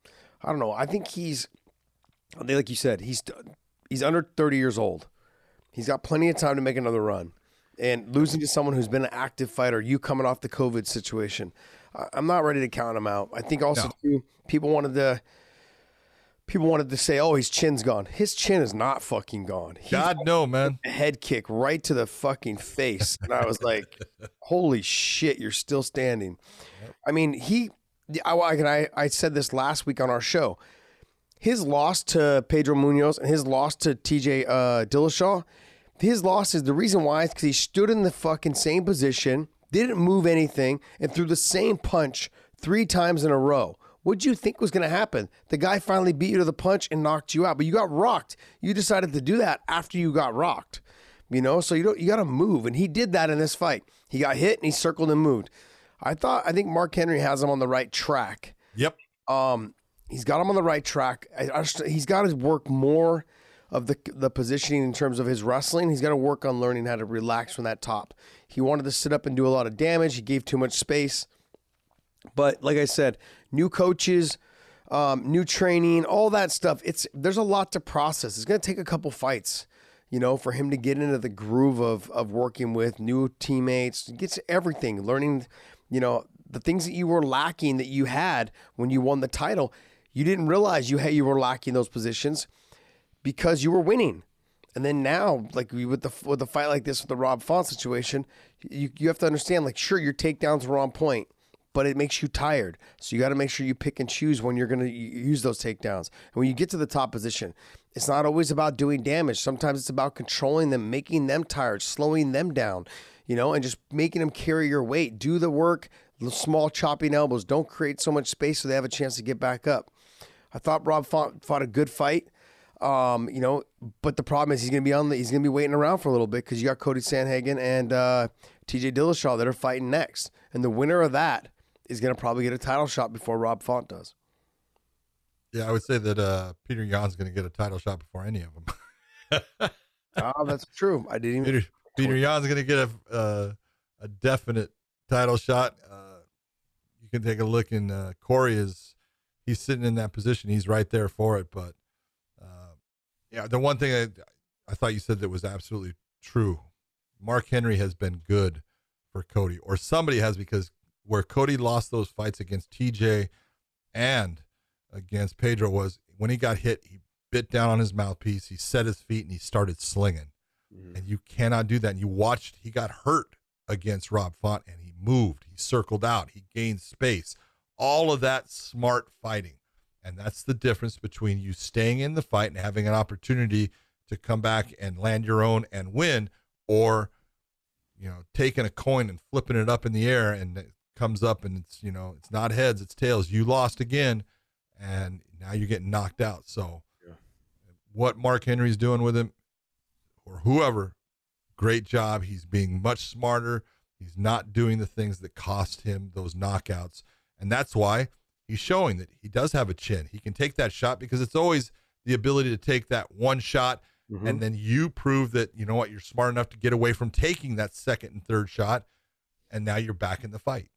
I don't know. I think he's, like you said, he's he's under thirty years old. He's got plenty of time to make another run. And losing to someone who's been an active fighter, you coming off the COVID situation, I'm not ready to count him out. I think also no. too, people wanted to people wanted to say, "Oh, his chin's gone." His chin is not fucking gone. He God no, man. head kick right to the fucking face, and I was like, "Holy shit, you're still standing." I mean, he I, I, I said this last week on our show. His loss to Pedro Munhoz and his loss to TJ uh, Dillashaw, his loss is the reason why is because he stood in the fucking same position, didn't move anything, and threw the same punch three times in a row. What'd you think was going to happen? The guy finally beat you to the punch and knocked you out, but you got rocked. You decided to do that after you got rocked. You know, so you don't you got to move, and he did that in this fight. He got hit and he circled and moved. I thought I think Mark Henry has him on the right track. Yep. Um, he's got him on the right track. I, I just, he's got to work more of the the positioning in terms of his wrestling. He's got to work on learning how to relax from that top. He wanted to sit up and do a lot of damage. He gave too much space. But like I said, new coaches, um, new training, all that stuff. It's there's a lot to process. It's going to take a couple fights, you know, for him to get into the groove of of working with new teammates. Gets everything, learning, you know, the things that you were lacking that you had when you won the title. You didn't realize you had you were lacking those positions because you were winning. And then now, like with the with a fight like this with the Rob Font situation, you you have to understand, like, sure, your takedowns were on point but it makes you tired. So you got to make sure you pick and choose when you're going to use those takedowns. And when you get to the top position, it's not always about doing damage. Sometimes it's about controlling them, making them tired, slowing them down, you know, and just making them carry your weight. Do the work, small chopping elbows. Don't create so much space so they have a chance to get back up. I thought Rob fought, fought a good fight. Um, you know, but the problem is he's gonna be on the he's gonna be waiting around for a little bit because you got Cory Sandhagen and uh, TJ Dillashaw that are fighting next, and the winner of that is going to probably get a title shot before Rob Font does. Yeah, I would say that uh, Petr Yan's going to get a title shot before any of them. oh, that's true. I didn't even. Peter, Petr Yan's going to get a uh, a definite title shot. Uh, you can take a look, and uh, Corey is he's sitting in that position. He's right there for it. But uh, yeah, the one thing I I thought you said that was absolutely true. Mark Henry has been good for Cody, or somebody has because where Cody lost those fights against TJ and against Pedro was when he got hit, he bit down on his mouthpiece, he set his feet, and he started slinging. Mm-hmm. And you cannot do that. And you watched, he got hurt against Rob Font and he moved, he circled out, he gained space. All of that smart fighting. And that's the difference between you staying in the fight and having an opportunity to come back and land your own and win, or you know, taking a coin and flipping it up in the air and it comes up and it's you know it's not heads it's tails. You lost again and now you're getting knocked out. So yeah. what mark henry's doing with him or whoever great job. He's being much smarter. He's not doing the things that cost him those knockouts and that's why he's showing that he does have a chin he can take that shot because it's always the ability to take that one shot mm-hmm. and then you prove that you know what you're smart enough to get away from taking that second and third shot and now you're back in the fight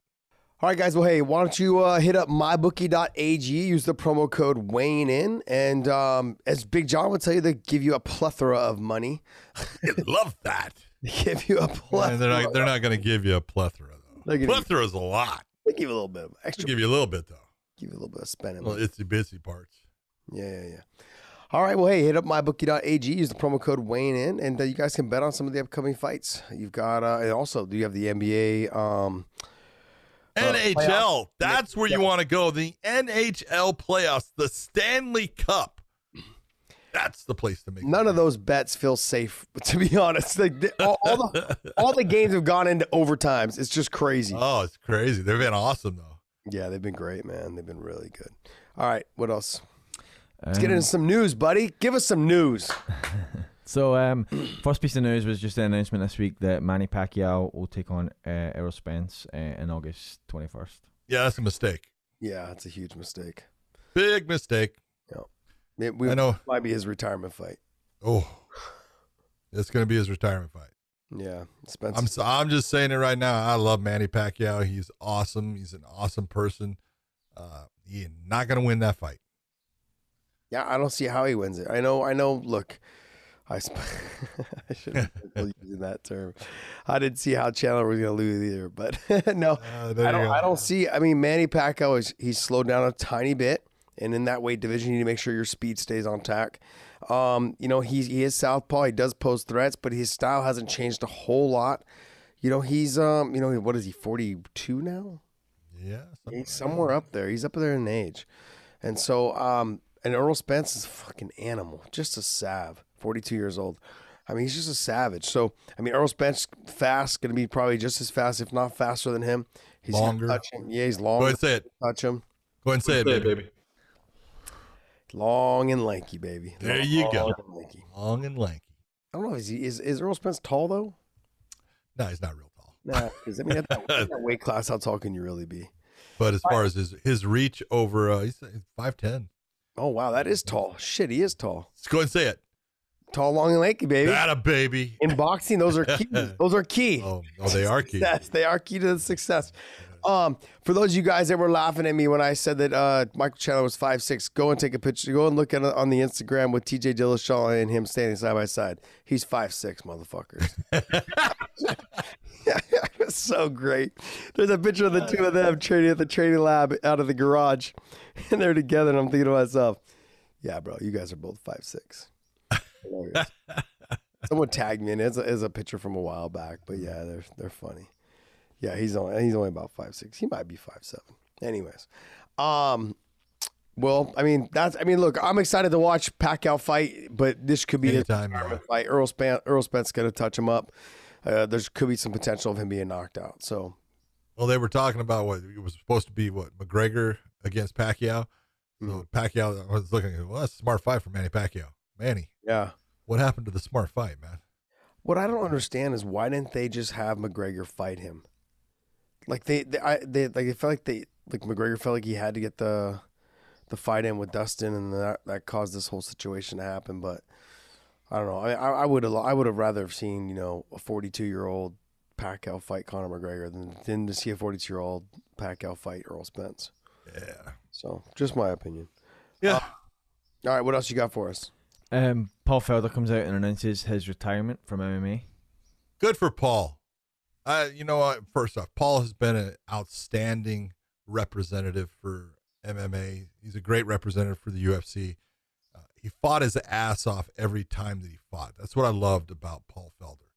all right, guys. Well, hey, why don't you uh, hit up mybookie.ag, use the promo code weighing in, and um, as Big John would tell you, they give you a plethora of money. I love that. they give you a plethora. they're not. They're not going to give you a plethora though. Plethora is a lot. They give you a little bit of extra. Give you a little bit though. Give you a little bit of spending. Well, it's the busy parts. Yeah, yeah, yeah. All right. Well, hey, hit up mybookie.ag. Use the promo code weighing in, and uh, you guys can bet on some of the upcoming fights. You've got, uh, and also, do you have the NBA? Um, NHL. That's where you want to go. The NHL playoffs, the Stanley Cup. That's the place to make. None of those bets feel safe, to be honest. Like all, all, the all the games have gone into overtimes. It's just crazy. Oh, it's crazy. They've been awesome though. Yeah, they've been great, man. They've been really good. All right, what else? Let's um, get into some news, buddy. Give us some news. So, um, first piece of news was just an announcement this week that Manny Pacquiao will take on uh, Errol Spence uh, in August 21st. Yeah, that's a mistake. Yeah, it's a huge mistake. Big mistake. Yeah. It, we, I know. Might be his retirement fight. Oh, it's going to be his retirement fight. Yeah, Spence. I'm I'm just saying it right now. I love Manny Pacquiao. He's awesome. He's an awesome person. Uh, he's not going to win that fight. Yeah, I don't see how he wins it. I know. I know. Look, I, sp- I shouldn't be using that term. I didn't see how Chandler was going to lose either, but no, uh, I don't. I don't see. I mean, Manny Pacquiao is he's slowed down a tiny bit, and in that weight division, you need to make sure your speed stays on tack. Um, you know, he's he is southpaw. He does pose threats, but his style hasn't changed a whole lot. You know, he's um, you know, what is he? Forty two now. Yeah, he's somewhere up there. He's up there in age, and so um, and Earl Spence is a fucking animal, just a sav. Forty two years old. I mean, he's just a savage. So I mean, Earl Spence fast, going to be probably just as fast, if not faster than him. He's longer. Touch him. Yeah, he's longer. Go ahead, say it. Touch him. Go ahead and say it, baby. baby. Long and lanky, baby. There Long you go. And Long and lanky. I don't know. Is he is, is Earl Spence tall though? No, he's not real tall. Nah, because I mean, at that, at that weight class, how tall can you really be? But as far as his his reach over, uh, he's five ten. Oh wow, that is tall. Shit, he is tall. Let's go ahead and say it. Tall, long, and lanky, baby. That a baby. In boxing, those are key. those are key. Oh, oh they are key. Success. They are key to the success. Um, for those of you guys that were laughing at me when I said that uh, Michael Chandler was five six, go and take a picture. Go and look at it on the Instagram with TJ Dillashaw and him standing side by side. He's five six, motherfuckers. it's so great. There's a picture of the two of them training at the training lab out of the garage, and they're together. And I'm thinking to myself, "Yeah, bro, you guys are both five six. Someone tagged me, and it's a, it's a picture from a while back. But yeah, they're they're funny. Yeah, he's only he's only about five six. He might be five seven. Anyways, um, well, I mean that's I mean look, I'm excited to watch Pacquiao fight, but this could be Anytime, a yeah. fight. Earl Spence Earl Spence gonna touch him up. Uh, there's could be some potential of him being knocked out. So Well, they were talking about what it was supposed to be what McGregor against Pacquiao. So Mhm. Pacquiao I was looking at well, that's a smart fight for Manny Pacquiao. Manny, yeah. what happened to the smart fight, man? What I don't understand is why didn't they just have McGregor fight him? Like they, they, I, they like it felt like they, like McGregor felt like he had to get the, the fight in with Dustin, and that that caused this whole situation to happen. But I don't know. I, I, I would have, I would have rather have seen you know a 42 year old Pacquiao fight Conor McGregor than than to see a 42 year old Pacquiao fight Earl Spence. Yeah. So just my opinion. Yeah. All right, what else you got for us? Um, Paul Felder comes out and announces his retirement from MMA. Good for Paul. Uh, you know what? First off, Paul has been an outstanding representative for MMA. He's a great representative for the UFC. Uh, he fought his ass off every time that he fought. That's what I loved about Paul Felder.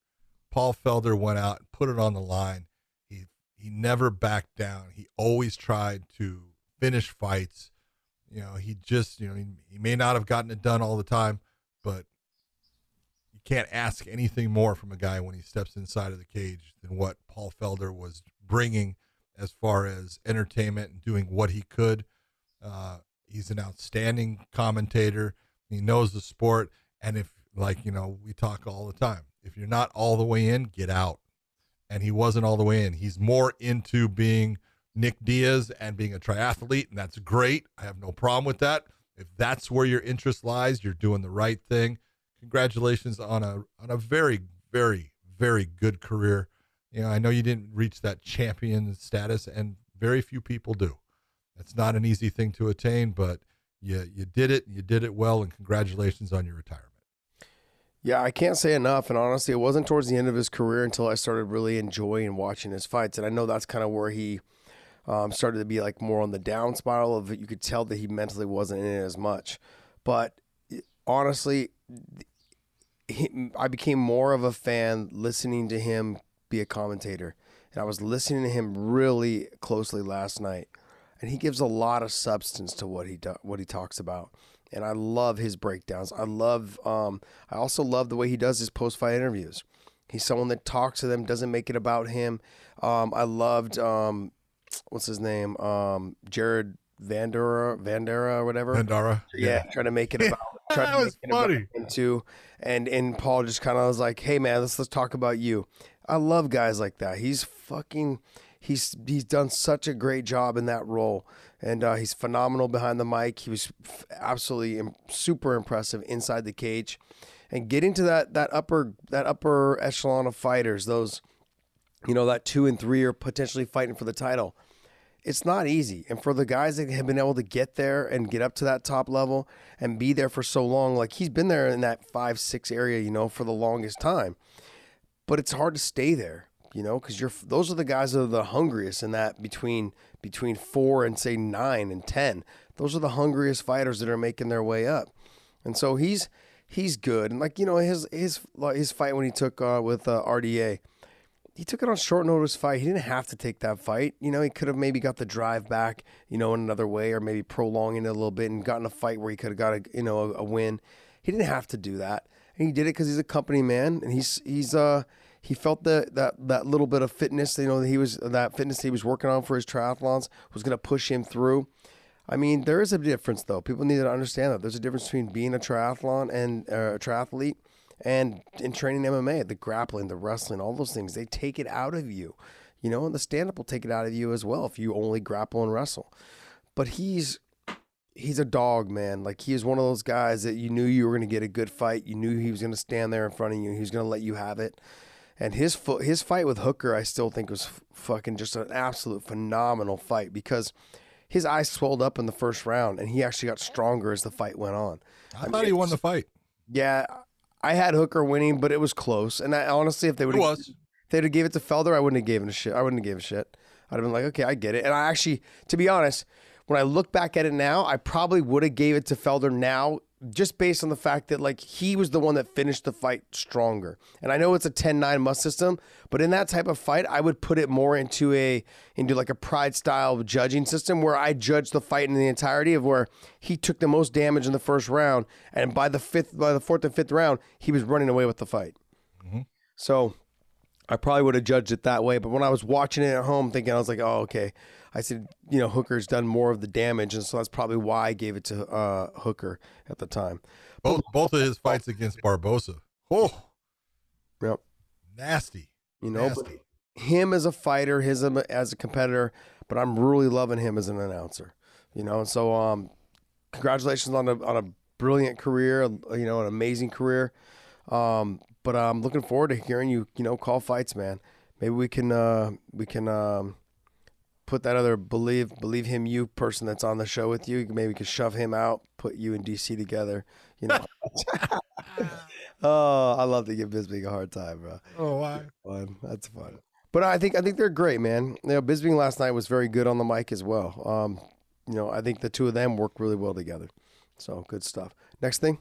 Paul Felder went out and put it on the line. He he never backed down. He always tried to finish fights. You know, he just you know he, he may not have gotten it done all the time, but can't ask anything more from a guy when he steps inside of the cage than what Paul Felder was bringing as far as entertainment and doing what he could. Uh, he's an outstanding commentator. He knows the sport. And if, like, you know, we talk all the time, if you're not all the way in, get out. And he wasn't all the way in. He's more into being Nick Diaz and being a triathlete, and that's great. I have no problem with that. If that's where your interest lies, you're doing the right thing congratulations on a on a very very very good career. You know, I know you didn't reach that champion status, and very few people do. It's not an easy thing to attain, but you you did it. You did it well, and congratulations on your retirement. Yeah, I can't say enough. And honestly, it wasn't towards the end of his career until I started really enjoying watching his fights. And I know that's kind of where he um, started to be like more on the down spiral of it. You could tell that he mentally wasn't in it as much. But honestly, he, I became more of a fan listening to him be a commentator. And I was listening to him really closely last night. And he gives a lot of substance to what he do, what he talks about and I love his breakdowns. I love, um, I also love the way he does his post fight interviews. He's someone that talks to them, doesn't make it about him. Um, I loved, um, what's his name, um, Jared Vandera, Vandera or whatever. Vandara, Yeah, trying to make it about. Trying That to was make it about funny. him too, and and Paul just kind of was like, "Hey man, let's let's talk about you." I love guys like that. He's fucking. He's he's done such a great job in that role, and uh, he's phenomenal behind the mic. He was f- absolutely im- super impressive inside the cage, and getting to that that upper that upper echelon of fighters, those, you know, that two and three are potentially fighting for the title it's not easy. And for the guys that have been able to get there and get up to that top level and be there for so long, like he's been there in that five, six area, you know, for the longest time. But it's hard to stay there, you know, because you're those are the guys that are the hungriest in that between between four and say nine and ten. Those are the hungriest fighters that are making their way up. And so he's he's good. And like, you know, his his his fight when he took uh, with uh, RDA he took it on short notice fight. He didn't have to take that fight. You know, he could have maybe got the drive back, you know, in another way, or maybe prolonging it a little bit and gotten a fight where he could have got a you know a, a win. He didn't have to do that, and he did it because he's a company man, and he's he's uh he felt that that that little bit of fitness, you know, that he was that fitness he was working on for his triathlons was going to push him through. I mean, there is a difference though. People need to understand that there's a difference between being a triathlon and uh, a triathlete and in training MMA, the grappling, the wrestling, all those things, they take it out of you. You know, and the stand up will take it out of you as well if you only grapple and wrestle. But he's he's a dog, man. Like he is one of those guys that you knew you were going to get a good fight. You knew he was going to stand there in front of you. He was going to let you have it. And his fo- his fight with Hooker, I still think was f- fucking just an absolute phenomenal fight because his eyes swelled up in the first round, and he actually got stronger as the fight went on. I, I thought mean, he won the fight. Yeah, I had Hooker winning, but it was close. And I honestly, if they would have they'd have gave it to Felder, I wouldn't have given a shit. I wouldn't have given a shit. I'd have been like, okay, I get it. And I actually, to be honest, when I look back at it now, I probably would have gave it to Felder now just based on the fact that like he was the one that finished the fight stronger. And I know it's a 10-9 must system, but in that type of fight, I would put it more into a into like a pride style judging system where I judge the fight in the entirety of where he took the most damage in the first round and by the fifth by the fourth and fifth round, he was running away with the fight. Mm-hmm. So I probably would have judged it that way, but when I was watching it at home thinking I was like, "Oh, okay." I said, you know, Hooker's done more of the damage, and so that's probably why I gave it to uh, Hooker at the time. Both both of his fights against Barbosa. Oh, yep, nasty. You know, nasty. him as a fighter, his as a competitor, but I'm really loving him as an announcer. You know, and so um, congratulations on a on a brilliant career. You know, an amazing career. Um, but I'm looking forward to hearing you. You know, call fights, man. Maybe we can uh, we can um, put that other believe believe him you person that's on the show with you. Maybe we could shove him out, put you and DC together. You know. oh, I love to give Bisping a hard time, bro. Oh, why? Fun. That's fun. But I think I think they're great, man. You know, Bisping last night was very good on the mic as well. Um, you know, I think the two of them work really well together. So good stuff. Next thing.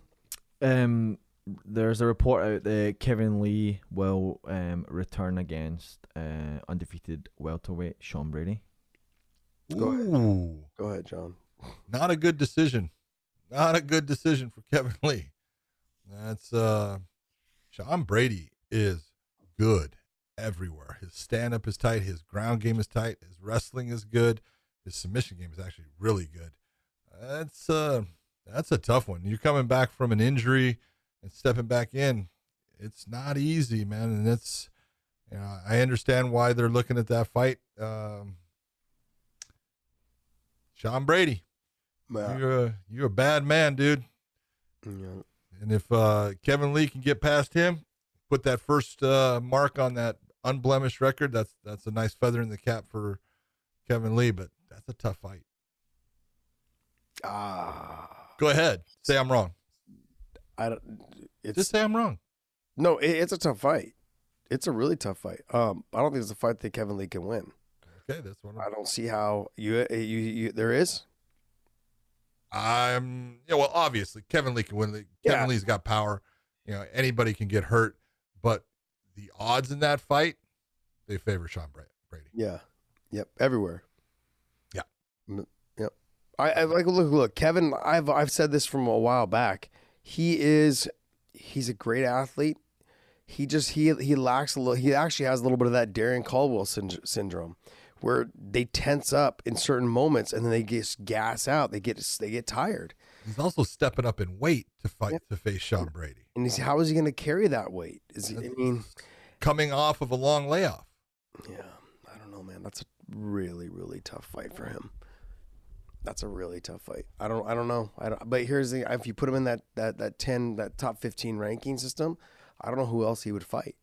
Um, there's a report out that Kevin Lee will um return against uh undefeated welterweight Sean Brady. Go ahead. Go ahead, John. Not a good decision. Not a good decision for Kevin Lee. That's uh Sean Brady is good everywhere. His stand up is tight, his ground game is tight, his wrestling is good, his submission game is actually really good. That's uh that's a tough one. You're coming back from an injury and stepping back in. It's not easy, man, and it's you know, I understand why they're looking at that fight. Um, Sean Brady. Yeah. You're a you're a bad man, dude. Yeah. And if uh, Kevin Lee can get past him, put that first uh, mark on that unblemished record, that's that's a nice feather in the cap for Kevin Lee. But that's a tough fight. Ah. Go ahead. Say I'm wrong. I don't. It's, Just say I'm wrong. No, it, it's a tough fight. It's a really tough fight. Um, I don't think it's a fight that Kevin Lee can win. Okay, that's one. I don't see how you uh, you you there is. I'm yeah. Well, obviously Kevin Lee can win. Kevin yeah. Lee's got power. You know anybody can get hurt, but the odds in that fight they favor Sean Brady. Yeah. Yep. Everywhere. Yeah. Mm, yep. I, I like look look Kevin. I've I've said this from a while back. He is he's a great athlete. He just he he lacks a little. He actually has a little bit of that Darrion Caldwell syndrome where they tense up in certain moments and then they just gas out. They get they get tired. He's also stepping up in weight to fight yeah. to face Sean Brady. And he's, how is he going to carry that weight? Is he, I mean, coming off of a long layoff. Yeah, I don't know, man. That's a really really tough fight for him. That's a really tough fight. I don't I don't know. I don't, but here's the if you put him in that that that ten that top fifteen ranking system, I don't know who else he would fight.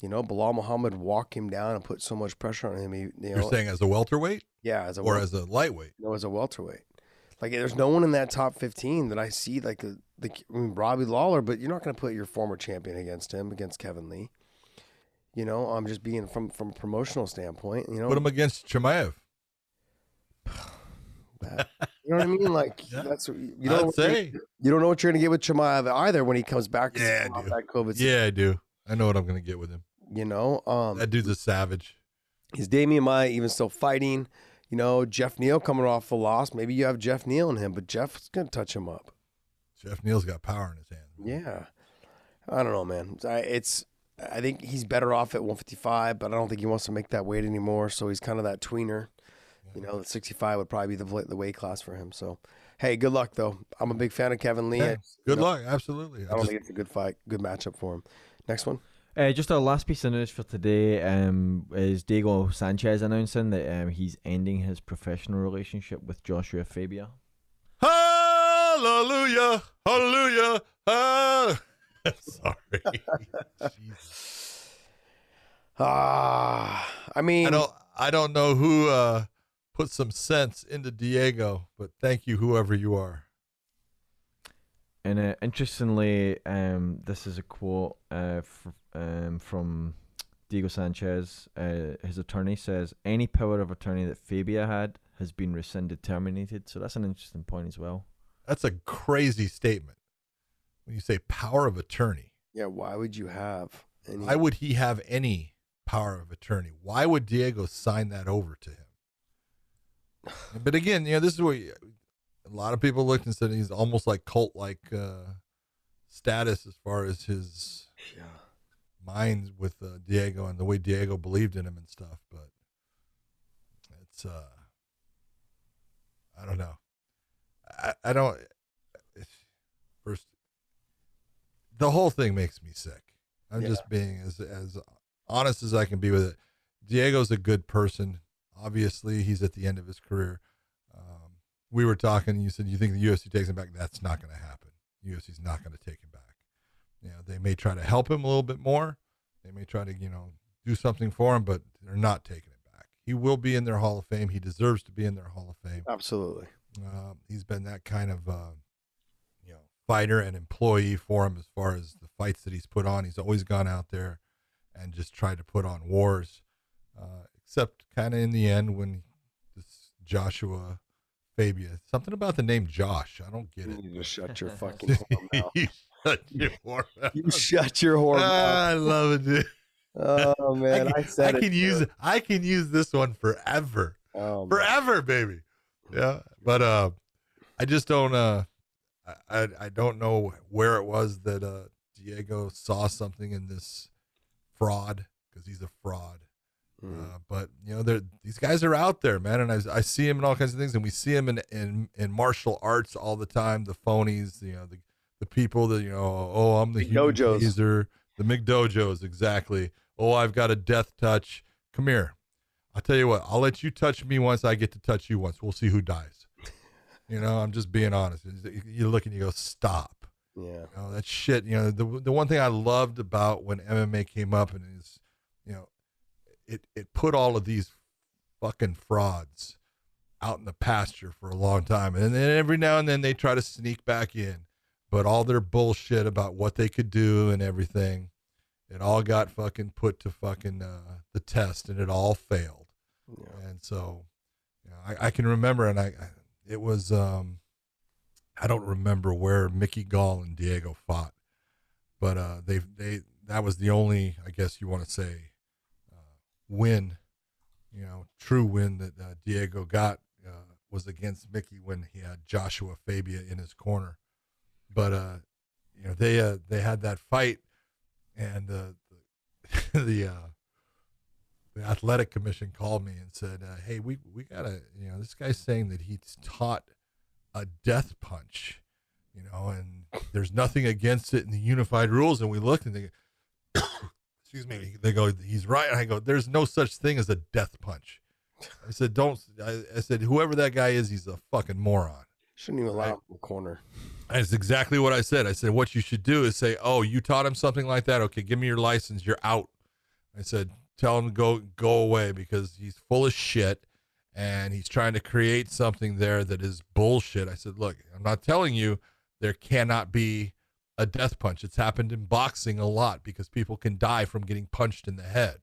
You know, Belal Muhammad walk him down and put so much pressure on him. He, you know, You're saying as a welterweight? Yeah, as a or as a lightweight? No, as a welterweight. Like, there's no one in that top 15 that I see like the, the I mean, Robbie Lawler, but you're not going to put your former champion against him, against Kevin Lee. You know, I'm just being from from a promotional standpoint. You know, put him against Chimaev. That, you know what I mean? Like yeah. that's you don't say you don't know what you're gonna get with Chimaev either when he comes back. Yeah, I do. That COVID yeah, I do. I know what I'm going to get with him. You know, um, that dude's a savage. Is Damian Maia even still fighting? You know, Geoff Neal coming off a loss. Maybe you have Geoff Neal in him, but Geoff's gonna touch him up. Geoff Neal's got power in his hands. Yeah, I don't know, man. I, it's I think he's better off at 155, but I don't think he wants to make that weight anymore. So he's kind of that tweener. You know, the 65 would probably be the the weight class for him. So, hey, good luck though. I'm a big fan of Kevin Lee. Yeah, good luck, absolutely. I, I don't just, think it's a good fight, good matchup for him. Next one. Uh, just our last piece of news for today um, is Diego Sanchez announcing that um, he's ending his professional relationship with Joshua Fabia. Hallelujah! Hallelujah! Ah! Sorry. Ah, I mean, I don't, I don't know who uh, put some sense into Diego, but thank you, whoever you are. And uh, interestingly, um, this is a quote uh, f- um, from Diego Sanchez. Uh, his attorney says any power of attorney that Fabia had has been rescinded, terminated. So that's an interesting point as well. That's a crazy statement. When you say power of attorney, yeah, why would you have? Any? Why would he have any power of attorney? Why would Diego sign that over to him? but again, you know, this is where you, a lot of people looked and said he's almost like cult like uh, status as far as his yeah. Mind with uh, Diego and the way Diego believed in him and stuff. But it's, uh, I don't know. I, I don't. First, the whole thing makes me sick. I'm yeah. just being as as honest as I can be with it. Diego's a good person. Obviously, he's at the end of his career. Um, we were talking. You said you think the UFC takes him back. That's not going to happen. UFC's not going to take him back. You know, they may try to help him a little bit more. They may try to you know do something for him, but they're not taking it back. He will be in their Hall of Fame. He deserves to be in their Hall of Fame. Absolutely. Uh, he's been that kind of uh, you know fighter and employee for him as far as the fights that he's put on. He's always gone out there and just tried to put on wars. Uh, except kind of in the end when this Joshua Fabia, something about the name Josh. I don't get it. You just shut your fucking mouth. you shut your. You shut your whore mouth. I love it, dude. Oh man, I, can, I said I can use too. I can use this one forever. Oh, forever, baby. Yeah, but uh, I just don't uh, I I don't know where it was that uh Diego saw something in this fraud because he's a fraud. Mm. Uh, but you know, these guys are out there, man, and I, I see him in all kinds of things, and we see him in, in in martial arts all the time. The phonies, you know, the the people that you know, oh, I'm the dojos, teaser, the McDojos, exactly. Oh, I've got a death touch. Come here. I'll tell you what. I'll let you touch me once. I get to touch you once. We'll see who dies. You know, I'm just being honest. You look and you go, stop. Yeah. You know, that shit. You know, the the one thing I loved about when MMA came up and is, you know, it it put all of these fucking frauds out in the pasture for a long time, and then every now and then they try to sneak back in, but all their bullshit about what they could do and everything, it all got fucking put to fucking uh, the test, and it all failed. Yeah. And so, you know, I, I can remember, and I, it was um I don't remember where Mickey Gall and Diego fought, but uh, they they that was the only I guess you want to say uh, win, you know, true win that uh, Diego got uh, was against Mickey when he had Joshua Fabia in his corner, but uh, you know they uh, they had that fight, and uh, the the, uh, the athletic commission called me and said, uh, "Hey, we we gotta you know this guy's saying that he's taught." a death punch, you know, and there's nothing against it in the unified rules. And we looked and they, excuse me, they go, he's right. And I go, there's no such thing as a death punch. I said, don't, I, I said, whoever that guy is, he's a fucking moron. Shouldn't even allow right? him in the corner. That's exactly what I said. I said, what you should do is say, oh, you taught him something like that. Okay, give me your license. You're out. I said, tell him to go, go away because he's full of shit and he's trying to create something there that is bullshit. I said, look, I'm not telling you there cannot be a death punch. It's happened in boxing a lot because people can die from getting punched in the head.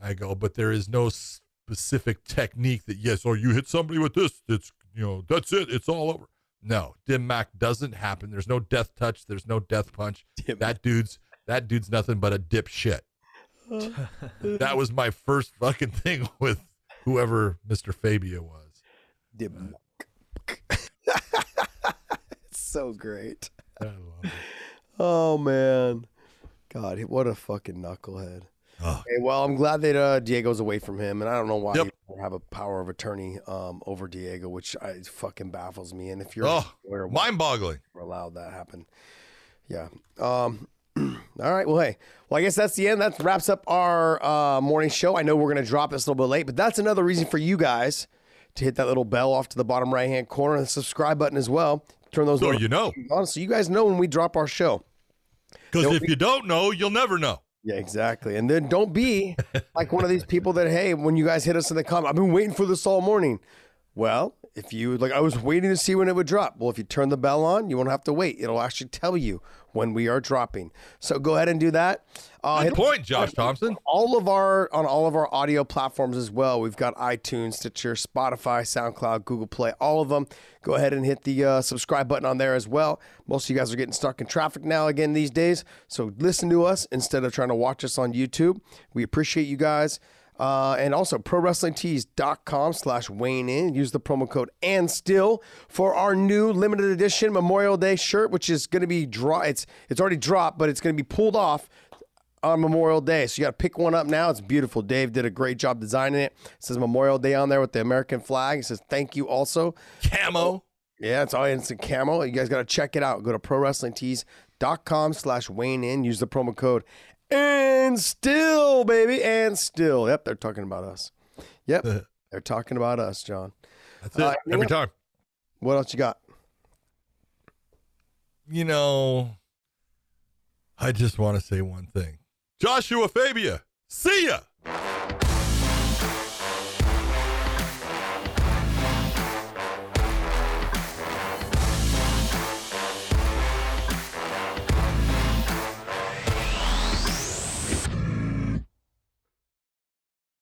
I go, but there is no specific technique that yes, or you hit somebody with this, it's you know, that's it, it's all over. No, dim mak doesn't happen. There's no death touch. There's no death punch. Dim. That dude's that dude's nothing but a dipshit. that was my first fucking thing with whoever Mr. Fabio was. Dim uh, it's so great. Oh man, God, what a fucking knucklehead. Oh. Hey, well, I'm glad that uh, Diego's away from him, and I don't know why yep. you have a power of attorney um, over Diego, which I, fucking baffles me. And if you're oh, mind-boggling, allowed that happen. Yeah. Um, all right. Well, hey. Well, I guess that's the end. That wraps up our uh, morning show. I know we're going to drop this a little bit late, but that's another reason for you guys to hit that little bell off to the bottom right hand corner and the subscribe button as well. Turn those. So you know. On so you guys know when we drop our show. Because if be- you don't know, you'll never know. Yeah, exactly. And then don't be like one of these people that, hey, when you guys hit us in the comment, I've been waiting for this all morning. Well, if you like, I was waiting to see when it would drop. Well, if you turn the bell on, you won't have to wait. It'll actually tell you when we are dropping. So go ahead and do that. Uh, Good point, Josh Thompson. All of our on all of our audio platforms as well. We've got iTunes, Stitcher, Spotify, SoundCloud, Google Play, all of them. Go ahead and hit the uh, subscribe button on there as well. Most of you guys are getting stuck in traffic now again these days, so listen to us instead of trying to watch us on YouTube. We appreciate you guys. Uh, and also prowrestlingtees.com slash Weighing In. Use the promo code and still for our new limited edition Memorial Day shirt, which is going to be draw. It's it's already dropped, but it's going to be pulled off on Memorial Day. So you got to pick one up now. It's beautiful. Dave did a great job designing it. it. says Memorial Day on there with the American flag. It says thank you also. Camo. Yeah, it's all instant camo. You guys got to check it out. Go to prowrestlingtees.com slash Weighing In. Use the promo code and still, baby, and still. Yep, they're talking about us. Yep, they're talking about us, John. That's it. Uh, Every time. What else you got? You know, I just want to say one thing. Joshua Fabia, see ya.